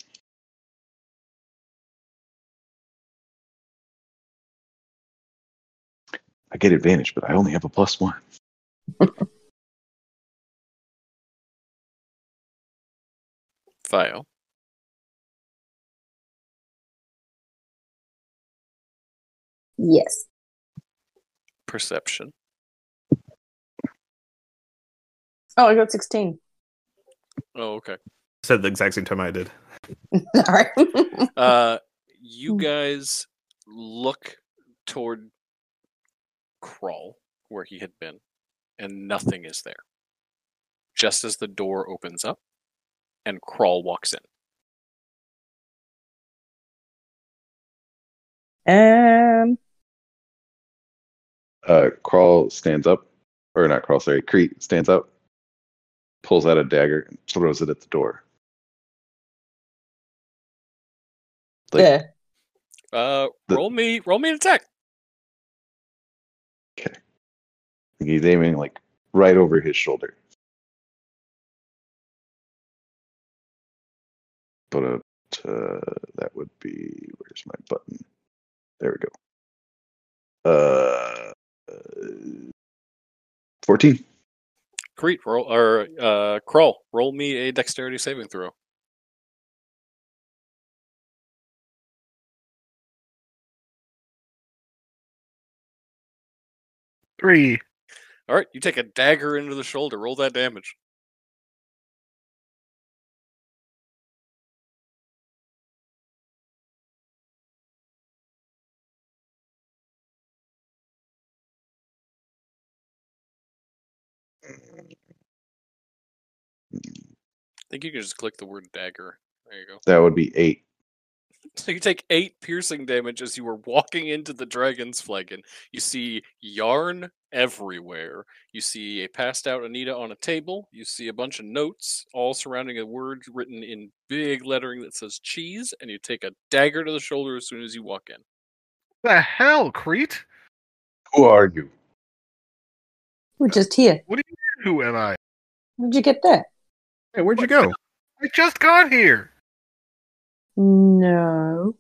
I get advantage, but I only have a plus one. Theo. Yes. Perception. Oh, I got 16. Oh, okay. Said the exact same time I did. All right. Uh, you guys look toward Crawl, where he had been, and nothing is there. Just as the door opens up, and Crawl walks in. Um, Uh, Crawl stands up, or not Crawl, sorry, Crete stands up, pulls out a dagger, and throws it at the door. Like, yeah. Uh, The- roll me, roll me an attack. Okay. He's aiming like right over his shoulder. But uh, uh, that would be where's my button? There we go. Uh, uh, fourteen. Crete, roll or uh, Crawl, roll me a dexterity saving throw. Three. All right, you take a dagger into the shoulder. Roll that damage. Think you can just click the word dagger. There you go. That would be eight. So you take eight piercing damage as you were walking into the dragon's flagon. You see yarn everywhere. You see a passed out Anita on a table. You see a bunch of notes, all surrounding a word written in big lettering that says cheese. And you take a dagger to the shoulder as soon as you walk in. The hell, Crete? Who are you? We're just here. What do you mean, Who am I? Where'd you get that? Hey, where'd you go? I just got here. No.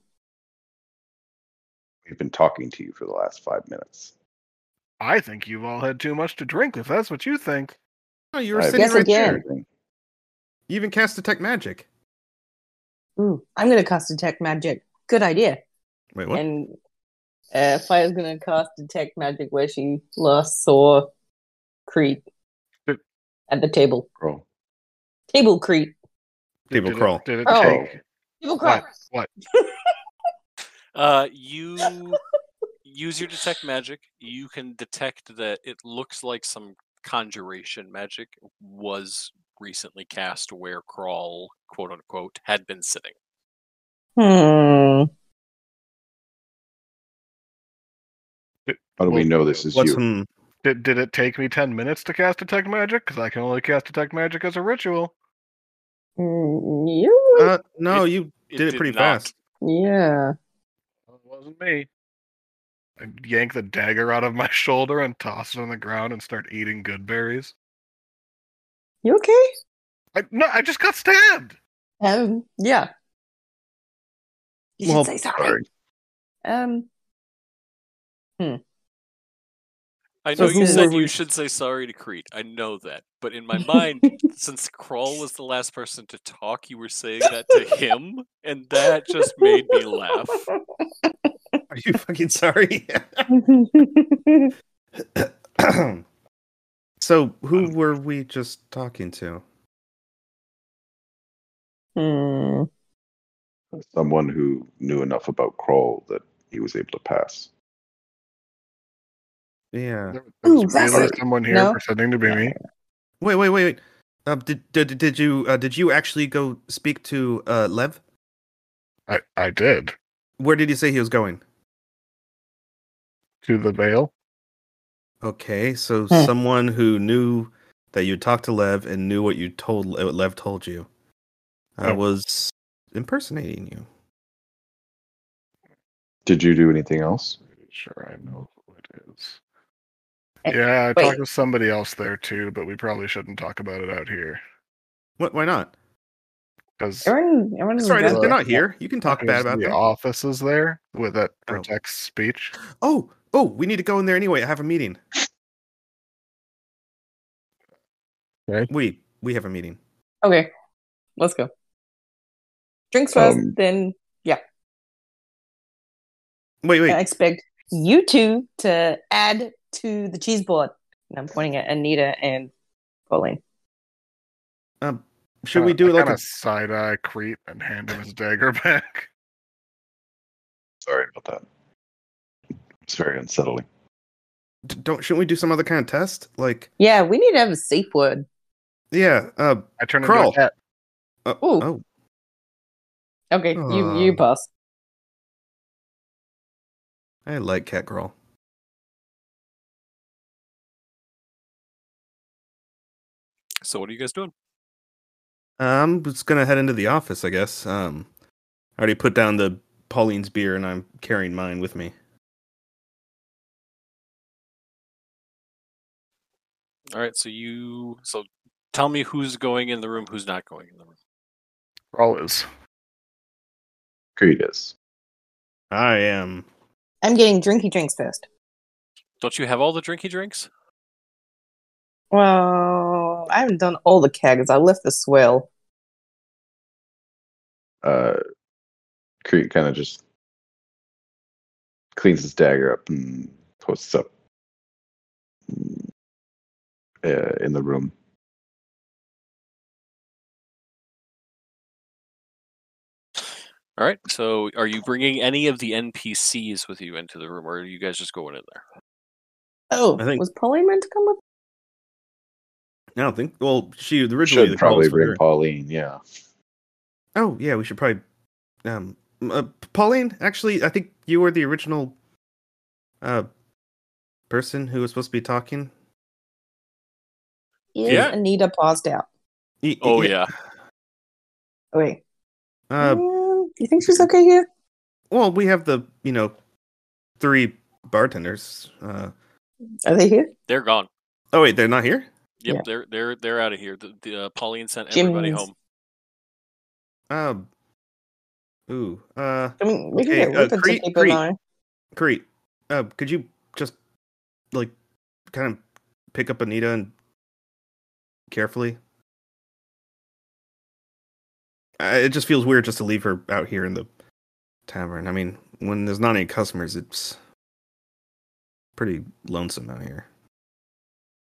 We've been talking to you for the last five minutes. I think you've all had too much to drink, if that's what you think. Oh, you were I've sitting right again. there. You even cast detect magic. Ooh, I'm gonna cast detect magic. Good idea. Wait, what? And uh, Fio's gonna cast detect magic where she last saw Crete But- at the table. Crawl. Table creep. Table did crawl. It, did it Oh. take? Table crawl. What? Uh, you use your detect magic. You can detect that it looks like some conjuration magic was recently cast where Crawl, quote unquote, had been sitting. Hmm. How do we know this is What's you? some? Did, did it take me 10 minutes to cast Detect Magic? Because I can only cast Detect Magic as a ritual. Mm, You? Uh, no, you It did it pretty not. fast. Yeah. Well, it wasn't me. I yank the dagger out of my shoulder and toss it on the ground and start eating good berries. You okay? I, no, I just got stabbed. Um. Yeah. You Well, should say sorry. Sorry. Um. I So know you said you should say sorry to Crete. I know that. But in my mind, since Crawl was the last person to talk, you were saying that to him, and that just made me laugh. Are you fucking sorry? so, who were we just talking to? hmm. Someone who knew enough about Crawl that he was able to pass. Yeah. There, there Ooh, really someone here No. pretending to be me. Wait, wait, wait, wait. Uh, did, did did you uh, did you actually go speak to uh, Lev? I, I did. Where did he say he was going? To the veil. Okay, so Hmm. someone who knew that you talked to Lev and knew what you told what Lev told you uh, Oh. was impersonating you. Did you do anything else? Sure, I know who it is. Yeah, I wait. talked to somebody else there too, but we probably shouldn't talk about it out here. What? Why not? Because Everyone, everyone Sorry, they're, good. not here. You can talk bad about the them. office is there with that Oh. protects speech. Oh, oh, we need to go in there anyway. I have a meeting. Okay. We we have a meeting. Okay, let's go. Drinks first, Um, then Wait, wait. I expect you two to add to the cheese board. And I'm pointing at Anita and Pauline. Um, should we do I like a side eye Crete and hand him his dagger back? sorry about that. It's very unsettling. D- don't shouldn't we do some other kind of test? Like, Yeah, we need to have a safe word. yeah, uh, I turn Crawl. into a cat. uh Ooh. oh, Okay, you you pass. I like cat crawl. So what are you guys doing? I'm just gonna head into the office, I guess. Um, I already put down the Pauline's beer, and I'm carrying mine with me. All right, so you so tell me who's going in the room, who's not going in the room. Crawl is. Crete is. I am. I'm getting drinky drinks first. Don't you have all the drinky drinks? Well, I haven't done all the kegs. I left the swill. Uh, Crete kind of just cleans his dagger up and posts up uh, in the room. All right, so are you bringing any of the NPCs with you into the room, or are you guys just going in there? Oh, I think- was Polly meant to come with? I don't think. Well, she originally Should the call probably bring her. Pauline. Yeah. Oh yeah, we should probably. Um, uh, Pauline, actually, I think you were the original. Uh, person who was supposed to be talking. Is Yeah. Anita paused out? Y- Oh yeah, Oh, wait. Uh, Mm, you think she's okay here? well, we have the you know, three bartenders. Uh, Are they here? they're gone. oh wait, they're not here. Yep, Yeah. they're they're they're out of here. The, the uh, Pauline sent everybody Jim's- home. Um. Ooh. Uh. I mean, we can Okay, get uh, Crete- to Crete. Crete, uh, could you just like kind of pick up Anita and carefully? Uh, it just feels weird just to leave her out here in the tavern. I mean, when there's not any customers, it's pretty lonesome out here.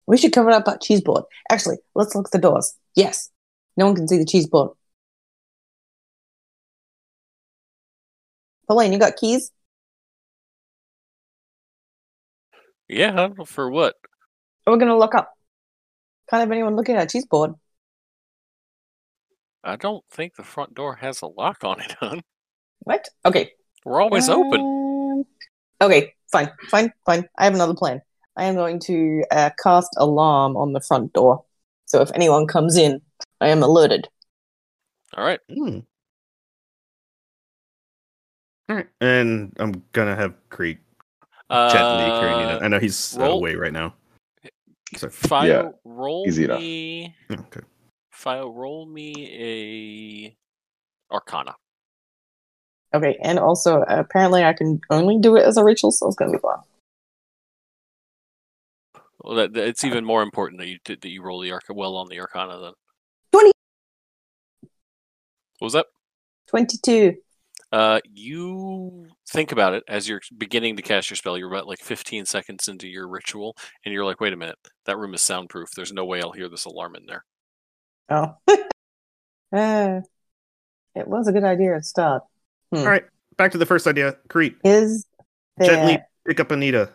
We should cover up that cheese board. Actually, let's look at the doors. Yes. No one can see the cheese board. Pauline, you got keys? Yeah, for what? We're gonna look up. Can't have anyone looking at a cheese board. I don't think the front door has a lock on it, hon. What? Okay. We're always open. Um, Okay, fine, fine, fine. I have another plan. I am going to uh, cast alarm on the front door. So if anyone comes in, I am alerted. All right. Hmm. All right, and I'm gonna have Crete gently carry Anita. Uh, I know he's uh, roll- away right now. So, Fio Yeah, roll easy enough. me. Okay. Fio roll me a Arcana. Okay, and also apparently I can only do it as a ritual, so it's gonna be fun. Well, that, that- it's even more important that you that you roll the arc well on the Arcana then. 20. What was that? Twenty-two. Uh, you think about it as you're beginning to cast your spell. You're about like 15 seconds into your ritual, and you're like, "Wait a minute, that room is soundproof. There's no way I'll hear this alarm in there." Oh. uh, it was a good idea at the start. Hmm. All right, back to the first idea. Crete, Is there... gently pick up Anita.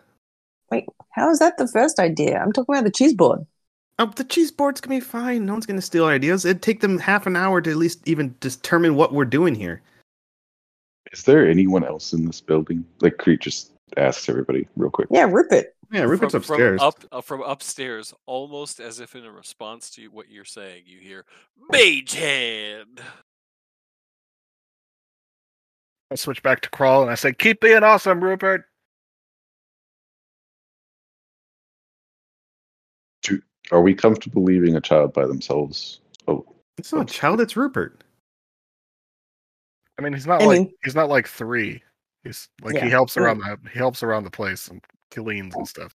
Wait, how is that the first idea? I'm talking about the cheese board. Oh, the cheese board's gonna be fine. No one's gonna steal our ideas. It'd take them half an hour to at least even determine what we're doing here. Is there anyone else in this building? Like Crete just asks everybody real quick. Yeah, Rupert. Yeah, Rupert's from, upstairs. From up uh, from upstairs, almost as if in a response to what you're saying, you hear Mage Hand. I switch back to crawl and I say, "Keep being awesome, Rupert." Are we comfortable leaving a child by themselves? Oh, It's not a child. It's Rupert. I mean, he's not I like mean- he's not like three. He's like he helps around the he helps around the place and cleans and stuff.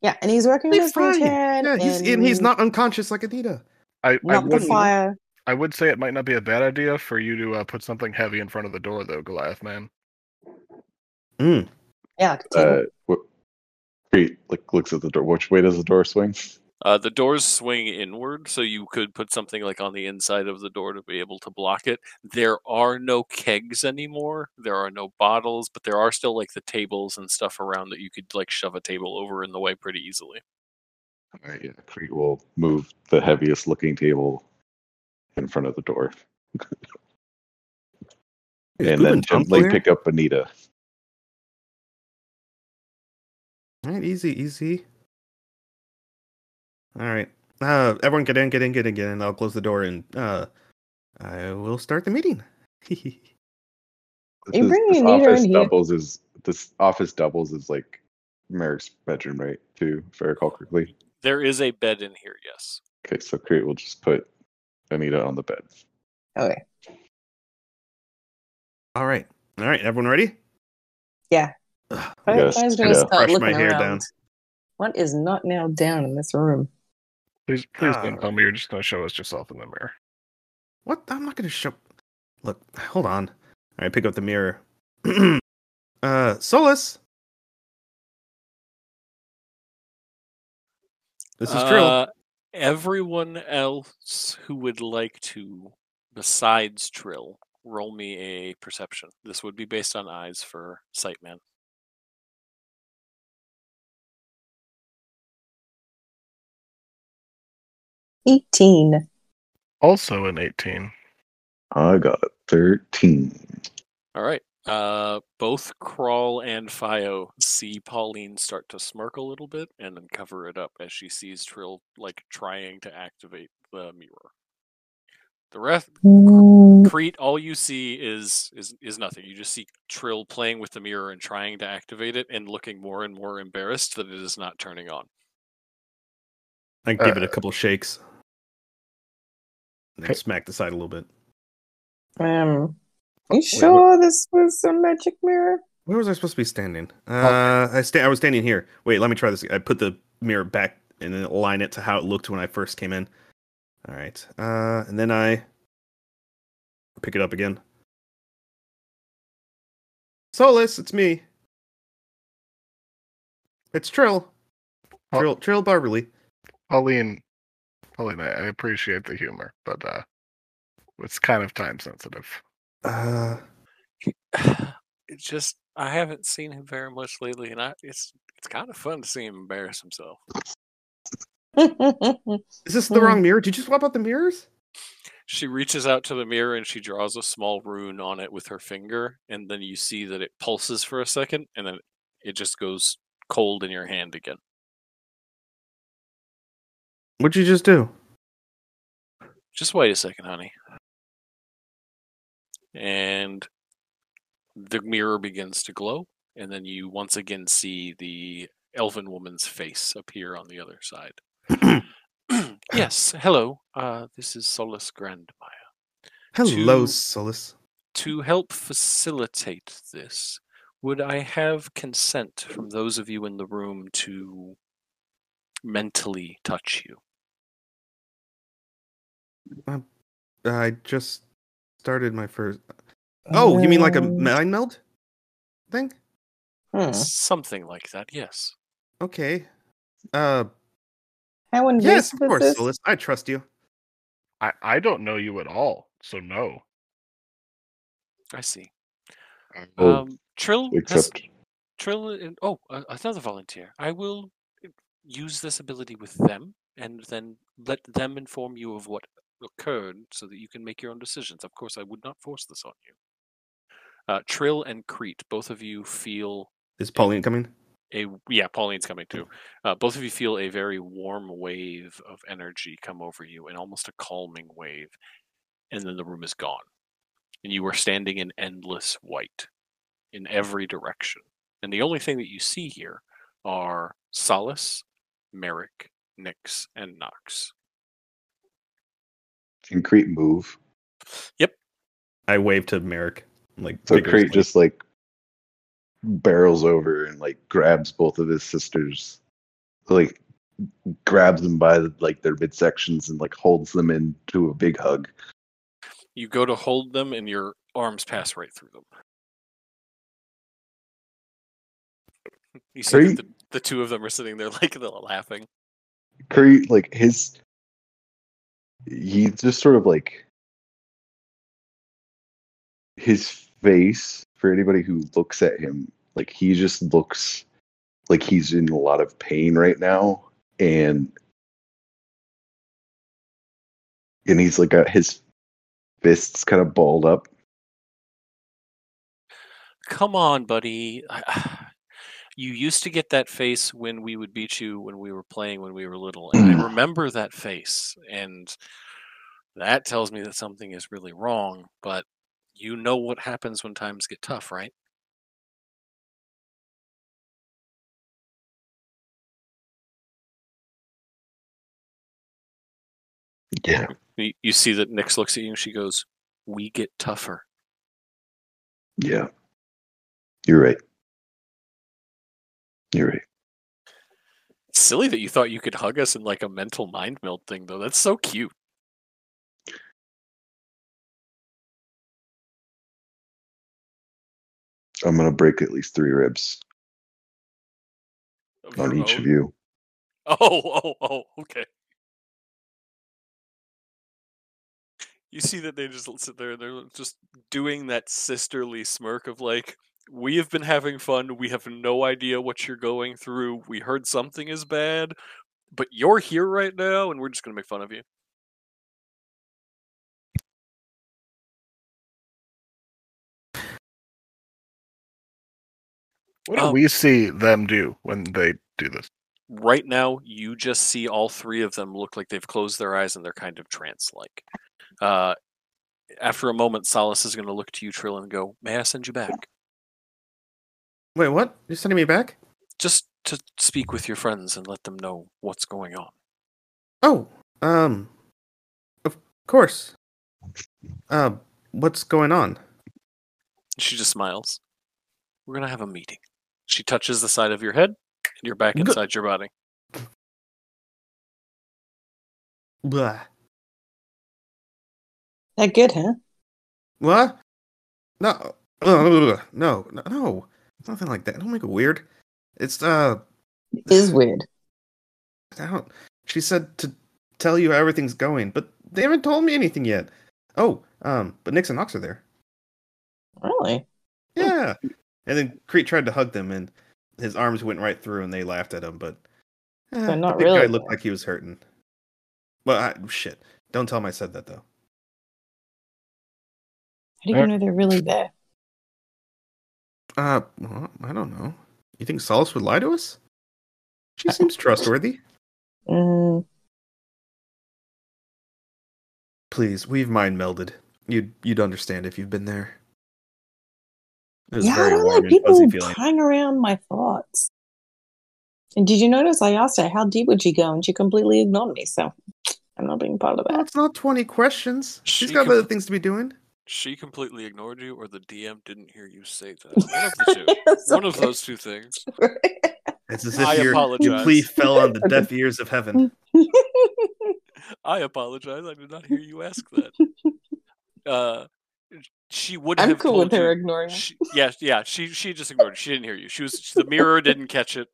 Yeah, and he's working on He's his fine. Yeah, he's and he's not unconscious like Anita. I I the would fire. I would say it might not be a bad idea for you to uh, put something heavy in front of the door, though, Goliath man. Mm. Yeah, the uh, what? Crete like looks at the door. Which way does the door swing? Uh, the doors swing inward, so you could put something like on the inside of the door to be able to block it. There are no kegs anymore. There are no bottles, but there are still like the tables and stuff around that you could like shove a table over in the way pretty easily. All right, yeah. Crete will move the heaviest looking table in front of the door, and then gently clear? pick up Anita. All right, easy, easy. All right. Uh, everyone get in, get in, get in, get in. I'll close the door and uh, I will start the meeting. This You is- this office doubles is this office doubles is like Merrick's bedroom, right? Too, if I recall correctly. There is a bed in here, yes. Okay, so Crete will just put Anita on the bed. Okay. All right. All right. Everyone ready? Yeah. Ugh, I, I was going to yeah. start Brush looking my hair around. down. What is not nailed down in this room? Please, please don't Ah. tell me you're just going to show us yourself in the mirror. What? I'm not going to show. Look, hold on. All right, pick up the mirror. uh, Solus. This is Trill. Uh, everyone else who would like to, besides Trill, roll me a perception. This would be based on eyes for Sightman. Eighteen. Also an 18. I got thirteen. All right. Uh, both Crawl and Fio see Pauline start to smirk a little bit and then cover it up as she sees Trill like trying to activate the mirror. The rest, Crete, all you see is is is nothing. You just see Trill playing with the mirror and trying to activate it and looking more and more embarrassed that it is not turning on. I give it a uh, couple shakes. And then Okay. smack the side a little bit. Um, you sure this was a magic mirror? Where was I supposed to be standing? Uh, I sta- I was standing here. Wait, let me try this. I put the mirror back and then align it to how it looked when I first came in. All right. Uh, and then I pick it up again. Solus, it's me. It's Trill. Oh. Trill, Trill Barberly. Pauline, Pauline, I I appreciate the humor, but uh, it's kind of time sensitive. Uh, It's just I haven't seen him very much lately, and I it's it's kind of fun to see him embarrass himself. is this the Hmm. wrong mirror? Did you swap out the mirrors? She reaches out to the mirror and she draws a small rune on it with her finger, and then you see that it pulses for a second, and then it just goes cold in your hand again. What'd you just do? Just wait a second, honey. And the mirror begins to glow, and then you once again see the elven woman's face appear on the other side. yes, hello. Uh, this is Solus Grandmire. Hello, To- Solus. To help facilitate this, would I have consent from those of you in the room to mentally touch you? I just started my first. Oh, you mean like a Um, mind meld thing? hmm. Something like that, yes. Okay. Uh, How invasive yes, of course, this? Solus. I trust you. I, I don't know you at all, so no. I see. Oh, Um, Trill has, Trill. and- Oh, uh, another volunteer. I will uh, use this ability with them, and then let them inform you of what occurred, so that you can make your own decisions. Of course, I would not force this on you. Uh, Trill and Crete, both of you feel Is Pauline coming? a yeah. Pauline's coming too. Uh, both of you feel a very warm wave of energy come over you, and almost a calming wave, and then the room is gone, and you are standing in endless white in every direction. And the only thing that you see here are Solus, Merrick, Nix, and Knox. Can Crete move? Yep. I wave to Merrick. Like So Crete just like barrels over and like grabs both of his sisters, like grabs them by like their midsections and like holds them into a big hug. You go to hold them, and your arms pass right through them. You see the, the two of them are sitting there like they're laughing. Curry, like his, he just sort of like his face for anybody who looks at him, like he just looks like he's in a lot of pain right now, and and he's like got his fists kind of balled up. Come on, buddy. You used to get that face when we would beat you when we were playing when we were little, and I mm. remember that face, and that tells me that something is really wrong. But you know what happens when times get tough, right? Yeah. You, you see that Nix looks at you and she goes, "We get tougher." Yeah. You're right. You're right. It's silly that you thought you could hug us in like a mental mind meld thing, though. That's so cute. I'm gonna break at least three ribs Of on each own. of you. Oh, oh, oh, okay. You see that they just sit there and they're just doing that sisterly smirk of like, we have been having fun. We have no idea what you're going through. We heard something is bad, but you're here right now, and we're just going to make fun of you. What do Um, we see them do when they do this? Right now, you just see all three of them look like they've closed their eyes and they're kind of trance like. Uh, after a moment, Solus is going to look to you, Trill, and go, May I send you back? Wait, what? You're sending me back? just to speak with your friends and let them know what's going on. Oh, um, of course. Uh, what's going on? She just smiles. We're gonna have a meeting. She touches the side of your head, and you're back Good. inside your body. Blah. That good, huh? What? No, no, no, no, no. It's nothing like that. Don't make it weird. It's uh, It is weird. I don't. She said to tell you how everything's going, but they haven't told me anything yet. Oh, um, but Nix and Knox are there. Really? Yeah. And then Crete tried to hug them, and his arms went right through, and they laughed at him. But eh, They're not the big guy looked there. like he was hurting. Well, I, shit. Don't tell him I said that though. How do you know they're really there? Uh, well, I don't know. You think Solus would lie to us? She seems trustworthy. Mm, Please, we've mind melded. You'd you'd understand if you've been there. It was yeah, I very don't like people fuzzy feeling. prying around my thoughts. And did you notice I asked her how deep would she go, and she completely ignored me. So I'm not being part of Well, that. it's not twenty questions. She's She got com- other things to be doing. She completely ignored you, or the DM didn't hear you say that. One of the two. One of those two things. It's as if I your, your apologize. plea fell on the deaf ears of heaven. I apologize. I did not hear you ask that. Uh, she would I'm have cool with her you. ignoring. She, yeah, yeah. She she just ignored. it. She didn't hear you. She was the mirror didn't catch it.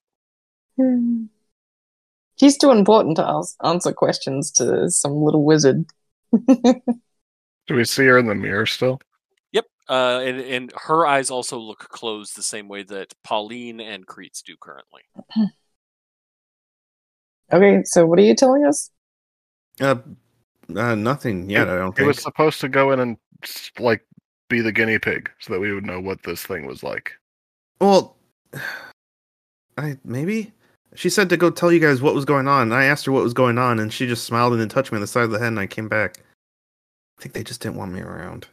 She's too important to ask, answer questions to some little wizard. Do we see her in the mirror still? Yep. Uh, and and her eyes also look closed the same way that Pauline and Crete's do currently. okay, so what are you telling us? Uh, uh, nothing yet. I don't He think. was supposed to go in and like be the guinea pig so that we would know what this thing was like. Well, I maybe she said to go tell you guys what was going on. I asked her what was going on, and she just smiled and then touched me on the side of the head, and I came back. I think they just didn't want me around.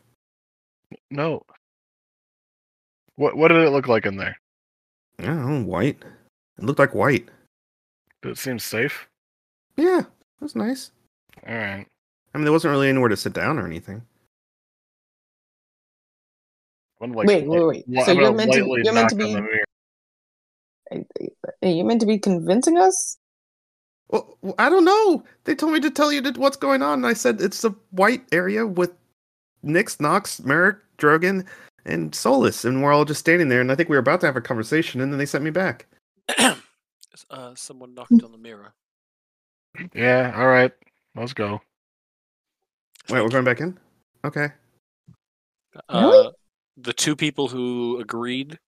No. What what did it look like in there? I don't know, white. It looked like white. Did it seem safe? Yeah, it was nice. All right. I mean, there wasn't really anywhere to sit down or anything. I'm like, wait, wait, wait. li- So I'm you're meant to lightly you're meant to be the mirror. are you meant to be convincing us? Well, well, I don't know. They told me to tell you that what's going on, and I said it's a white area with Nix, Knox, Merrick, Drogan, and Solus, and we're all just standing there. And I think we were about to have a conversation, and then they sent me back. uh, someone knocked on the mirror. Yeah, all right. Let's go. Wait, we're going back in. Okay. Really? Uh, the two people who agreed,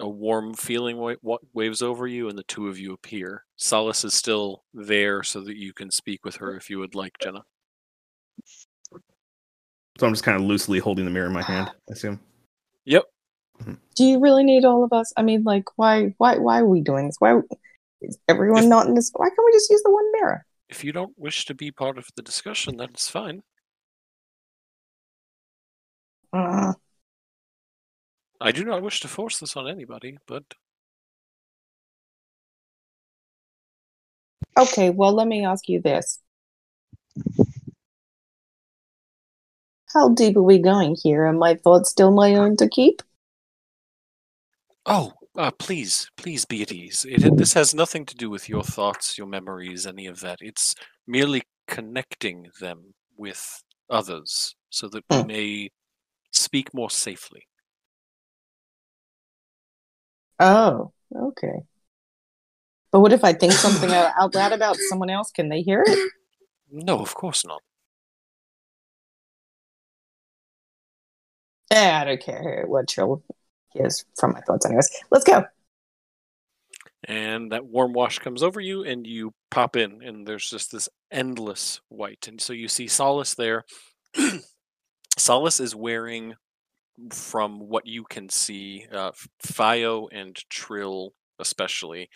a warm feeling wa- wa- waves over you, and the two of you appear. Solus is still there so that you can speak with her if you would like, Jenna. So I'm just kind of loosely holding the mirror in my hand. I assume. Yep. Do you really need all of us? I mean, like, why, why, why are we doing this? Why is everyone If- not in this? Why can't we just use the one mirror? If you don't wish to be part of the discussion, that is fine. Uh, I do not wish to force this on anybody, but okay, well, let me ask you this: How deep are we going here? Are my thoughts still my own to keep? oh, uh, please, please be at ease. It, this has nothing to do with your thoughts, your memories, any of that. It's merely connecting them with others so that we Hmm. may speak more safely. Oh, okay. But what if I think something out out loud about someone else? Can they hear it? No, of course not. Eh, I don't care what Trill hears from my thoughts, anyways. Let's go. and that warm wash comes over you and you pop in and there's just this endless white and so you see Solus there Solus is wearing from what you can see uh, fio and trill especially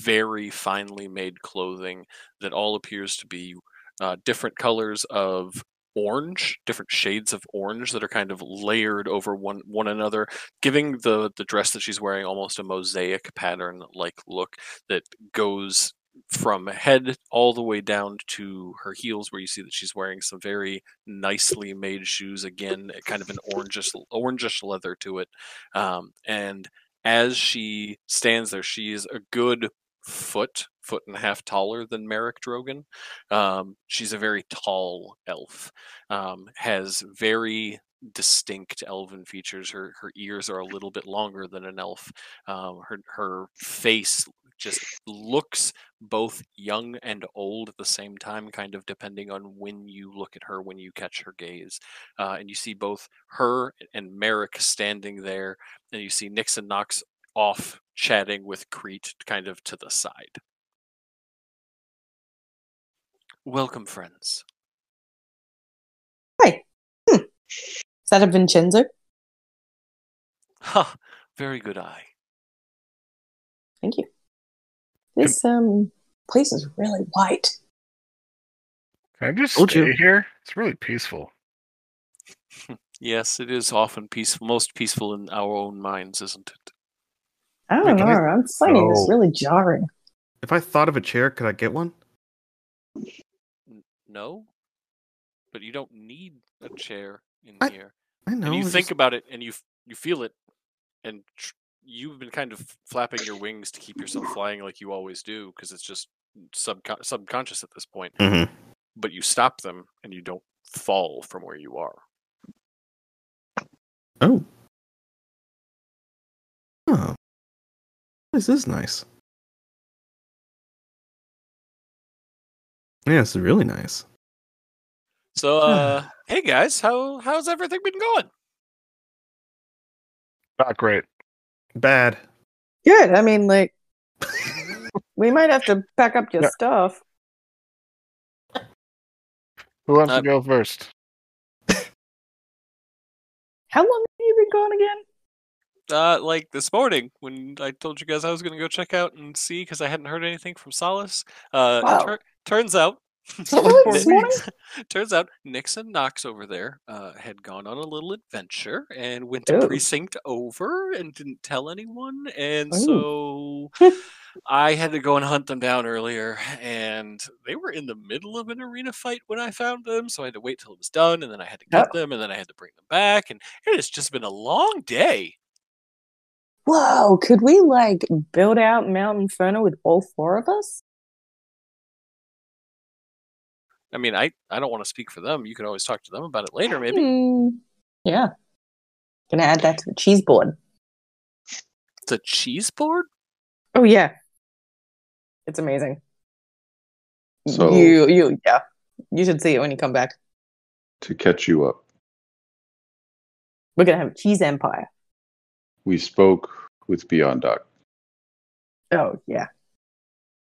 very finely made clothing that all appears to be uh, different colors of orange different shades of orange that are kind of layered over one one another giving the the dress that she's wearing almost a mosaic pattern like look that goes from head all the way down to her heels where you see that she's wearing some very nicely made shoes again kind of an orangish orangish leather to it um, and as she stands there she is a good foot foot and a half taller than merrick drogan um, she's a very tall elf um, has very distinct elven features. Her her ears are a little bit longer than an elf. Um, her her face just looks both young and old at the same time, kind of depending on when you look at her, when you catch her gaze. Uh, and you see both her and Merrick standing there, and you see Nix and Knox off chatting with Crete kind of to the side. Welcome, friends. Hi. Is that a Vincenzo? Ha! Very good eye. Thank you. This um place is really white. Can I just Told stay you. here? It's really peaceful. Yes, it is often peaceful, most peaceful in our own minds, isn't it? I don't Wait, know. can I- I'm finding this Oh. really jarring. If I thought of a chair, could I get one? No, but you don't need a chair in I- here. I know. and you it's think just- about it, and you f- you feel it, and tr- you've been kind of flapping your wings to keep yourself flying like you always do, because it's just subcon- subconscious at this point. Mhm. But you stop them, and you don't fall from where you are. Oh. Oh. This is nice. Yeah, it's really nice. So, uh, hey guys, how how's everything been going? Not great. Bad. Good. I mean, like, we might have to pack up your Yeah. stuff. Who wants Uh, to go first? How long have you been gone again? Uh, like this morning when I told you guys I was going to go check out and see because I hadn't heard anything from Solus. Uh, Wow. tur- turns out, Really? This morning? turns out Nix and Knox over there uh, had gone on a little adventure and went to Ooh. precinct over and didn't tell anyone, and Ooh. so I had to go and hunt them down earlier, and they were in the middle of an arena fight when I found them, so I had to wait till it was done, and then I had to get Oh. them, and then I had to bring them back, and it has just been a long day. Whoa, could we like build out Mount Inferno with all four of us? I mean, I, I don't want to speak for them. You can always talk to them about it later, maybe. Hmm. Yeah. Gonna add that to the cheese board. The cheese board? Oh yeah. It's amazing. So you, you, yeah, you should see it when you come back. to catch you up, We're gonna have a cheese empire. we spoke with Beyond Doc. Oh yeah,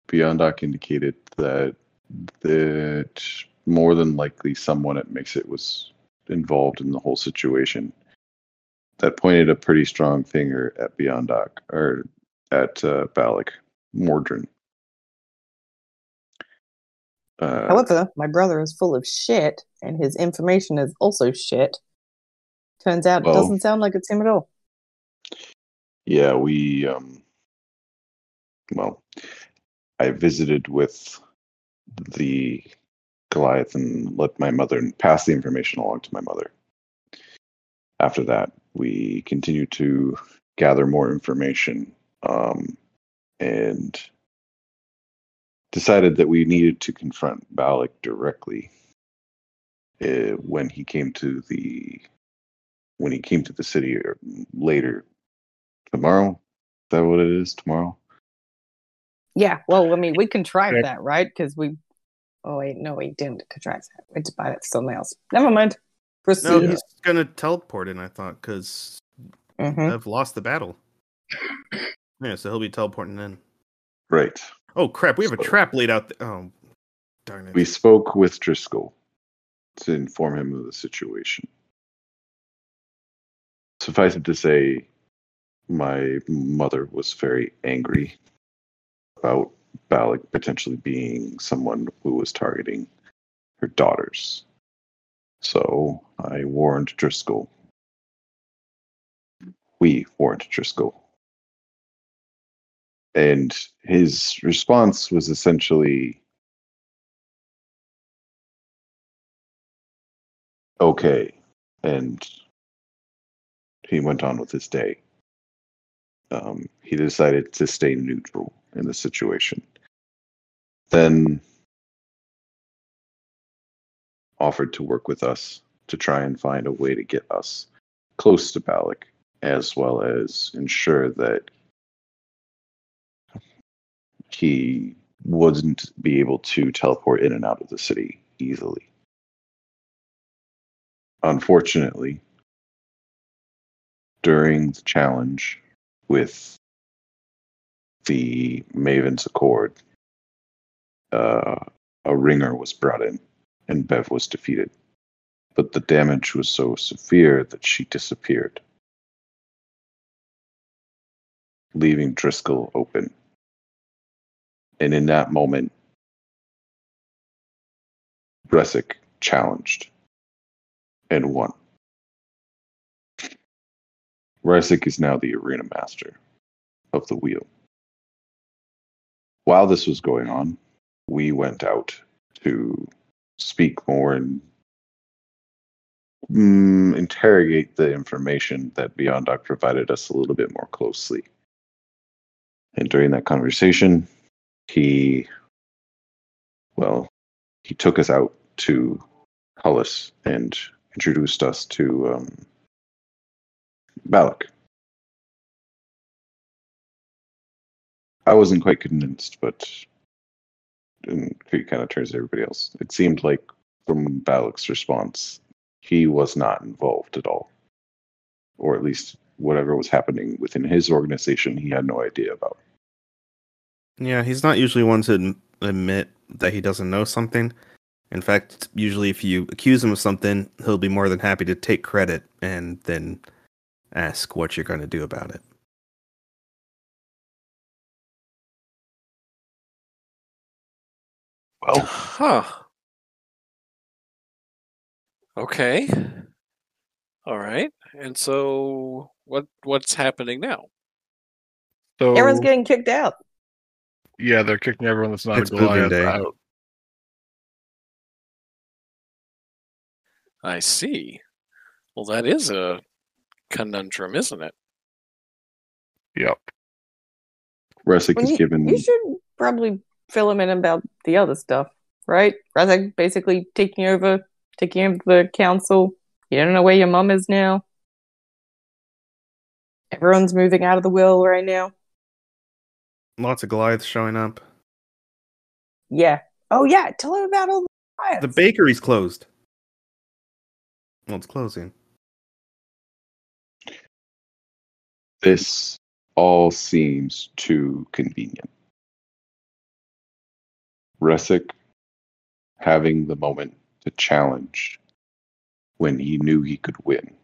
Beyond Doc indicated that that more than likely someone at Mixit was involved in the whole situation. That pointed a pretty strong finger at Beyond Doc or at uh, Balak Mordrin. Uh, However, my brother is full of shit, and his information is also shit. Turns out Well- it doesn't sound like it's him at all. yeah, we um, well, I visited with the Goliath and let my mother pass the information along to my mother. After that, we continued to gather more information um, and decided that we needed to confront Balak directly uh, when he came to the when he came to the city or later tomorrow. Is that what it is? Tomorrow? Yeah, well, I mean, we contrived Yeah. that, right? Because we. Oh wait, no, we didn't contrive that. We just buy it for something else. Never mind. No, Proceed. he's gonna teleport in. I thought because Mhm. I've lost the battle. Yeah, so he'll be teleporting in. Right. Oh crap! We have a trap laid out. Th- oh, darn it! We spoke with Driscoll to inform him of the situation. Suffice it to say, my mother was very angry about Balak potentially being someone who was targeting her daughters. So I warned Driscoll. We warned Driscoll. And his response was essentially okay. And he went on with his day. Um, he decided to stay neutral in the situation. Then offered to work with us to try and find a way to get us close to Balak, as well as ensure that he wouldn't be able to teleport in and out of the city easily. Unfortunately, during the challenge with the Maven's Accord, uh, a ringer was brought in and Bev was defeated. But the damage was so severe that she disappeared, leaving Driscoll open. And in that moment, Resic challenged and won. Resic is now the arena master of the wheel. While this was going on, we went out to speak more and mm, interrogate the information that Beyond Doc provided us a little bit more closely. And during that conversation, he, well, he took us out to Hullis and introduced us to um, Balak. I wasn't quite convinced, but and he kind of turns to everybody else. It seemed like from Balak's response, he was not involved at all, or at least whatever was happening within his organization, he had no idea about. Yeah, he's not usually one to admit that he doesn't know something. In fact, usually if you accuse him of something, he'll be more than happy to take credit and then ask what you're going to do about it. Well, Huh. Okay. All right. And so what what's happening now? So Everyone's getting kicked out. yeah, they're kicking everyone that's not It's a moving Goliath day. out. I see. Well, that is a conundrum, isn't it? Yep. Resic Well, is you, given. you should probably fill him in about the other stuff, right? Resic basically taking over, taking over the council. You don't know where your mum is now. Everyone's moving out of the will right now. Lots of Goliaths showing up. Yeah, Oh yeah, tell him about all the riots. The bakery's closed. Well, it's closing. This all seems too convenient. Resic having the moment to challenge when he knew he could win.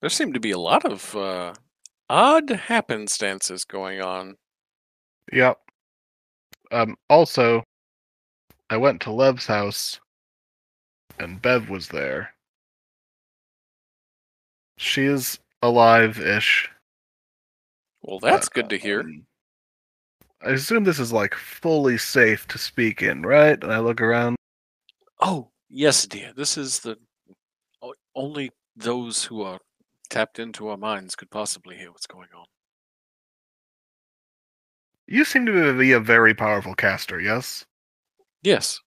There seem to be a lot of uh, odd happenstances going on. Yep. Um, also, I went to Lev's house, and Bev was there. She is alive-ish. Well, that's Uh, good to hear. um, I assume this is like fully safe to speak in, right? And I look around. Oh, yes, dear. This is the only those who are tapped into our minds could possibly hear what's going on. You seem to be a very powerful caster, yes? Yes.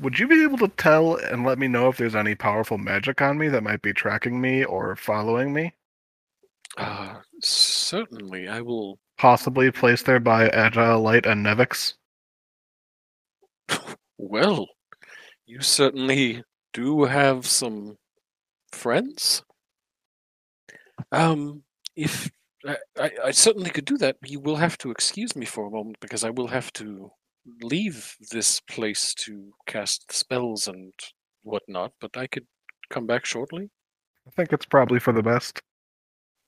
Would you be able to tell and let me know if there's any powerful magic on me that might be tracking me or following me? Uh, certainly, I will. Possibly placed there by Agile Light and Nevix? Well, you certainly do have some friends. Um, if I, I, I certainly could do that, you will have to excuse me for a moment because I will have to leave this place to cast spells and whatnot. But I could come back shortly. I think it's probably for the best.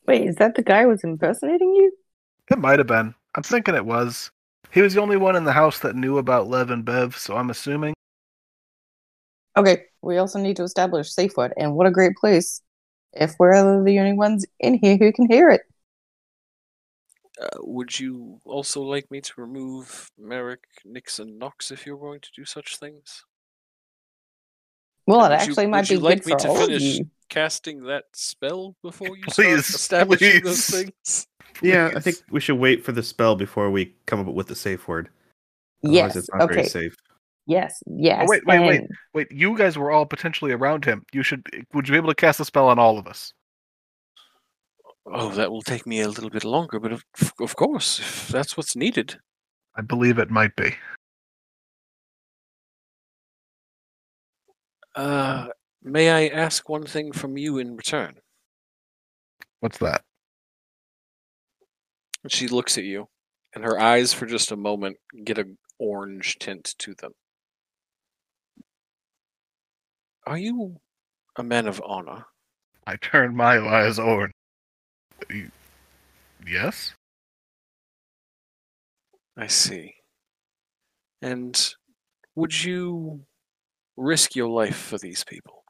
Wait, is that the guy who was impersonating you? It might have been. I'm thinking it was. He was the only one in the house that knew about Lev and Bev, so I'm assuming. Okay, we also need to establish safe word, and what a great place if we're the only ones in here who can hear it. Uh, would you also like me to remove Merrick, Nixon, Knox if you're going to do such things? Well, And it would you- actually would might be you like good me for to all of finish? you. Casting that spell before you Please, start establishing those things. Yeah, I think we should wait for the spell before we come up with the safe word. Otherwise, Yes. it's not very safe. Yes. Yes. wait, wait, wait. and- Wait, you guys were all potentially around him. You should. Would you be able to cast a spell on all of us? Oh, that will take me a little bit longer, but of, of course, if that's what's needed. I believe it might be. Uh, may I ask one thing from you in return? What's that? She looks at you, and her eyes, for just a moment, get an orange tint to them. Are you a man of honor? I turn my eyes over. Yes. I see. And would you risk your life for these people?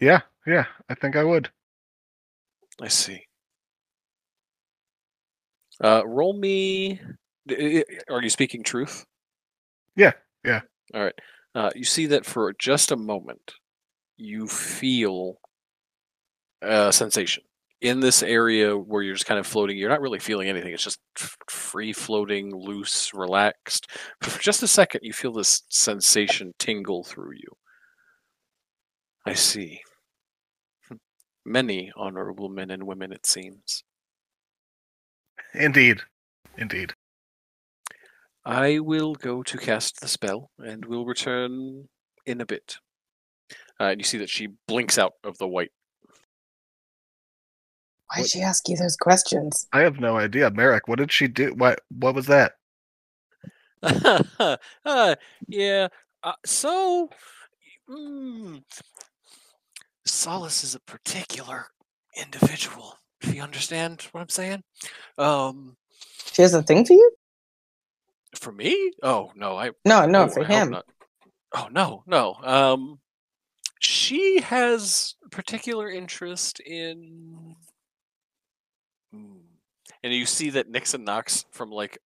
Yeah. Yeah. I think I would. I see. Uh, roll me. d- i- i- Are you speaking truth? Yeah, yeah. All right. Uh, you see that for just a moment, you feel a sensation in this area where you're just kind of floating. You're not really feeling anything. It's just free floating, loose, relaxed. But for just a second, you feel this sensation tingle through you. I see. Many honorable men and women, it seems. Indeed. Indeed. I will go to cast the spell and will return in a bit. Uh, and you see that she blinks out of the white. Why'd she ask you those questions? I have no idea. Merrick, what did she do? What what was that? uh, yeah. Uh, so, mm, Solus is a particular individual. If you understand what I'm saying. Um, She has a thing for you? for me? Oh no, I No, no, Oh, for I him. Oh no, no. Um, she has particular interest in, Hmm. and you see that Nix and Knox from like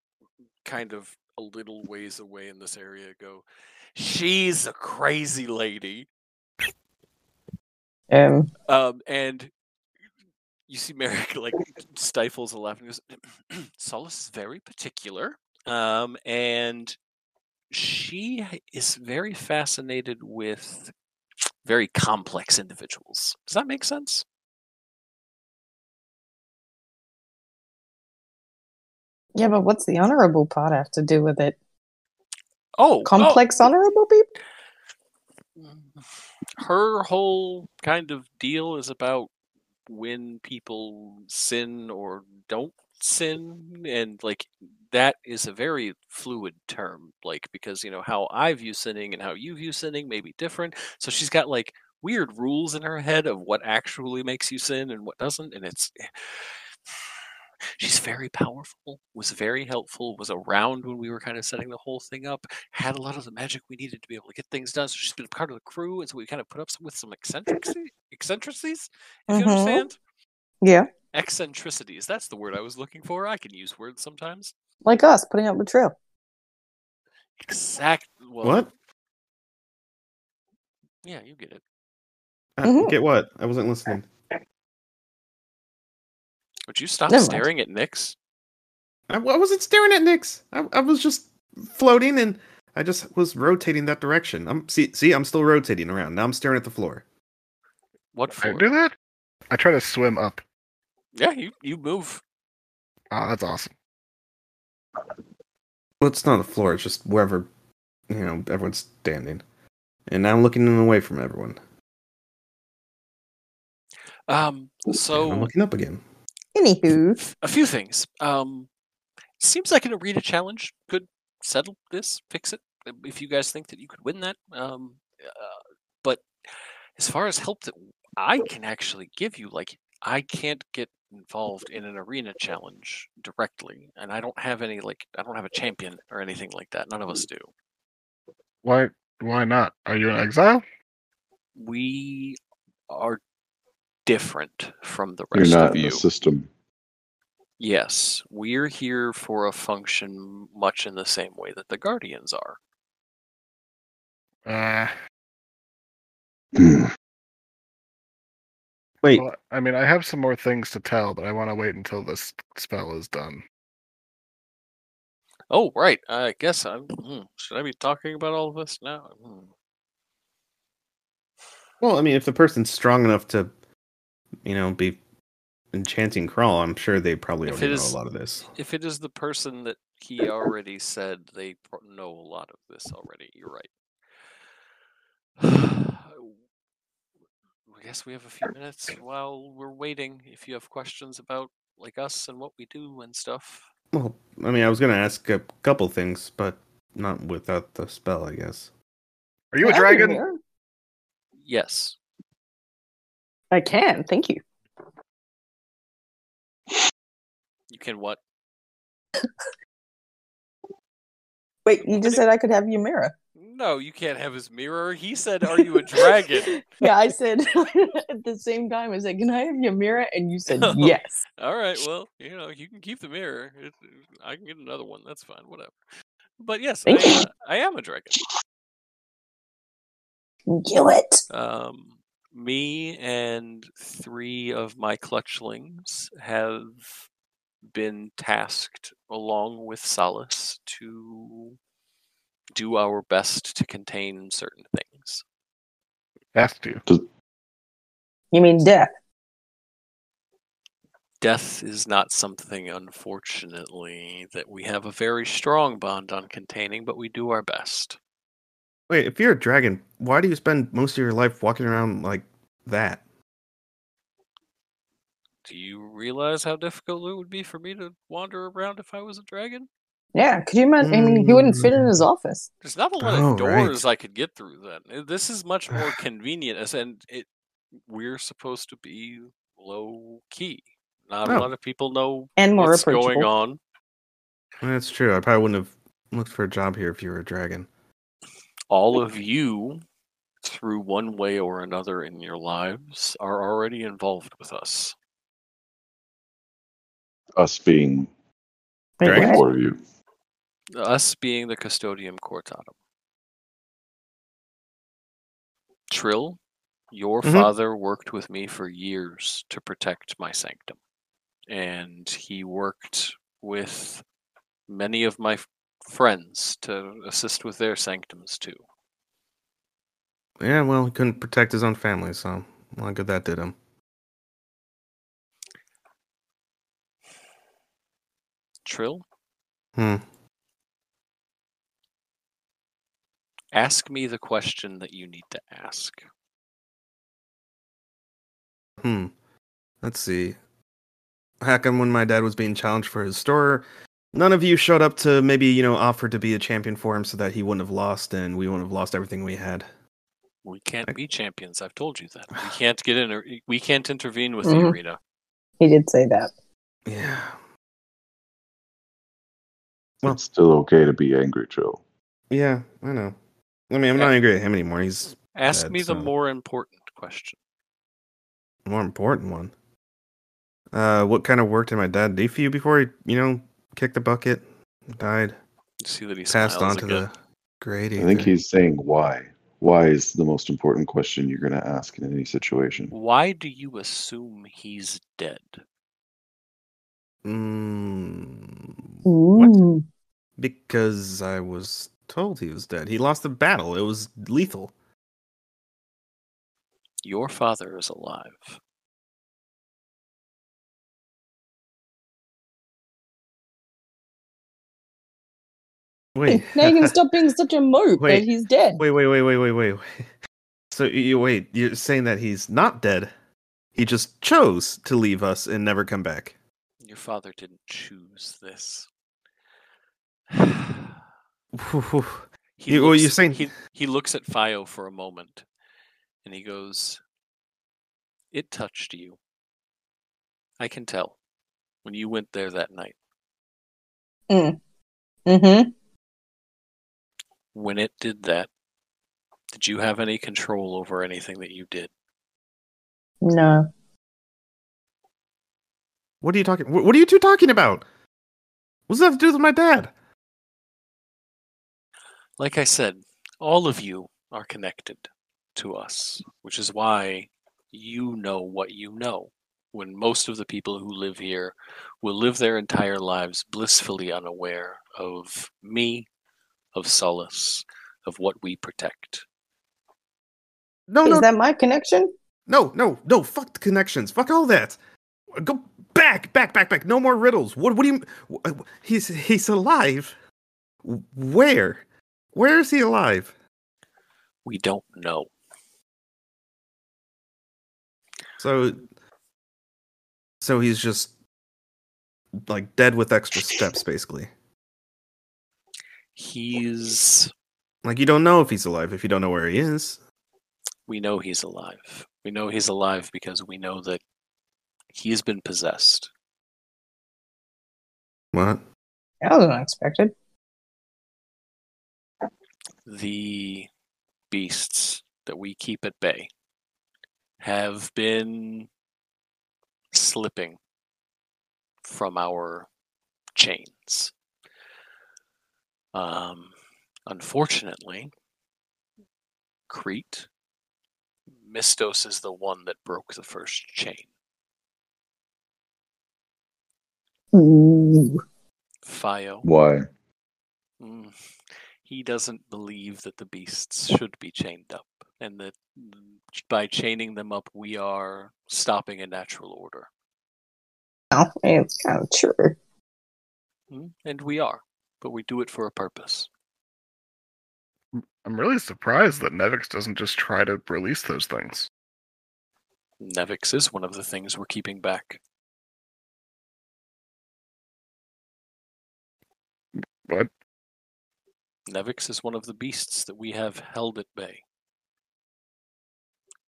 kind of a little ways away in this area go. She's a crazy lady. Um, Um, and you see Merrick like stifles a laugh and goes, Solus is very particular. Um, and she is very fascinated with very complex individuals. Does that make sense? Yeah, but what's the honorable part have to do with it? Oh, Complex honorable people? her whole kind of deal is about when people sin or don't sin and like that is a very fluid term like because you know how i view sinning and how you view sinning may be different. So she's got like weird rules in her head of what actually makes you sin and what doesn't and it's eh, she's very powerful was very helpful was around when we were kind of setting the whole thing up had a lot of the magic we needed to be able to get things done so she's been part of the crew and so we kind of put up some, with some eccentricity, eccentricities if you Mhm. understand Yeah. eccentricities that's the word i was looking for i can use words sometimes Like us, putting up the trail. exact well, What? yeah you get it Uh, Mhm. Get what? I wasn't listening. Would you stop Never mind. staring at Nix? I, I wasn't staring at Nix. I, I was just floating, and I just was rotating that direction. I'm see, see, I'm still rotating around. Now I'm staring at the floor. what I do that? I try to swim up. yeah you you move Oh, that's awesome. Well, it's not the floor. It's just wherever, you know, everyone's standing. And now I'm looking away from everyone. um And I'm looking up again. Anywho, a few things. Um, seems like an arena challenge could settle this, fix it. If you guys think that you could win that, um, uh, but as far as help that I can actually give you, like I can't get involved in an arena challenge directly, and I don't have any like I don't have a champion or anything like that. None of us do. Why? Why not? Are you in exile? We are different from the You're rest not of in you. the system. Yes, we're here for a function much in the same way that the Guardians are. Uh, Wait, well, I mean, I have some more things to tell, but I want to wait until this spell is done. Oh, right. I guess I'm. hmm, Should I be talking about all of this now? Hmm. well, I mean, if the person's strong enough to, you know, be enchanting crawl, I'm sure they probably If already it know a lot of this. If it is the person that he already said, they know a lot of this already. You're right. I guess we have a few minutes while we're waiting. If you have questions about like us and what we do and stuff. Well, I mean, I was gonna ask a couple things, but not without the spell, I guess. Are you a Can I have your dragon? Yes. I can, thank you. You can what? Wait, you just said I could have your mirror. No, you can't have his mirror. He said, "Are you a dragon?" yeah, I said at the same time. I said, "Can I have your mirror?" And you said yes. All right, well, you know, you can keep the mirror. It, I can get another one. That's fine. Whatever. But yes, I, uh, I am a dragon. Do it. Um, me and three of my clutchlings have been tasked, along with Solus, to do our best to contain certain things. Asked you. You mean death? Death is not something, unfortunately, that we have a very strong bond on containing, but we do our best. Wait, if you're a dragon, why do you spend most of your life walking around like that? Do you realize how difficult it would be for me to wander around if I was a dragon? Yeah. Could you imagine? I mean, he wouldn't fit in his office. There's not a lot Oh, of right. doors I could get through then. Uh, This is much more convenient and it we're supposed to be low key. Not a Oh. lot of people know And more what's going on. That's true. I probably wouldn't have looked for a job here if you were a dragon. All of you, through one way or another in your lives, are already involved with us. Us being Wait, Dragon? what? four of you. Us being the custodium cortatum. Trill, your Mhm. father worked with me for years to protect my sanctum. And he worked with many of my f- friends to assist with their sanctums too. Yeah, well, he couldn't protect his own family, so well, good that did him. Trill, Hmm. Ask me the question that you need to ask. Hmm. Let's see. How come when my dad was being challenged for his store, none of you showed up to maybe, you know, offer to be a champion for him so that he wouldn't have lost and we wouldn't have lost everything we had? We can't I- be champions. I've told you that. We can't get in. We can't intervene with the Mhm. arena. He did say that. Yeah. Well- it's still okay to be angry, Joe. Yeah, I know. I mean, I'm not angry at him anymore. He's Ask Bad me the son. more important question. more important one. Uh, what kind of work did my dad do for you before he, you know, kicked the bucket, died, see that he passed on to again. the great I think he's saying why. Why is the most important question you're going to ask in any situation. Why do you assume he's dead? Mm, Ooh. because I was told he was dead. He lost the battle. It was lethal. Your father is alive. Wait. now you can stop being such a mope Wait. that he's dead. Wait, wait, wait, wait, wait, wait. wait. So you wait, you're saying that he's not dead. He just chose to leave us and never come back. Your father didn't choose this. Whew. He You- well, looks, you're saying- he, he looks at Fio for a moment and he goes, It touched you. I can tell when you went there that night. Mm-hmm. When it did that, did you have any control over anything that you did? No. What are you talking? What, what are you two talking about? What's that have to do with my dad? Like I said, all of you are connected to us, which is why you know what you know. When most of the people who live here will live their entire lives blissfully unaware of me, of Solus, of what we protect. No, Is no, that my connection? no, no, no. Fuck the connections. Fuck all that. Go back, back, back, back. No more riddles. What? What do you? wh- He's he's alive. Where? Where is he alive? We don't know. So, so he's just like dead with extra steps, basically. He's. Like you don't know if he's alive if you don't know where he is. We know he's alive. We know he's alive because we know that he's been possessed. What? That was unexpected. the beasts that we keep at bay have been slipping from our chains. Um, unfortunately, Crete, Mistos is the one that broke the first chain. Ooh. Fio, Why? Mm. He doesn't believe that the beasts should be chained up, and that by chaining them up, we are stopping a natural order. Well, it's kind of true. Mm, And we are, but we do it for a purpose. I'm really surprised that Nevix doesn't just try to release those things. Nevix is one of the things we're keeping back. What? Nevix is one of the beasts that we have held at bay.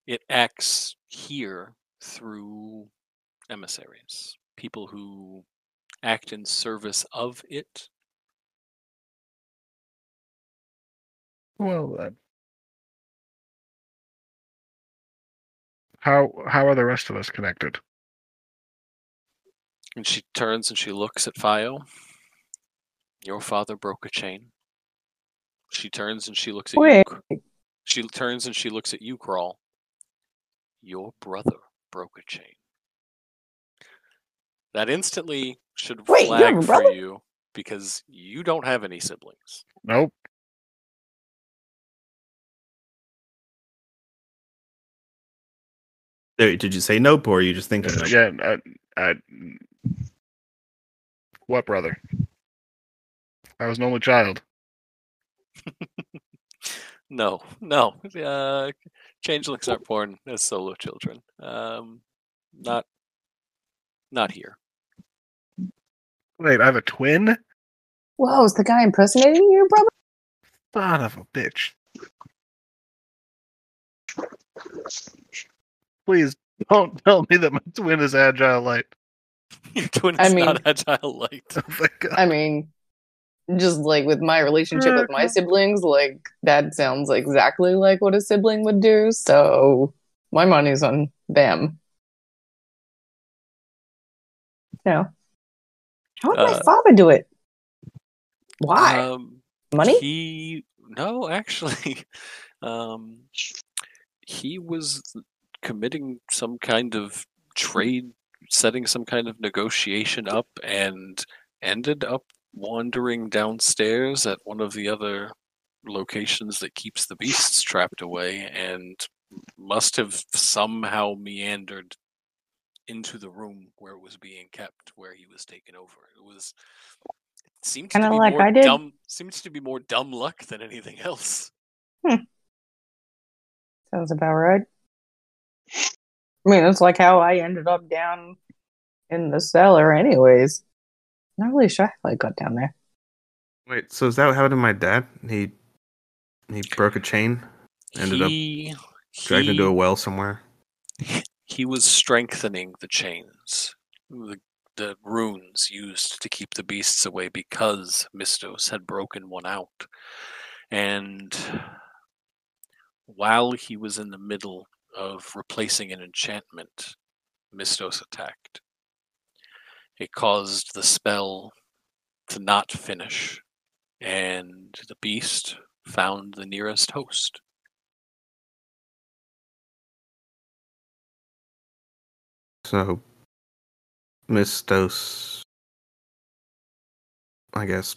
It acts here through emissaries, people who act in service of it. Well then. How how are the rest of us connected? And she turns and she looks at Fio. Your father broke a chain. She turns and she looks at Wait. you. Cr- She turns and she looks at you, Crawl. Your brother broke a chain. That instantly should Wait, flag a for you because you don't have any siblings. Nope. Did you say nope, or are you just thinking? Nope? Yeah. I, I, what brother? I was an only child. No, no. Uh, changelings aren't born as solo children. Um, not, not here. Wait, I have a twin? Whoa, is the guy impersonating you, brother? Son of a bitch. Please don't tell me that my twin is agile light. Your twin I is mean- not agile light. Oh. I mean, just like with my relationship with my siblings, like that sounds exactly like what a sibling would do. So my money's on them. Yeah. How would my Uh, father do it? Why? Um, Money? He no, actually, um, he was committing some kind of trade, setting some kind of negotiation up, and ended up wandering downstairs at one of the other locations that keeps the beasts trapped away, and must have somehow meandered into the room where it was being kept, where he was taken over. It was seemed Kinda to be like more I did. dumb. Seems to be more dumb luck than anything else. hmm. Sounds about right. I mean, it's like how I ended up down in the cellar, anyways. Not really sure how I got down there. Wait, so is that what happened to my dad? He he broke a chain, ended up dragged he, into a well somewhere. he was strengthening the chains, the, the runes used to keep the beasts away because Mistos had broken one out. And while he was in the middle of replacing an enchantment, Mistos attacked. It caused the spell to not finish, and the beast found the nearest host. So Mistos, I guess,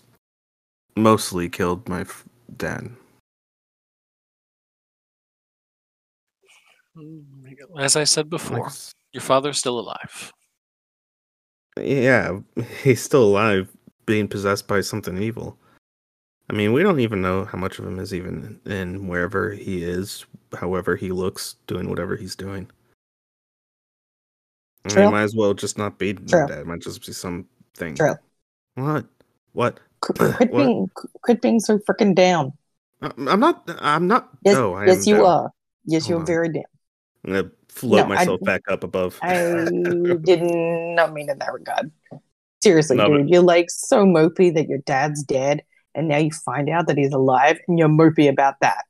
mostly killed my f- dad. Mm, as I said before, Like, your father's still alive. yeah, he's still alive, being possessed by something evil. I mean, we don't even know how much of him is even in wherever he is, however he looks, doing whatever he's doing. I mean, True. might as well just not be my True. dad. It might just be something. True. What? What? Qu- Quit What? being, quit being so freaking down. I'm I'm not. I'm not. Yes, no, I yes, am you down. are. Yes, Hold you're on. very down. I'm gonna float No, I- myself back up above. I did not mean in that regard. Seriously, No, but- dude, you're like so mopey that your dad's dead, and now you find out that he's alive, and you're mopey about that.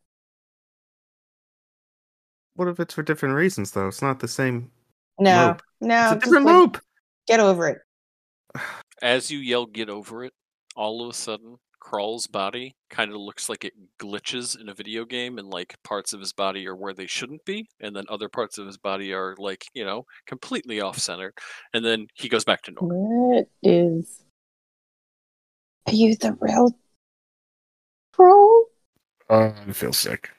what if it's for different reasons though? It's not the same. No, Mope. no, it's a just different like, mope. Get over it. As you yell, get over it, all of a sudden, Crawl's body kind of looks like it glitches in a video game, and like parts of his body are where they shouldn't be, and then other parts of his body are like, you know, completely off center. And then he goes back to normal. What is? Are you the real troll? Uh, I feel sick.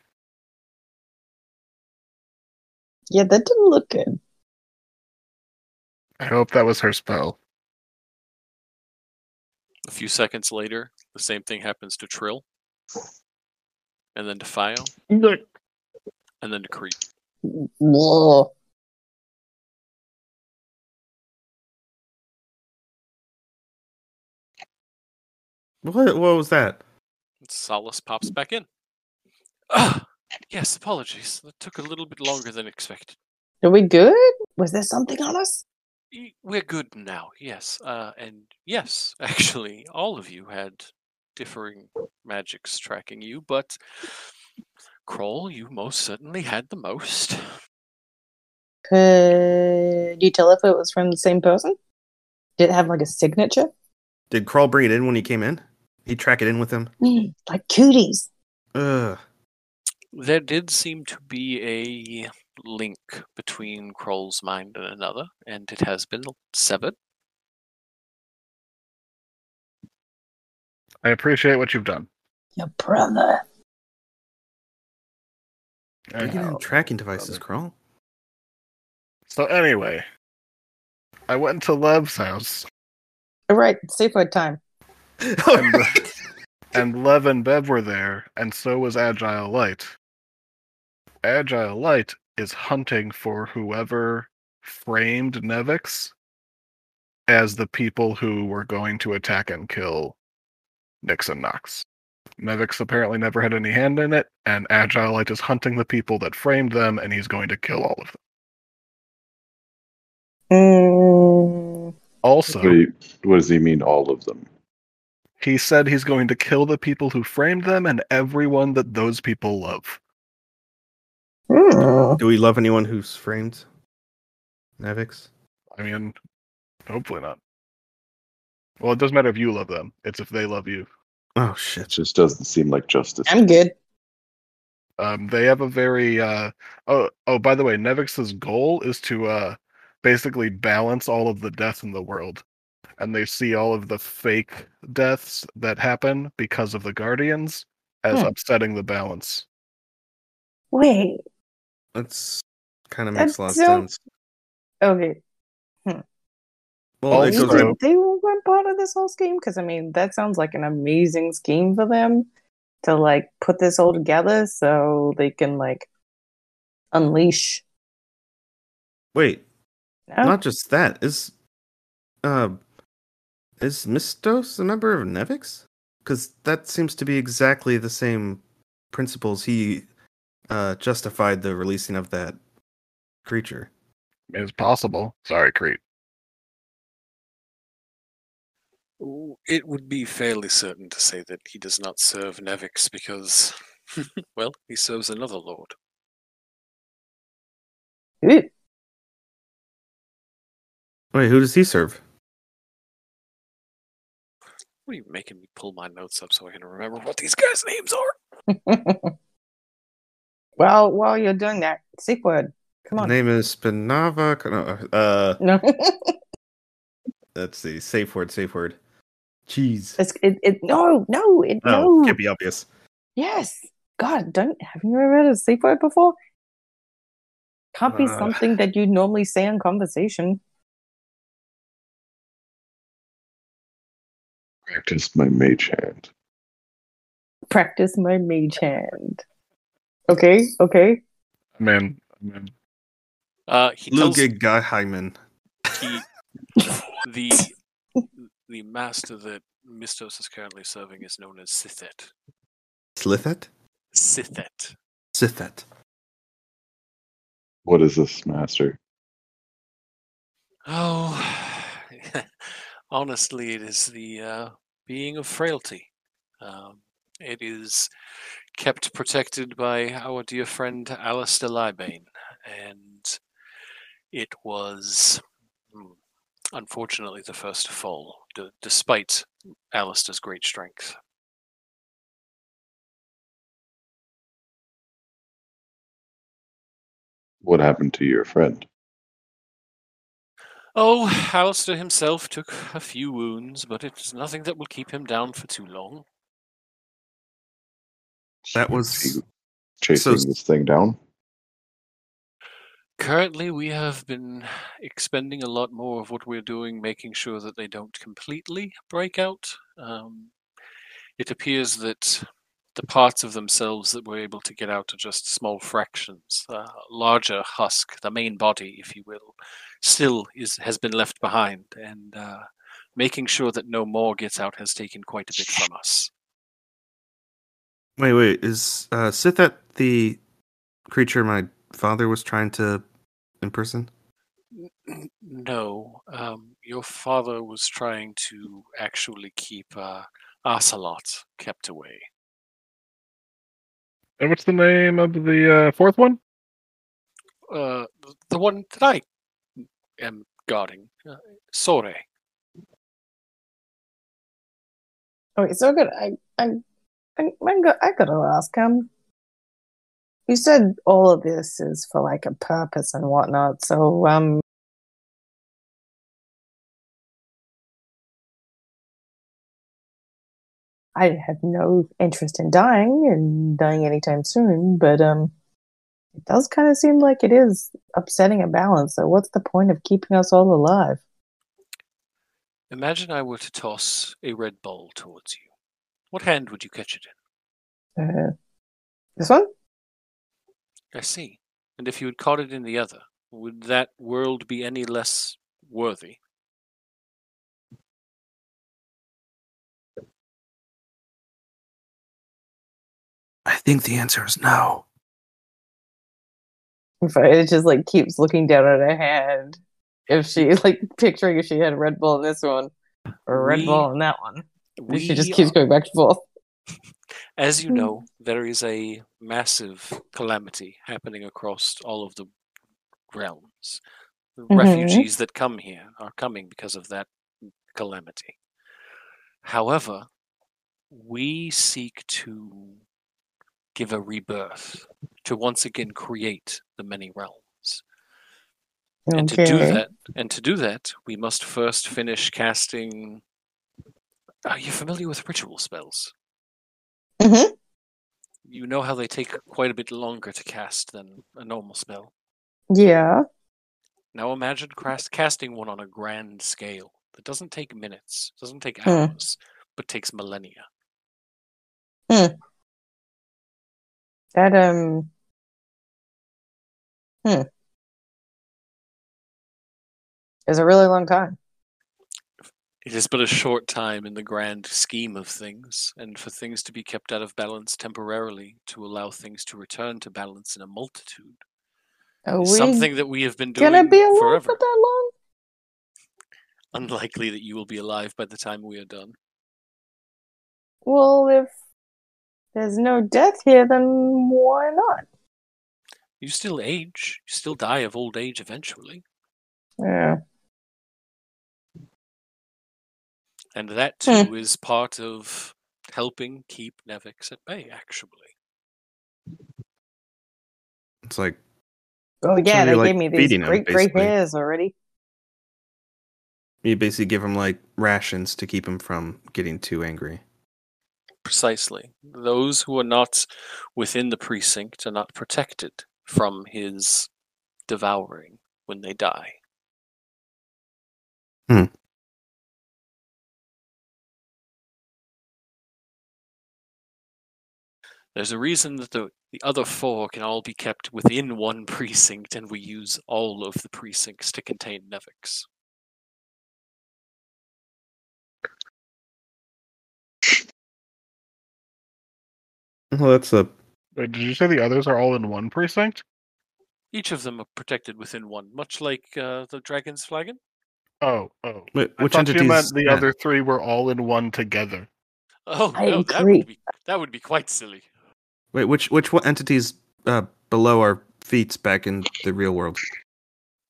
Yeah, that didn't look good. I hope that was her spell. A few seconds later, the same thing happens to Trill, and then to Fio, and then to Crete. Whoa. What? What was that? Solus pops back in. Ah, yes, apologies. That took a little bit longer than expected. Are we good? Was there something on us? We're good now, yes. Uh, and yes, actually, all of you had differing magics tracking you, but Crawl, you most certainly had the most. Could you tell if it was from the same person? Did it have like a signature? Did Crawl bring it in when he came in? He track it in with him. Mm, like cooties. Ugh. There did seem to be a link between Crawl's mind and another, and it has been severed. I appreciate what you've done. Your brother. Are you getting Uh, tracking devices, Crawl? So anyway, I went to Lev's house. All right, safe word time. Alright. and Lev and Bev were there, and so was Agile Light. Agile Light is hunting for whoever framed Nevix as the people who were going to attack and kill Nix and Knox. Nevix apparently never had any hand in it, and Agile is hunting the people that framed them, and he's going to kill all of them. Mm, Also, What, you, what does he mean, all of them? he said he's going to kill the people who framed them and everyone that those people love. mm. Do we love anyone who's framed? Nevix? I mean, hopefully not. Well, it doesn't matter if you love them; it's if they love you. Oh It shit. just doesn't seem like justice. I'm good. Um, they have a very uh, oh oh. By the way, Nevix's goal is to uh, basically balance all of the death in the world, and they see all of the fake deaths that happen because of the Guardians as Hmm. upsetting the balance. Wait. That's kind of makes a lot of so- sense. Okay. Well, it Also- goes They, right- they weren't part of this whole scheme because I mean that sounds like an amazing scheme for them to like put this all together so they can like unleash. Wait, No? not just that. Is uh is Mistos a member of Nevix? Because that seems to be exactly the same principles he uh justified the releasing of that creature. It's possible. Sorry, Crete. It would be fairly certain to say that he does not serve Nevix because, well, he serves another lord. Ooh, Wait, who does he serve? What are you making me pull my notes up so I can remember what these guys' names are? well, while you're doing that, sick word. Come His on. name is Spinava. No, uh, No, let's see. Safe word. Safe word. Jeez. it's, it, it, no, no, it, Oh, no. can't be obvious. Yes. God, don't have you ever heard a safe word before? Can't be Uh. something that you normally say in conversation. Practice my mage hand. Practice my mage hand. Okay, okay. I'm in. I'm in. Uh, he tells Lugig Gaihyman. he, the the master that Mistos is currently serving is known as Sithet. Slithet? Sithet. Sithet. What is this, master? Oh, honestly, it is the uh, being of frailty. Um, it is kept protected by our dear friend Alistair Libane, and it was hmm, unfortunately the first to fall, d- despite Alistair's great strength. What happened to your friend? Oh, Alistair himself took a few wounds, but it is nothing that will keep him down for too long. That was he chasing so- this thing down. Currently, we have been expending a lot more of what we're doing, making sure that they don't completely break out. Um, it appears that the parts of themselves that we're able to get out are just small fractions. Uh, larger husk, the main body, if you will, still is has been left behind, and uh, making sure that no more gets out has taken quite a bit from us. Wait, wait. Is uh, Sithet the creature my father was trying to imperson? N- No, um, your father was trying to actually keep uh, Ocelot kept away. And what's the name of the uh, fourth one? Uh, the one that I am guarding, uh, Sore. Okay, so good. I, I, I, I got, I gotta ask him. You said all of this is for like a purpose and whatnot. So, um, I have no interest in dying and dying anytime soon, but um, it does kind of seem like it is upsetting a balance. So, what's the point of keeping us all alive? Imagine I were to toss a red ball towards you. What hand would you catch it in? Uh, this one? I see. And if you had caught it in the other, would that world be any less worthy? I think the answer is no. But it just like keeps looking down at her hand. If she like picturing if she had a Red Bull in this one or a Red We- Bull in that one. And she just keeps are- going back and forth. As you Hmm. know, there is a massive calamity happening across all of the realms. The Mhm. refugees that come here are coming because of that calamity. However, we seek to give a rebirth, to once again create the many realms. And to do that, and to do that, we must first finish casting. Are you familiar with ritual spells? Mhm. You know how they take quite a bit longer to cast than a normal spell. Yeah. Now imagine cast, casting one on a grand scale that doesn't take minutes, doesn't take Hmm. hours, but takes millennia. Hmm. That um Hmm. Is a really long time. It is but a short time in the grand scheme of things, and for things to be kept out of balance temporarily to allow things to return to balance in a multitude. Something that we have been doing gonna be alive forever. for that long? Unlikely that you will be alive by the time we are done. Well, if there's no death here, then why not? You still age. You still die of old age eventually. Yeah. And that Hmm. too is part of helping keep Nevix at bay, actually. It's like Oh yeah, they like, gave me these feeding 'em, great gray basically. hairs already. you basically give him like rations to keep him from getting too angry. Precisely. Those who are not within the precinct are not protected from his devouring when they die. Hmm. There's a reason that the, the other four can all be kept within one precinct, and we use all of the precincts to contain Nevix. Well, that's a Wait, did you say the others are all in one precinct? Each of them are protected within one, much like uh, the Dragon's Flagon. Oh, oh. wait, I thought entity you meant the that? other three were all in one together. Oh I no, that would be that would be quite silly. Wait, which which one entities uh, below our feet back in the real world?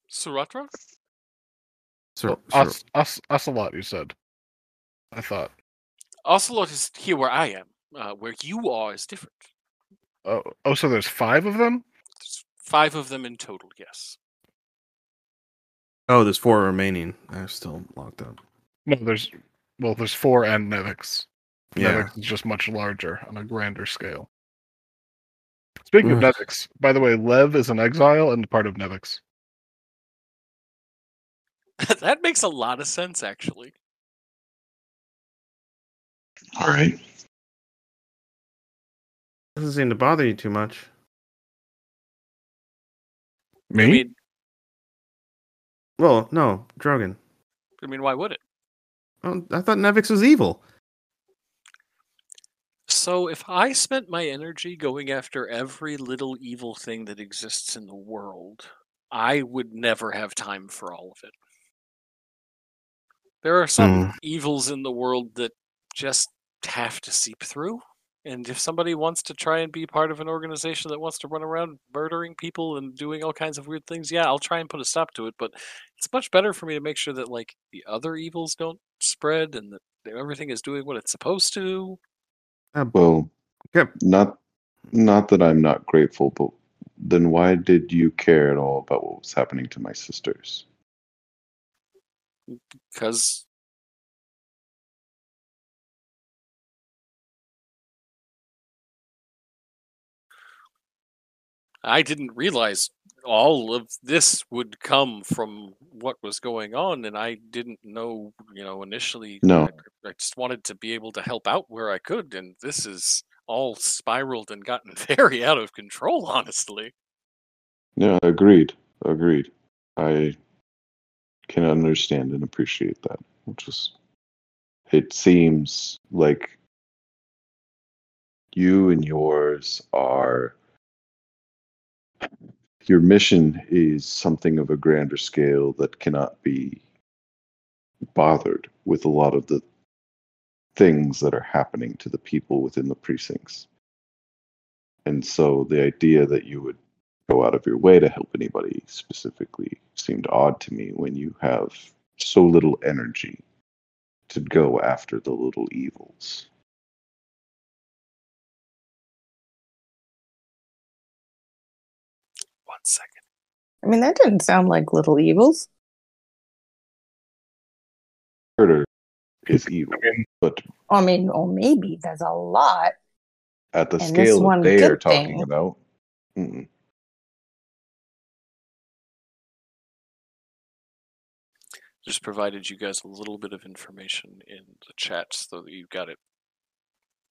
Suratra? Sir, Well, sir- us, us, us a lot. You said. I thought. Ocelot is here where I am. Uh, where you are is different. Oh, oh, so there's five of them. There's five of them in total, yes. oh, there's four remaining. They're still locked up. No, there's. Well, there's four and Nevix. Yeah. Nevix is just much larger on a grander scale. Speaking of Ugh. Nevix, by the way, Lev is an exile and part of Nevix. that makes a lot of sense, actually. All right. Doesn't seem to bother you too much. Me? I mean, Well, no, Drogan. I mean, why would it? Oh, I thought Nevix was evil. So, if I spent my energy going after every little evil thing that exists in the world, I would never have time for all of it. There are some mm. evils in the world that just have to seep through. And if somebody wants to try and be part of an organization that wants to run around murdering people and doing all kinds of weird things, yeah, I'll try and put a stop to it. But it's much better for me to make sure that like the other evils don't spread and that everything is doing what it's supposed to. Uh, Well, Yep. not not that I'm not grateful, but then why did you care at all about what was happening to my sisters? because I didn't realize all of this would come from what was going on, and I didn't know, you know, initially. No. I, I just wanted to be able to help out where I could, and this is all spiraled and gotten very out of control, honestly. Yeah, agreed. Agreed. I can understand and appreciate that. Just it seems like you and yours are your mission is something of a grander scale that cannot be bothered with a lot of the things that are happening to the people within the precincts. And so the idea that you would go out of your way to help anybody specifically seemed odd to me when you have so little energy to go after the little evils. I mean, that didn't sound like little evils. Murder is evil, I mean, but I mean, or maybe there's a lot. at the scale that they are talking thing- about, mm-mm. Just provided you guys a little bit of information in the chat so that you've got it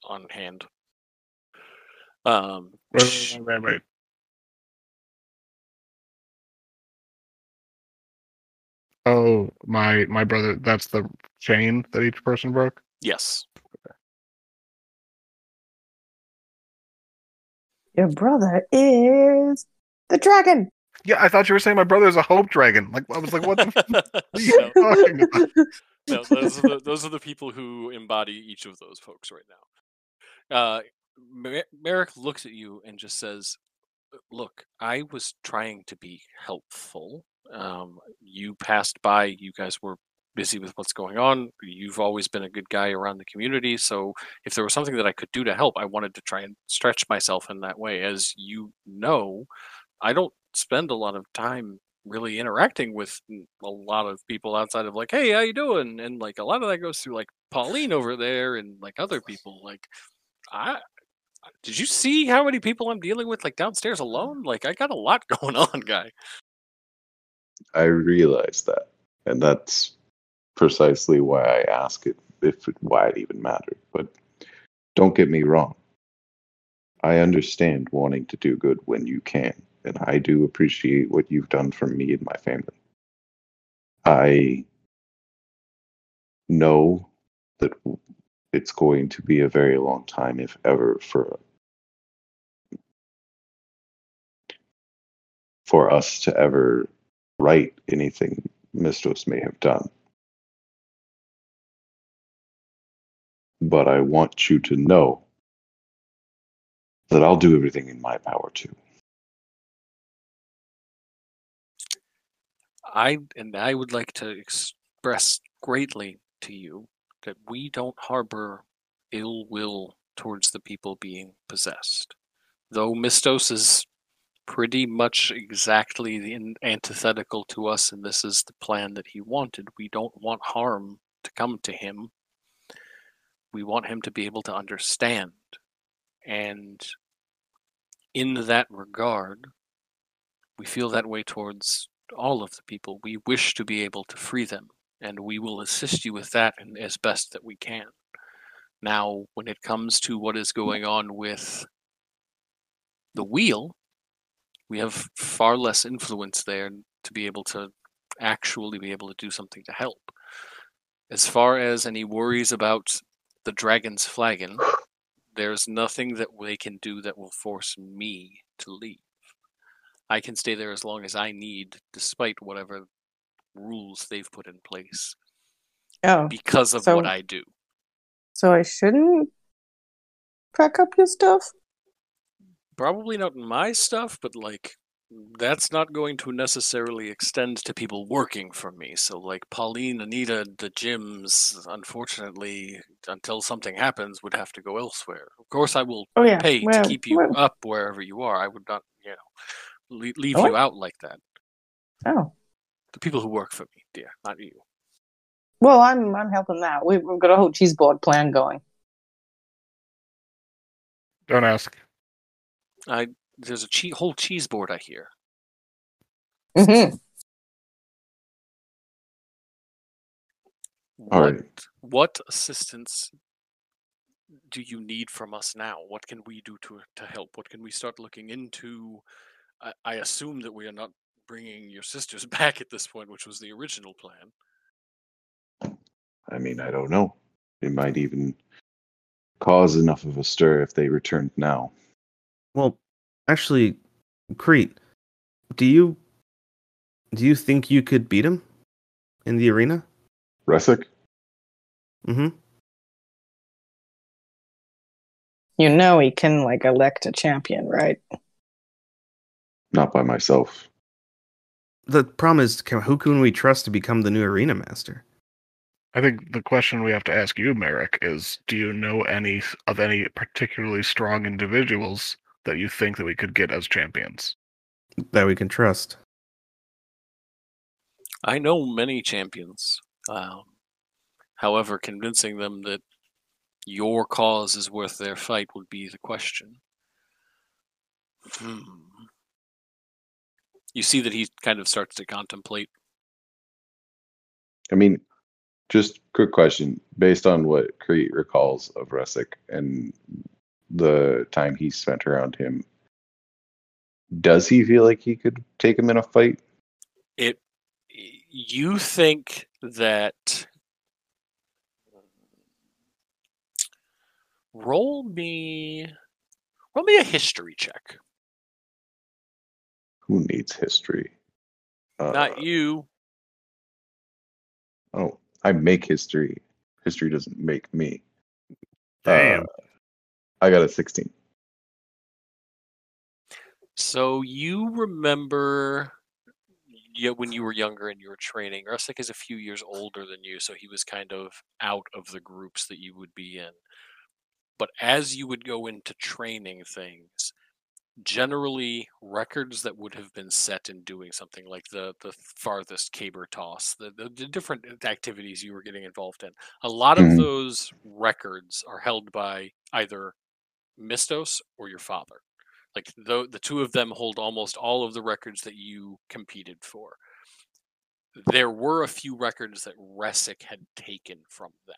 on hand. Um, wait, wait, wait, wait. Oh, my my brother. That's the chain that each person broke. yes. Your brother is the dragon. Yeah, I thought you were saying my brother is a hope dragon. Like I was like, what the f- No. talking no, those are the those are the people who embody each of those folks right now. Uh, Mer- Merrick looks at you and just says, "Look, I was trying to be helpful. Um, you passed by. You guys were busy with what's going on. You've always been a good guy around the community. So if there was something that I could do to help, I wanted to try and stretch myself in that way. As you know, I don't spend a lot of time really interacting with a lot of people outside of like, hey, how you doing? And like a lot of that goes through like Pauline over there and like other people. Like, I did you see how many people I'm dealing with like downstairs alone? Like, I got a lot going on, guy. I realize that, and that's precisely why I ask it if it, why it even mattered. But don't get me wrong. I understand wanting to do good when you can, and I do appreciate what you've done for me and my family. I know that it's going to be a very long time, if ever, for for us to ever right anything Mistos may have done. But I want you to know that I'll do everything in my power to. I and I would like to express greatly to you that we don't harbor ill will towards the people being possessed. Though Mistos is pretty much exactly antithetical to us, and this is the plan that he wanted, we don't want harm to come to him. We want him to be able to understand. And in that regard, we feel that way towards all of the people. We wish to be able to free them, and we will assist you with that as best that we can. Now, when it comes to what is going on with the wheel, we have far less influence there to be able to actually be able to do something to help. As far as any worries about the dragon's flagon, there's nothing that they can do that will force me to leave. I can stay there as long as I need, despite whatever rules they've put in place, Oh, because of So- what I do. so I shouldn't pack up your stuff? Probably not my stuff, but like that's not going to necessarily extend to people working for me. So like Pauline, Anita, the gyms, unfortunately, until something happens, would have to go elsewhere. Of course, I will Oh yeah. pay well, to keep you well- up wherever you are. I would not, you know, leave Oh, you out like that. Oh. The people who work for me, dear, not you. Well, I'm I'm helping that. We, we've got a whole cheese board plan going. Don't ask. I there's a che- whole cheese board I hear. Mm-hmm. All what, right. what assistance do you need from us now? What can we do to to help? What can we start looking into? I, I assume that we are not bringing your sisters back at this point, which was the original plan. I mean, I don't know. It might even cause enough of a stir if they returned now. Well, actually, Crete, do you do you think you could beat him in the arena? Resic? Mm-hmm. You know he can like elect a champion, right? Not by myself. The problem is, can, who can we trust to become the new arena master? I think the question we have to ask you, Merrick, is do you know any of any particularly strong individuals that you think that we could get as champions? That we can trust. I know many champions. Um, however, convincing them that your cause is worth their fight would be the question. Hmm. You see that he kind of starts to contemplate. I mean, just quick question. Based on what Crete recalls of Resic and the time he spent around him, does he feel like he could take him in a fight? It. You think that. Roll me. Roll me a history check. Who needs history? Uh, Not you. Oh, I make history. History doesn't make me. Damn. Uh, I got a 16. So you remember yeah, when you were younger and you were training. Resic is a few years older than you, so he was kind of out of the groups that you would be in. But as you would go into training things, generally records that would have been set in doing something like the the farthest caber toss, the, the, the different activities you were getting involved in, a lot of Mhm. those records are held by either Mistos or your father. Like the the two of them hold almost all of the records that you competed for. There were a few records that Resic had taken from them.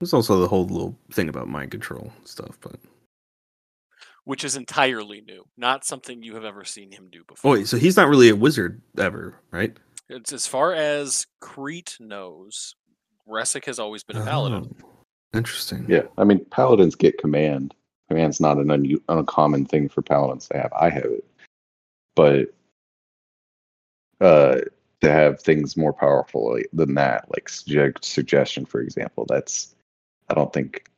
There's also the whole little thing about mind control stuff, but which is entirely new, not something you have ever seen him do before. oh, wait, so he's not really a wizard ever, right? It's as far as Crete knows, Resic has always been a paladin. Oh, interesting. Yeah, I mean, paladins get command. Command's not an un- uncommon thing for paladins to have. I have it, but uh, to have things more powerful like- than that, like sugge- suggestion, for example, that's I don't think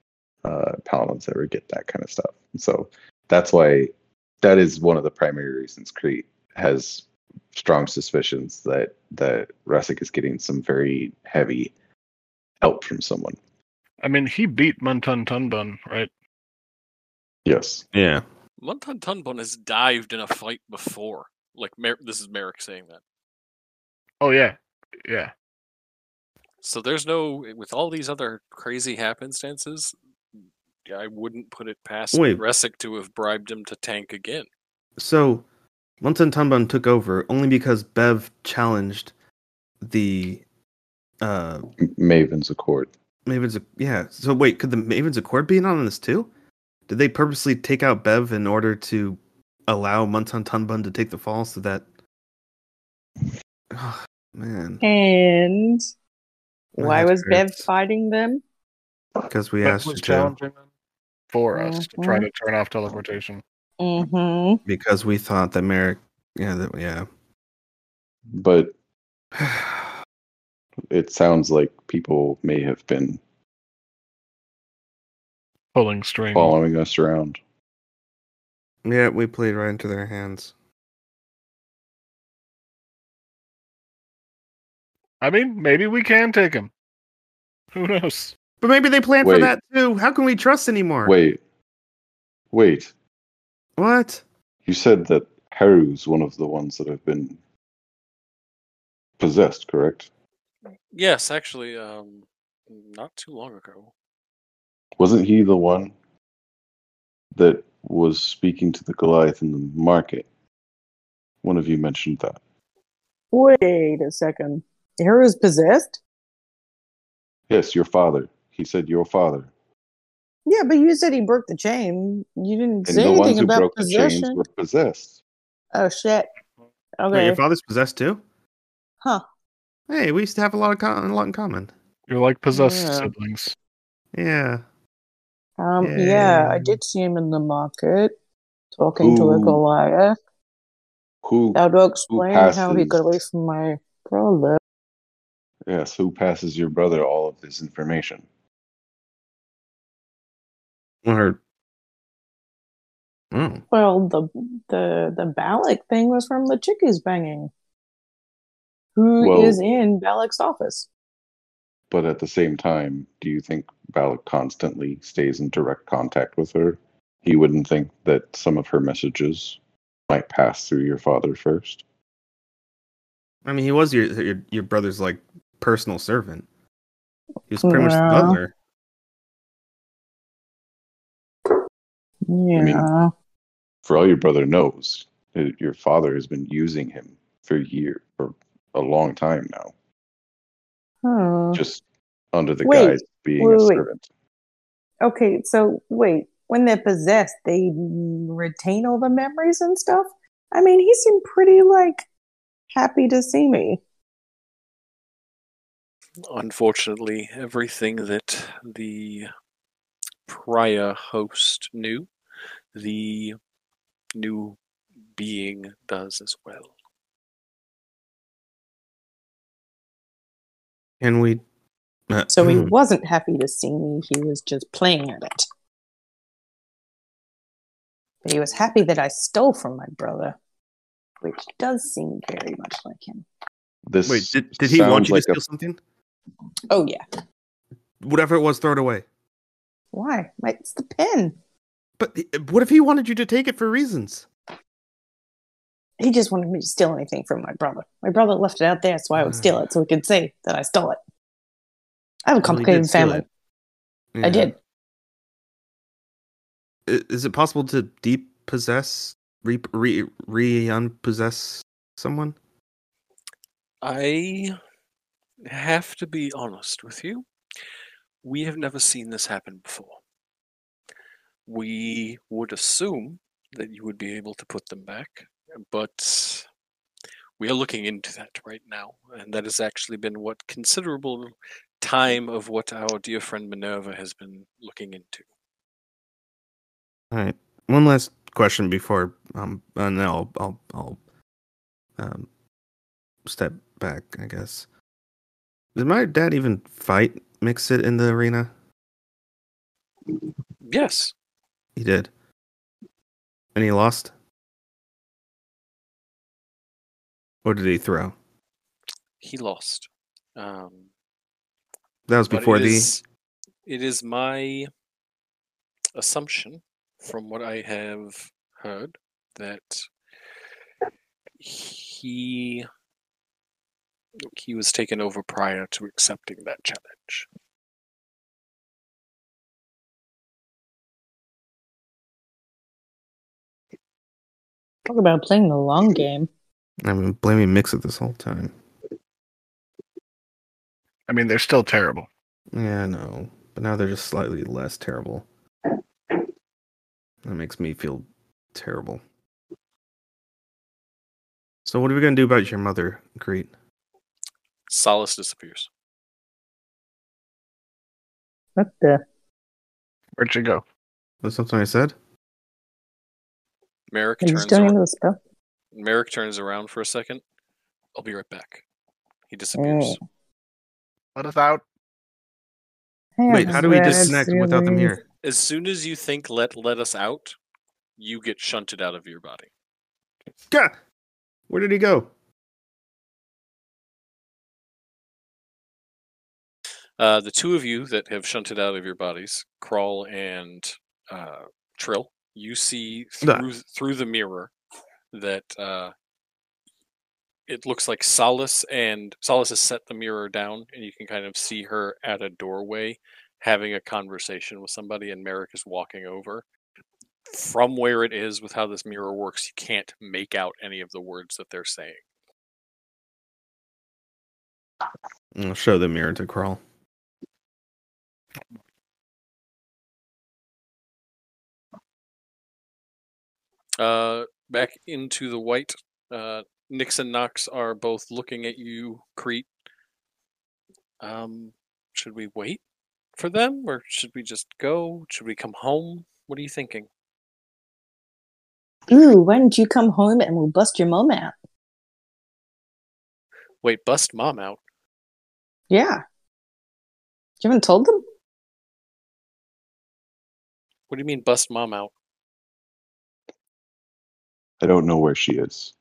uh, paladins ever get that kind of stuff. So that's why that is one of the primary reasons Crete has strong suspicions that that Resic is getting some very heavy help from someone. I mean, he beat Muntun Tunbun, right? Yes. Yeah. Montan Tunbun has dived in a fight before. Like Mer- this is Merrick saying that. Oh yeah, yeah. So there's no with all these other crazy happenstances. I wouldn't put it past Wait. Resic to have bribed him to tank again. So, Muntan Tanban took over only because Bev challenged the uh Maven's Accord. Maven's. Yeah. So wait, could the Maven's Accord be in on this too? Did they purposely take out Bev in order to allow Muntan Tanban to take the fall so that? Oh, man, And why That was Bev fighting them? because we That asked was to. challenging them for us to try Mhm. to turn off teleportation. Mm-hmm. Because we thought that Merrick. Yeah. That, yeah. But it sounds like people may have been Pulling string. following us around. yeah. We played right into their hands. I mean, maybe we can take him. Who knows? But maybe they planned for Wait. that too. How can we trust anymore? Wait. Wait. What? You said that Haru's one of the ones that have been possessed, correct? Yes, actually, um, not too long ago. Wasn't he the one that was speaking to the Goliath in the market. One of you mentioned that. Wait a second. Hero's possessed? Yes, your father. He said your father. Yeah, but you said he broke the chain. You didn't And say the ones anything who about broke the chains possession. were possessed. Oh shit. Wait, Okay. your father's possessed too? Huh. Hey, we used to have a lot of com- a lot in common. You're like possessed Yeah. siblings. Yeah. Um yeah, I did see him in the market talking to a Who- Goliath. Who That would explain how he passes- got away from my brother. Yes, who passes your brother all of this information? Or oh, hmm. Well, the the the Balak thing was from the chickies banging. Who is Well- in Balak's office? But at the same time, do you think Balak constantly stays in direct contact with her? He wouldn't think that some of her messages might pass through your father first. I mean, he was your your your brother's like personal servant. He was pretty much the Yeah. butler. Yeah. mean- For all your brother knows, uh, your father has been using him for a year, for a long time now, Huh. just under the Wait, guise of being wait, a wait. servant. Okay, so wait, when they're possessed, they retain all the memories and stuff? I mean, he seemed pretty like happy to see me. Unfortunately, everything that the prior host knew, the new being does as well. Can we? Uh, So he hmm. wasn't happy to see me, he was just playing at it. But he was happy that I stole from my brother, which does seem very much like him. This Wait, did, did he want sounds you like to a steal something? Oh, yeah. Whatever it was, throw it away. Why? It's the pen. But uh, what if he wanted you to take it for reasons? He just wanted me to steal anything from my brother. My brother left it out there so I would steal it so he could say that I stole it. I have a Well, he did complicated steal family. it. I did. Is it possible to depossess, re re re unpossess someone? I have to be honest with you. We have never seen this happen before. We would assume that you would be able to put them back, but we are looking into that right now, and that has actually been what considerable time of what our dear friend Minerva has been looking into. All right. One last question before um uh, no, I'll I'll, I'll um step back. I guess. Did my dad even fight mix it in the arena? Yes, He did. And he lost. Or did he throw? he lost. Um, That was before it the. is- it is my assumption from what I have heard that he he was taken over prior to accepting that challenge. Talk about playing the long game. I've been blaming Mixit this whole time. I mean, they're still terrible. Yeah, I know. But now they're just slightly less terrible. That makes me feel terrible. So what are we gonna do about your mother, Crete? Solus disappears. What the? Where'd she go? That's something I said? Merrick turns still around, into the spell? Merrick turns around for a second. I'll be right back. He disappears. Mm. Let us out. Wait, how do we That's disconnect without them here? As soon as you think let let us out, you get shunted out of your body. Gah! Where did he go? Uh, the two of you that have shunted out of your bodies, Crawl and uh, Trill, you see through through the mirror that uh, it looks like Solus and Solus has set the mirror down, and you can kind of see her at a doorway having a conversation with somebody, and Merrick is walking over. from where it is with how this mirror works, you can't make out any of the words that they're saying. I'll show the mirror to crawl. Uh, back into the white. Uh, Nix and Knox are both looking at you, Crete. Um, should we wait for them, or should we just go? Should we come home? What are you thinking? Ooh, why don't you come home and we'll bust your mom out? Wait, bust mom out. Yeah. You haven't told them? What do you mean, bust mom out? I don't know where she is.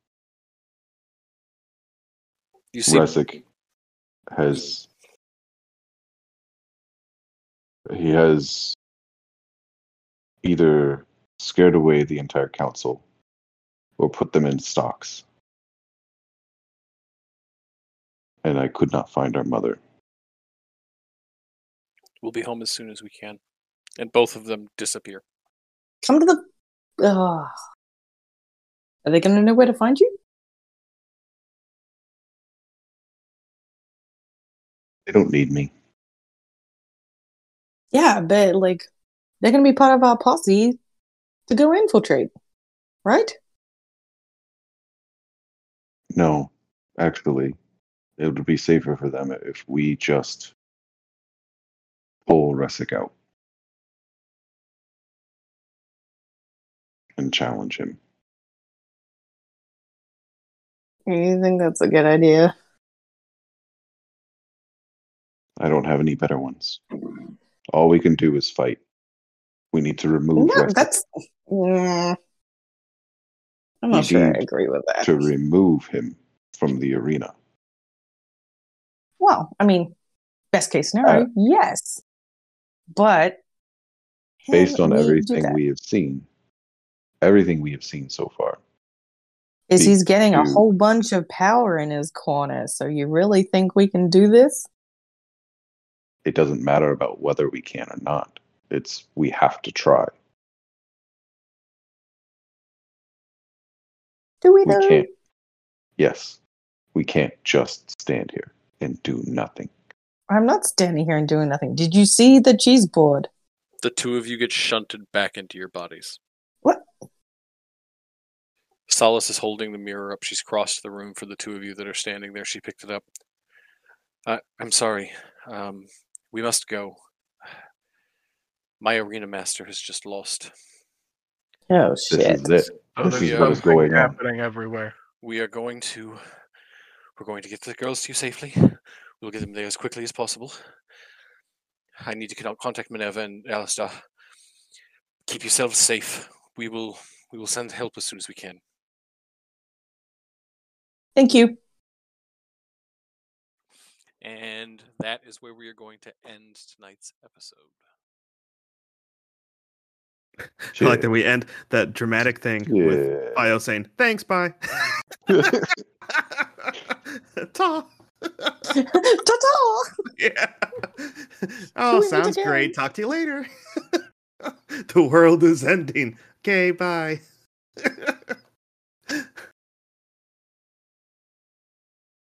You see, Resic has he has either scared away the entire council or put them in stocks. And I could not find our mother. we'll be home as soon as we can. And both of them disappear. Come to the. Ugh. Are they going to know where to find you? They don't need me. Yeah, but like they're going to be part of our posse to go infiltrate, right? No, actually, it would be safer for them if we just pull Resic out and challenge him. You think that's a good idea? I don't have any better ones. All we can do is fight. We need to remove No, that's. Mm. I'm not sure I agree with that. to remove him from the arena. Well, I mean, best case scenario, yes. But Based on need to do everything we have seen, everything we have seen so far, is he's getting a whole bunch of power in his corner. So you really think we can do this? it doesn't matter about whether we can or not. It's we have to try. Do we We can't. Yes, we can't just stand here and do nothing. I'm not standing here and doing nothing. Did you see the cheese board? The two of you get shunted back into your bodies. What? Solus is holding the mirror up. She's crossed the room for the two of you that are standing there. She picked it up. Uh, I'm sorry. Um, we must go. My arena master has just lost. Oh This is it. Oh, This there's is what is going on. happening everywhere. We are going to. We're going to get the girls to you safely. We'll get them there as quickly as possible. I need to contact Minerva and Alistair. Keep yourselves safe. We will. We will send help as soon as we can. Thank you. And that is where we are going to end tonight's episode. I like that we end that dramatic thing with Fio saying, thanks, bye. Ta. Ta-ta! yeah. Oh, sounds great. Talk to you later. the world is ending. Okay, bye.